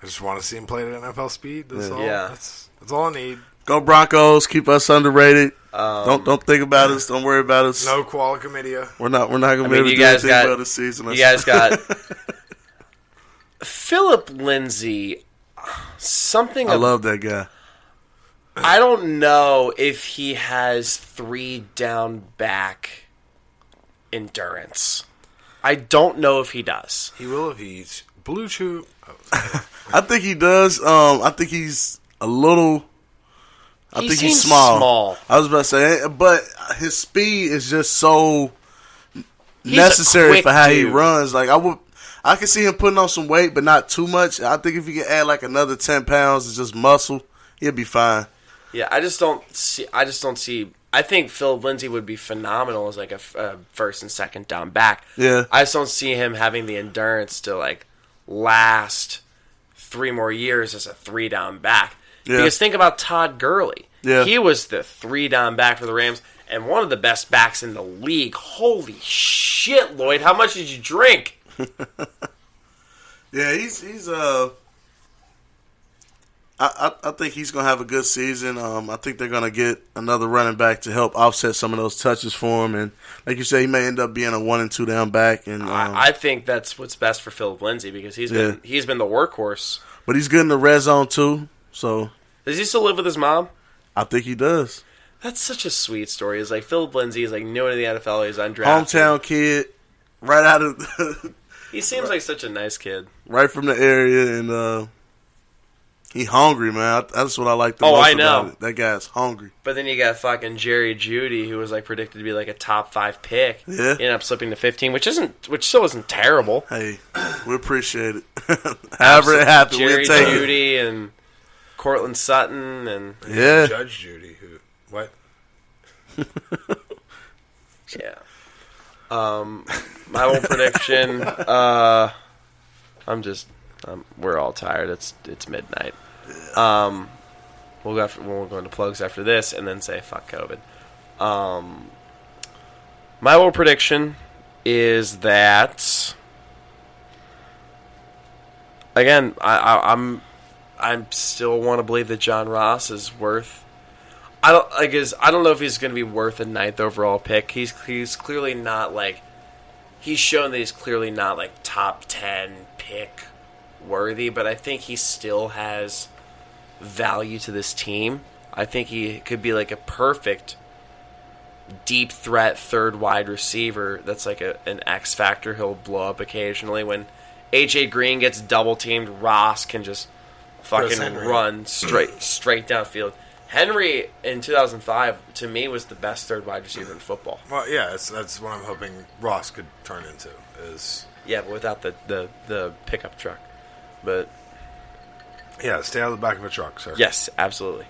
I just want to see him play at NFL speed. That's Yeah. all. Yeah. That's, that's all I need. Go Broncos, keep us underrated. Um, don't don't think about us. Don't worry about us. No koala chlamydia. We're not we're not gonna I be mean, able to you do guys anything got about this season. you guys got *laughs* Phillip Lindsay. Something I ab- love that guy. I don't know if he has three down back endurance. I don't know if he does. He will if he eats BlueChew. *laughs* I think he does. Um, I think he's a little. I He think he's small. small. I was about to say, but his speed is just so He's necessary for how he runs. Like I would, I could see him putting on some weight, but not too much. I think if he could add like another ten pounds of just muscle, he'll be fine. Yeah, I just don't see. I just don't see. I think Phillip Lindsay would be phenomenal as like a, uh, first and second down back. Yeah. I just don't see him having the endurance to like last three more years as a three down back. Yeah. Because think about Todd Gurley. Yeah. He was the three down back for the Rams and one of the best backs in the league. Holy shit, Lloyd! How much did you drink? *laughs* Yeah, he's he's uh. I, I, I think he's gonna have a good season. Um, I think they're gonna get another running back to help offset some of those touches for him, and like you said, he may end up being a one and two down back. And um, I, I think that's what's best for Phillip Lindsay because he's been he's been the workhorse. but he's good in the red zone too. So Does he still live with his mom? I think he does. That's such a sweet story. It's like Phillip Lindsay is like new into the NFL. He's undrafted. Hometown kid, right out of *laughs* He seems like such a nice kid. right from the area, and uh, he hungry, man. That's what I like the Oh, most I about know. it. That guy's hungry. But then you got fucking Jerry Jeudy, who was like predicted to be like a top five pick. Yeah. He ended up slipping to fifteen, which isn't, which still isn't terrible. Hey, we appreciate it. *laughs* However it happened, Jerry we'll take it. Jeudy and Courtland Sutton and Yeah. Judge Judy, who what? *laughs* yeah. Um, my whole prediction. Uh, I'm just, um, we're all tired. It's it's midnight. Um, we'll go. After, we'll go into plugs after this, and then say fuck COVID. Um, my whole prediction is that again, I, I, I'm I'm still want to believe that John Ross is worth. I don't like is I don't know if he's going to be worth a ninth overall pick. He's he's clearly not like he's shown that he's clearly not like top ten pick worthy, but I think he still has value to this team. I think he could be like a perfect deep threat third wide receiver that's like a, an X factor. He'll blow up occasionally when AJ Green gets double teamed. Ross can just fucking run straight straight downfield. Henry in 2005 to me was the best third wide receiver in football. Well, yeah, that's, that's what I'm hoping Ross could turn into. Is Yeah, but without the the, the pickup truck. But yeah, stay out of the back of a truck, sir. yes, absolutely.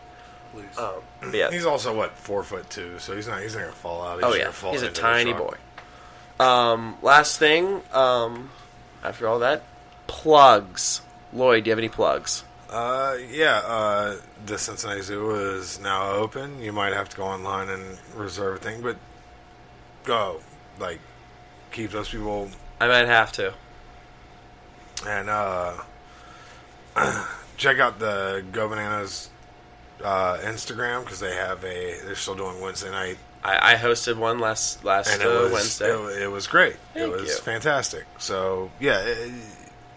Um, but yeah, He's also what four foot two, so he's not he's not gonna fall out. He's oh just yeah, gonna fall he's a into the tiny truck. boy. Um, last thing, um, after all that, plugs. Lloyd, do you have any plugs? Uh, yeah, uh, the Cincinnati Zoo is now open. You might have to go online and reserve a thing, but go. Like, keep those people. I might have to. And, uh, *clears throat* check out the Go Bananas uh, Instagram because they have a. They're still doing Wednesday night. I, I hosted one last last and uh, it was, Wednesday. It, it was great. Thank it was you. fantastic. So, yeah, it,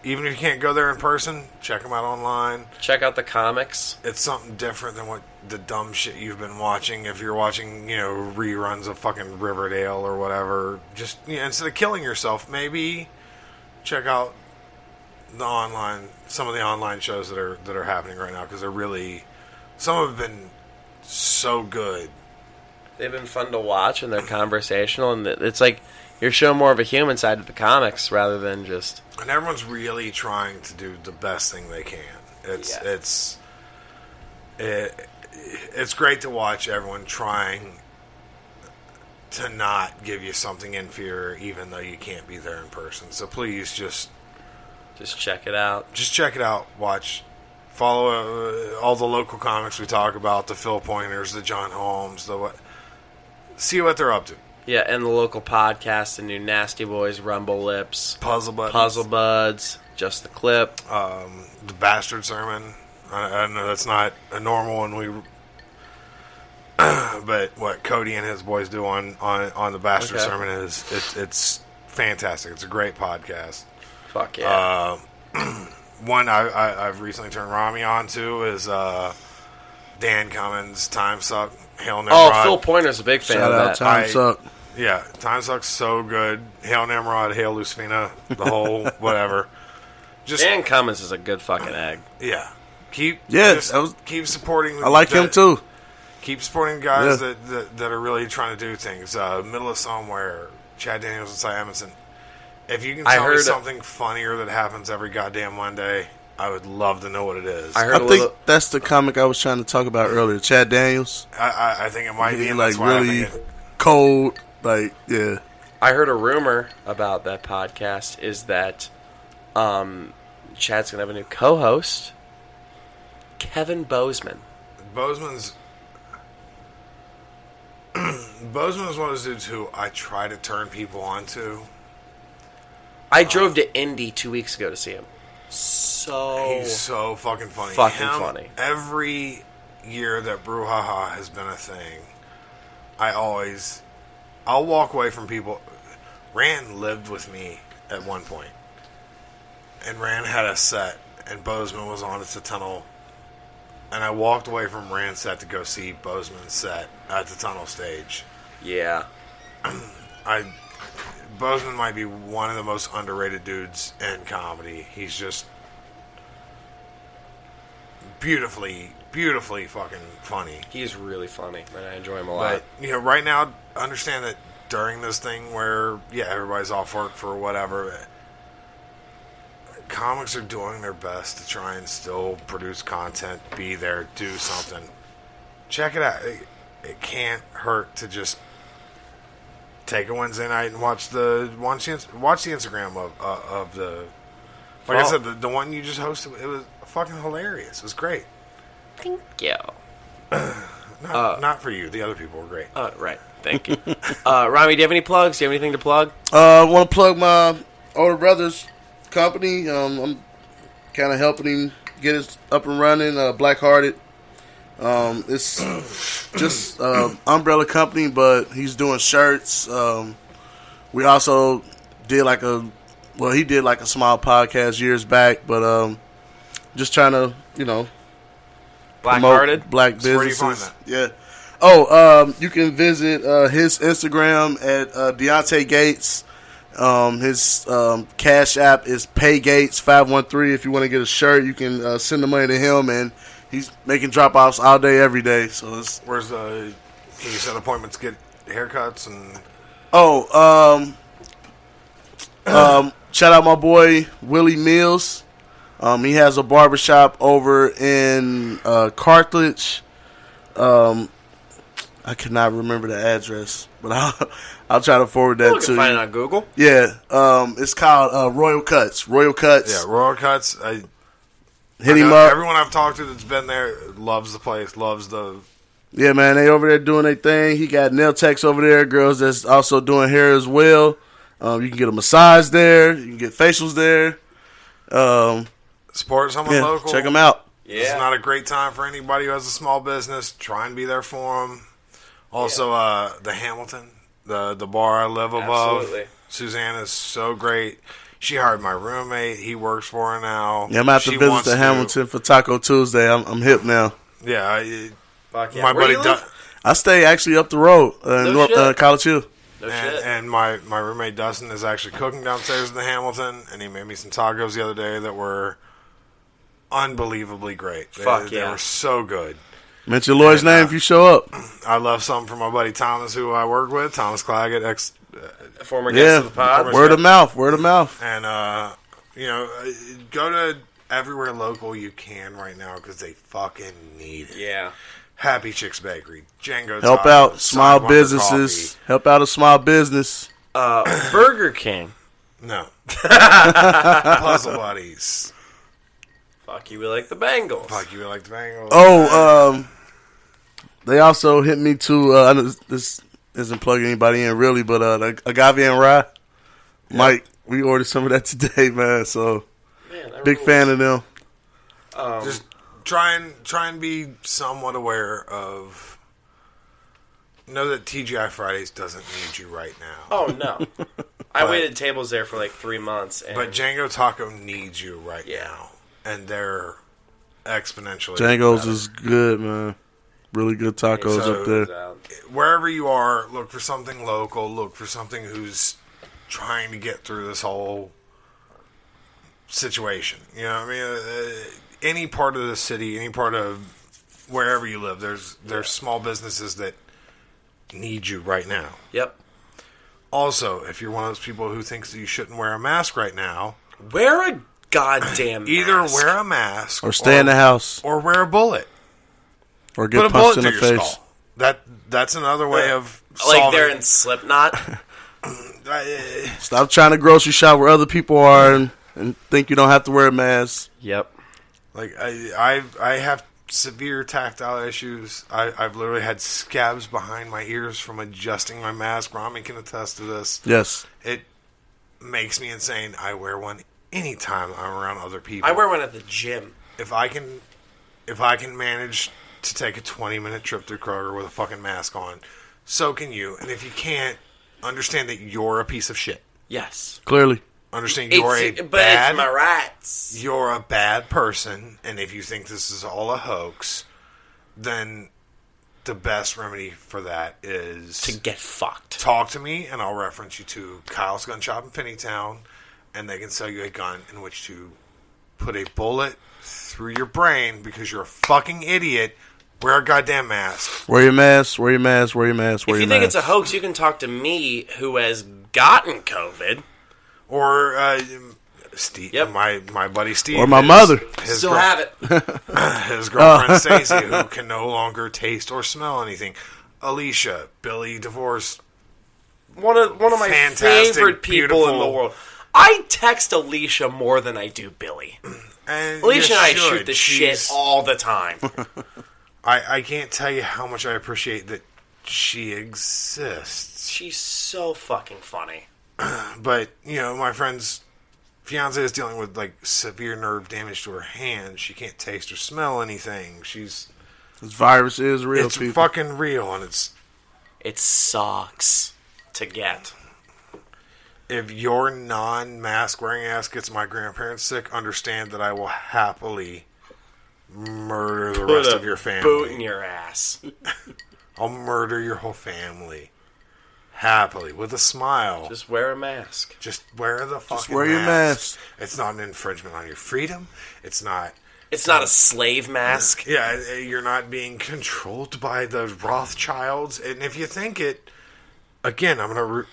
even if you can't go there in person, check them out online. Check out the comics. It's something different than what the dumb shit you've been watching. If you're watching, you know, reruns of fucking Riverdale or whatever, just you know, instead of killing yourself, maybe check out the online, some of the online shows that are that are happening right now because they're really, some have been so good. They've been fun to watch and they're conversational and it's like you're showing more of a human side to the comics rather than just and everyone's really trying to do the best thing they can. It's it's it, it's great to watch everyone trying to not give you something inferior, even though you can't be there in person. So please just just check it out. Just check it out. Watch. Follow uh, all the local comics we talk about, the Phil Pointers, the John Holmes, the what. See what they're up to. Yeah, and the local podcast, the new Nasty Boys, Rumble Lips, Puzzle Buds, Puzzle Buds, Just the Clip, um, the Bastard Sermon. I, I know that's not a normal one. We, *clears throat* but what Cody and his boys do on on, on the Bastard Okay. Sermon is it's it's fantastic. It's a great podcast. Fuck yeah. Uh, *clears throat* one I, I I've recently turned Rhame on to is uh, Dan Cummins, Time Suck, Hail Nimrod. Oh, Phil Pointer's a big fan Shout of out that. Time I- Suck. Yeah, Time Suck's so good. Hail Nimrod, Hail Lucifina, the whole *laughs* whatever. Just Dan Cummins is a good fucking egg. yeah, keep Yeah, just that was- keep supporting. I like him the- too. Keep supporting guys Yeah. that, that that are really trying to do things. Uh, Middle of somewhere, Chad Daniels and Cy Amundson. If you can I tell me heard- something funnier that happens every goddamn Monday, I would love to know what it is. I, think that's the comic I was trying to talk about earlier, Chad Daniels. I, I, I think it might be He, and like that's why I really think it- cold, like yeah. I heard a rumor about that podcast is that um, Chad's gonna have a new co-host, Kevin Bozeman. Bozeman's *clears throat* Bozeman is one of those dudes who I try to turn people onto. I drove to Indy two weeks ago to see him. So He's so fucking funny. Fucking Him, funny. Every year that Brouhaha has been a thing, I always, I'll walk away from people. Rand lived with me at one point, and Rand had a set, and Bozeman was on at the tunnel, and I walked away from Rand's set to go see Bozeman's set at the tunnel stage. Yeah. *clears throat* I Bozeman might be one of the most underrated dudes in comedy. He's just beautifully, beautifully fucking funny. He's really funny, and I enjoy him a lot. But you know, right now, understand that during this thing where yeah, everybody's off work for whatever. Comics are doing their best to try and still produce content, be there, do something. Check it out. It, it can't hurt to just take a Wednesday night and watch the watch the, watch the Instagram of uh, of the. Like I said, the, the one you just hosted, it was fucking hilarious. It was great. Thank you. *clears throat* Not, not for you. The other people were great. Uh, right. Thank you. *laughs* uh, Rhame, do you have any plugs? Do you have anything to plug? Uh, I want to plug my older brother's company. Um, I'm kind of helping him get it up and running. Uh, Black Hearted. Um, it's *coughs* just uh, umbrella company, but he's doing shirts. Um, we also did like a well, he did like a small podcast years back, but um, just trying to you know Black promote Hearted? black So where do you find businesses. Yeah. Oh, um, you can visit uh, his Instagram at uh, Deontay Gates. Um, his um, cash app is Paygates five one three. If you want to get a shirt, you can uh, send the money to him, and he's making drop offs all day, every day. So it's Where's the? Can you set appointments, get haircuts, and Oh, um, um, *clears throat* shout out my boy Willie Mills. Um, he has a barbershop over in uh, Carthage. Um, I cannot remember the address, but I'll, *laughs* I'll try to forward that to can find you. it on Google. Yeah, um, it's called uh, Royal Cuts. Royal Cuts. yeah, Royal Cuts. I Hit I him up. Everyone I've talked to that's been there loves the place, loves the. Yeah, man, they over there doing their thing. He got nail techs over there, girls that's also doing hair as well. Um, you can get a massage there. You can get facials there. Um, Support someone yeah, local. check them out. Yeah, It's not a great time for anybody who has a small business. Try and be there for them. Also, uh, the Hamilton, the the bar I live above. Absolutely. Suzanne is so great. She hired my roommate. He works for her now. Yeah, I'm gonna have to She visit wants the to- Hamilton for Taco Tuesday. I'm, I'm hip now. Yeah, I, Fuck yeah. my Where buddy. you live? Du- I stay actually up the road, uh, No North shit. uh, College Hill. No and, shit. and my, my roommate Dustin is actually cooking downstairs in the Hamilton, and he made me some tacos the other day that were unbelievably great. They, Fuck they yeah. were so good. Mention Lloyd's And, uh, name if you show up. I love something from my buddy Thomas, who I work with, Thomas Claggett, ex Former guest Yeah, of the pod. word of mouth, word of mouth. and uh, you know, uh, go to everywhere local you can right now because they fucking need it. Yeah. Happy Chicks Bakery, Django. Help Tacos, out small Sidewalker businesses. Help out a small business. Uh, *coughs* Burger King. No. *laughs* Puzzle Buddies. Fuck you, we like the Bengals. Fuck you, we like the Bengals. Oh, um, they also hit me to. Uh, this, this isn't plugging anybody in really, but uh, the agave and rye. Mike, we ordered some of that *laughs* today, man. So Man, big rules. fan of them. Um, Just try and try and be somewhat aware of. Know that TGI Fridays doesn't need you right now. oh no. *laughs* I But- waited tables there for like three months. And But Django Taco needs you right Yeah. now, and they're exponentially. Django's better. is good, man. Really good tacos So- up there. wherever you are, look for something local. Look for something who's trying to get through this whole situation. You know, what I mean, uh, any part of the city, any part of wherever you live, there's there's small businesses that need you right now. Yep. Also, if you're one of those people who thinks that you shouldn't wear a mask right now, Wear a goddamn *clears throat* either mask. wear a mask Or stay in the house. or wear a bullet. Or get Put a punched bullet in the your face. skull. That that's another way of like solving- they're in Slipknot. *laughs* Stop trying to grocery shop where other people are and, and think you don't have to wear a mask. Yep. Like I, I, I have severe tactile issues. I, I've literally had scabs behind my ears from adjusting my mask. Rhame can attest to this. Yes. It makes me insane. I wear one anytime I'm around other people. I wear one at the gym. If I can, if I can manage to take a 20 minute trip through Kroger with a fucking mask on, so can you. And if you can't, understand that you're a piece of shit. Yes. Clearly. Understand you're It's- a but bad. it's my rights. You're a bad person, and if you think this is all a hoax, then the best remedy for that is to get fucked. Talk to me, and I'll reference you to Kyle's Gun Shop in Finneytown, and they can sell you a gun in which to put a bullet through your brain because you're a fucking idiot. Wear a goddamn mask. Wear your mask. Wear your mask. Wear your mask. Wear If you your think mask. it's a hoax, you can talk to me, who has gotten COVID. Or uh, Steve, my my buddy Steve, Or my his- mother. his Still girl- have it. *laughs* *laughs* his girlfriend Oh. Stacy, who can no longer taste or smell anything. Alicia, Billy divorced. One of one of my Fantastic, favorite people in the beautiful- world. I text Alicia more than I do Billy. And Alicia and I should. shoot the shit She's- all the time. *laughs* I, I can't tell you how much I appreciate that she exists. She's so fucking funny. *clears throat* But, you know, my friend's fiance is dealing with like severe nerve damage to her hand. She can't taste or smell anything. She's This virus is real, it's people. fucking real and it's It sucks to get. if your non-mask wearing ass gets my grandparents sick, understand that I will happily murder the Put rest a of your family. boot in your ass. *laughs* I'll murder your whole family happily with a smile. Just wear a mask. Just wear the fucking wear your mask. It's not an infringement on your freedom. It's not. It's not a slave mask. Yeah, uh, you're not being controlled by the Rothschilds. And if you think it, again, I'm gonna, re-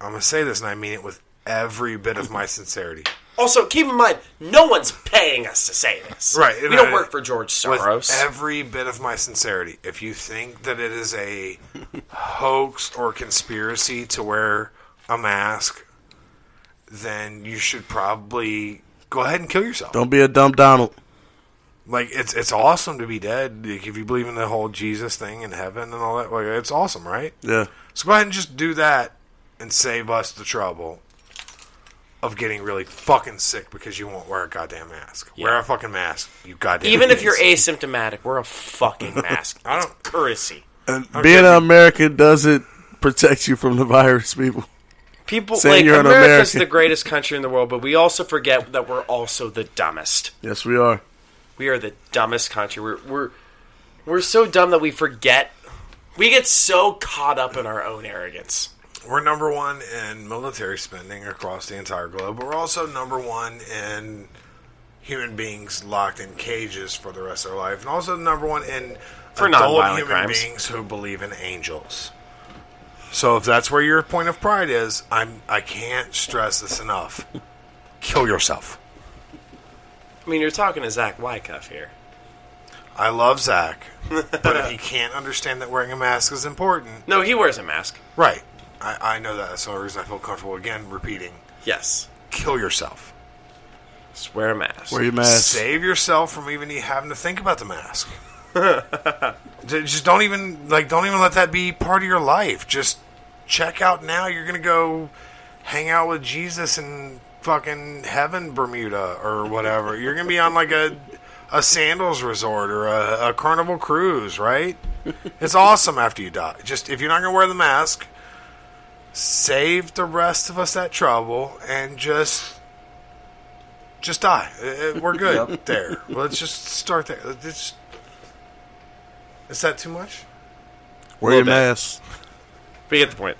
I'm gonna say this, and I mean it with every bit of my sincerity. Also, keep in mind, no one's paying us to say this. Right. We and don't I- work for George Soros. With Soros. every bit of my sincerity, if you think that it is a hoax or conspiracy to wear a mask, then you should probably go ahead and kill yourself. Don't be a dumb Donald. Like it's it's awesome to be dead. Like, if you believe in the whole Jesus thing and heaven and all that, like it's awesome, right? Yeah. So go ahead and just do that and save us the trouble of getting really fucking sick because you won't wear a goddamn mask. Wear a fucking mask. You goddamn. Even if you're idiots. asymptomatic, wear a fucking *laughs* mask. I don't- courtesy. And being an American doesn't protect you from the virus, people. People Saying like you're an America's American. the greatest country in the world, but we also forget that we're also the dumbest. Yes, we are. We are the dumbest country. We're we're we're so dumb that we forget. We get so caught up in our own arrogance. We're number one in military spending across the entire globe. But we're also number one in human beings locked in cages for the rest of their life, and also number one in For adult human crimes. beings who believe in angels. So if that's where your point of pride is, I'm I can't stress this enough. *laughs* Kill yourself. I mean, you're talking to Zach Wycuff here. I love Zach, but if *laughs* he can't understand that wearing a mask is important, No, he wears a mask. right? I, I know that. That's the only reason I feel comfortable again repeating. Yes. Kill yourself. Just wear a mask. Wear your mask. Save yourself from even having to think about the mask. *laughs* Just don't even like. Don't even let that be part of your life. Just check out now. You're gonna go hang out with Jesus in fucking heaven, Bermuda or whatever. You're gonna be on like a a sandals resort or a, a carnival cruise, right? It's awesome after you die. Just if you're not gonna wear the mask, save the rest of us that trouble and just just die. Uh, uh, We're good Yep. *laughs* there. Let's just start there. Let's just- is that too much? Wear your Little bit. mask. We get the point.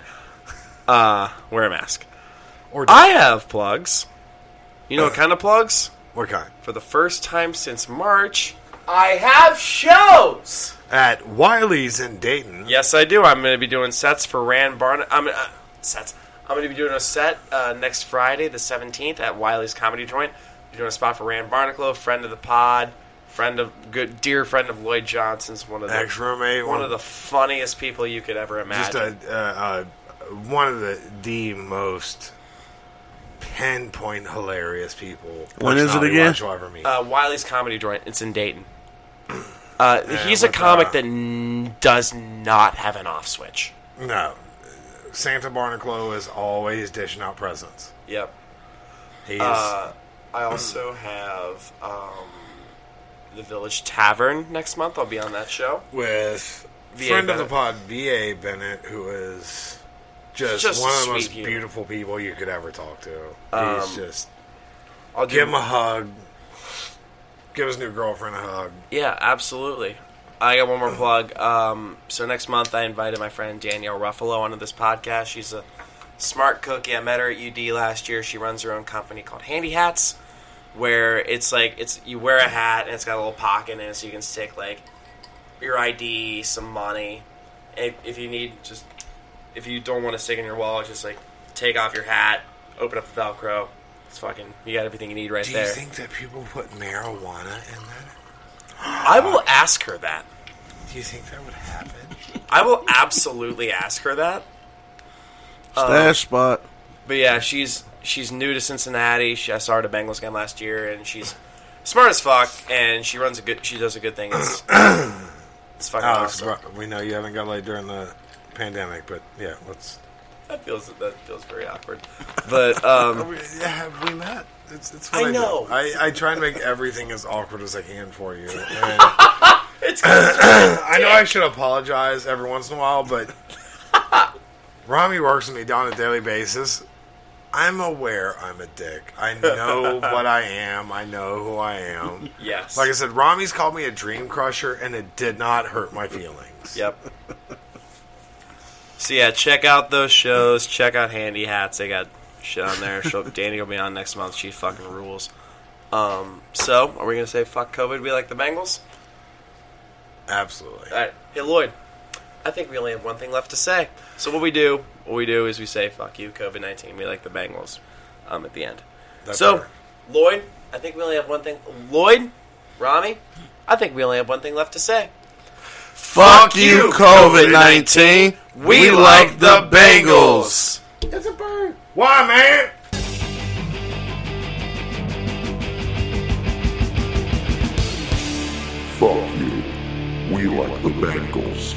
Uh, wear a mask. Or I have plugs. You know what kind of plugs? What kind? For the first time since March, I have shows. At Wiley's in Dayton. Yes, I do. I'm going to be doing sets for Rand Barnett. I'm uh, sets. I'm going to be doing a set uh, next Friday, the 17th, at Wiley's Comedy Joint. Be doing a spot for Rand Barnacle, friend of the pod, friend of good, dear friend of Lloyd Johnson's one of the Ex-roommate, one one- of the funniest people you could ever imagine. Just a, uh, uh, one of the the most pinpoint hilarious people. When is it again? wise You'll ever meet. Uh, Wiley's Comedy Joint. It's in Dayton. *clears throat* Uh, Yeah, he's a with, comic uh, that n- does not have an off switch. no, Santa Barnacle is always dishing out presents. Yep. He's Uh, I also have um, the Village Tavern next month. I'll be on that show. with V.A. friend of the pod, V.A. Bennett, who is just, Just one of the most human. beautiful people you could ever talk to. Um, He's just I'll give him a hug, give his new girlfriend a hug. Yeah, absolutely. I got one more plug. Um, so next month, I invited my friend Danielle Ruffalo onto this podcast. She's a smart cookie. I met her at UD last year. She runs her own company called Handy Hats, where it's like it's you wear a hat and it's got a little pocket in it, so you can stick like your ID, some money. If, if you need just if you don't want to stick in your wallet, just like take off your hat, open up the Velcro. It's fucking you got everything you need right Do there. Do you think that people put marijuana in that? I will ask her that. Do you think that would happen? I will absolutely ask her that. Stash spot. But yeah, she's she's new to Cincinnati. She, I saw her at a Bengals game last year, and she's smart as fuck. And she runs a good. She does a good thing. It's *clears throat* it's fucking Alex, awesome. bro- we know you haven't got laid during the pandemic, but yeah, let's. That feels that feels very awkward. But *laughs* um, yeah, have we met? It's, it's what I I, know. Do. I, I try to make everything as awkward as I can for you. *laughs* And *laughs* it's. *coughs* I know I should apologize every once in a while, but *laughs* Rhame works with me down on a daily basis. I'm aware I'm a dick. I know what I am. I know who I am. Yes. Like I said, Rhame's called me a dream crusher, and it did not hurt my feelings. Yep. So yeah, check out those shows. Check out Handy Hats. They got shit on there. Show *laughs* Danny will be on next month. She fucking rules. Um, so are we gonna say fuck COVID? We like the Bengals. Absolutely. All right. Hey Lloyd, I think we only have one thing left to say. So what we do, what we do is we say fuck you COVID nineteen. We like the Bengals. Um, at the end. That's so better. Lloyd, I think we only have one thing. Lloyd, Rhame, I think we only have one thing left to say. Fuck you, COVID 19. We like the Bengals. It's a bird. Why, man? Fuck you. We like the Bengals.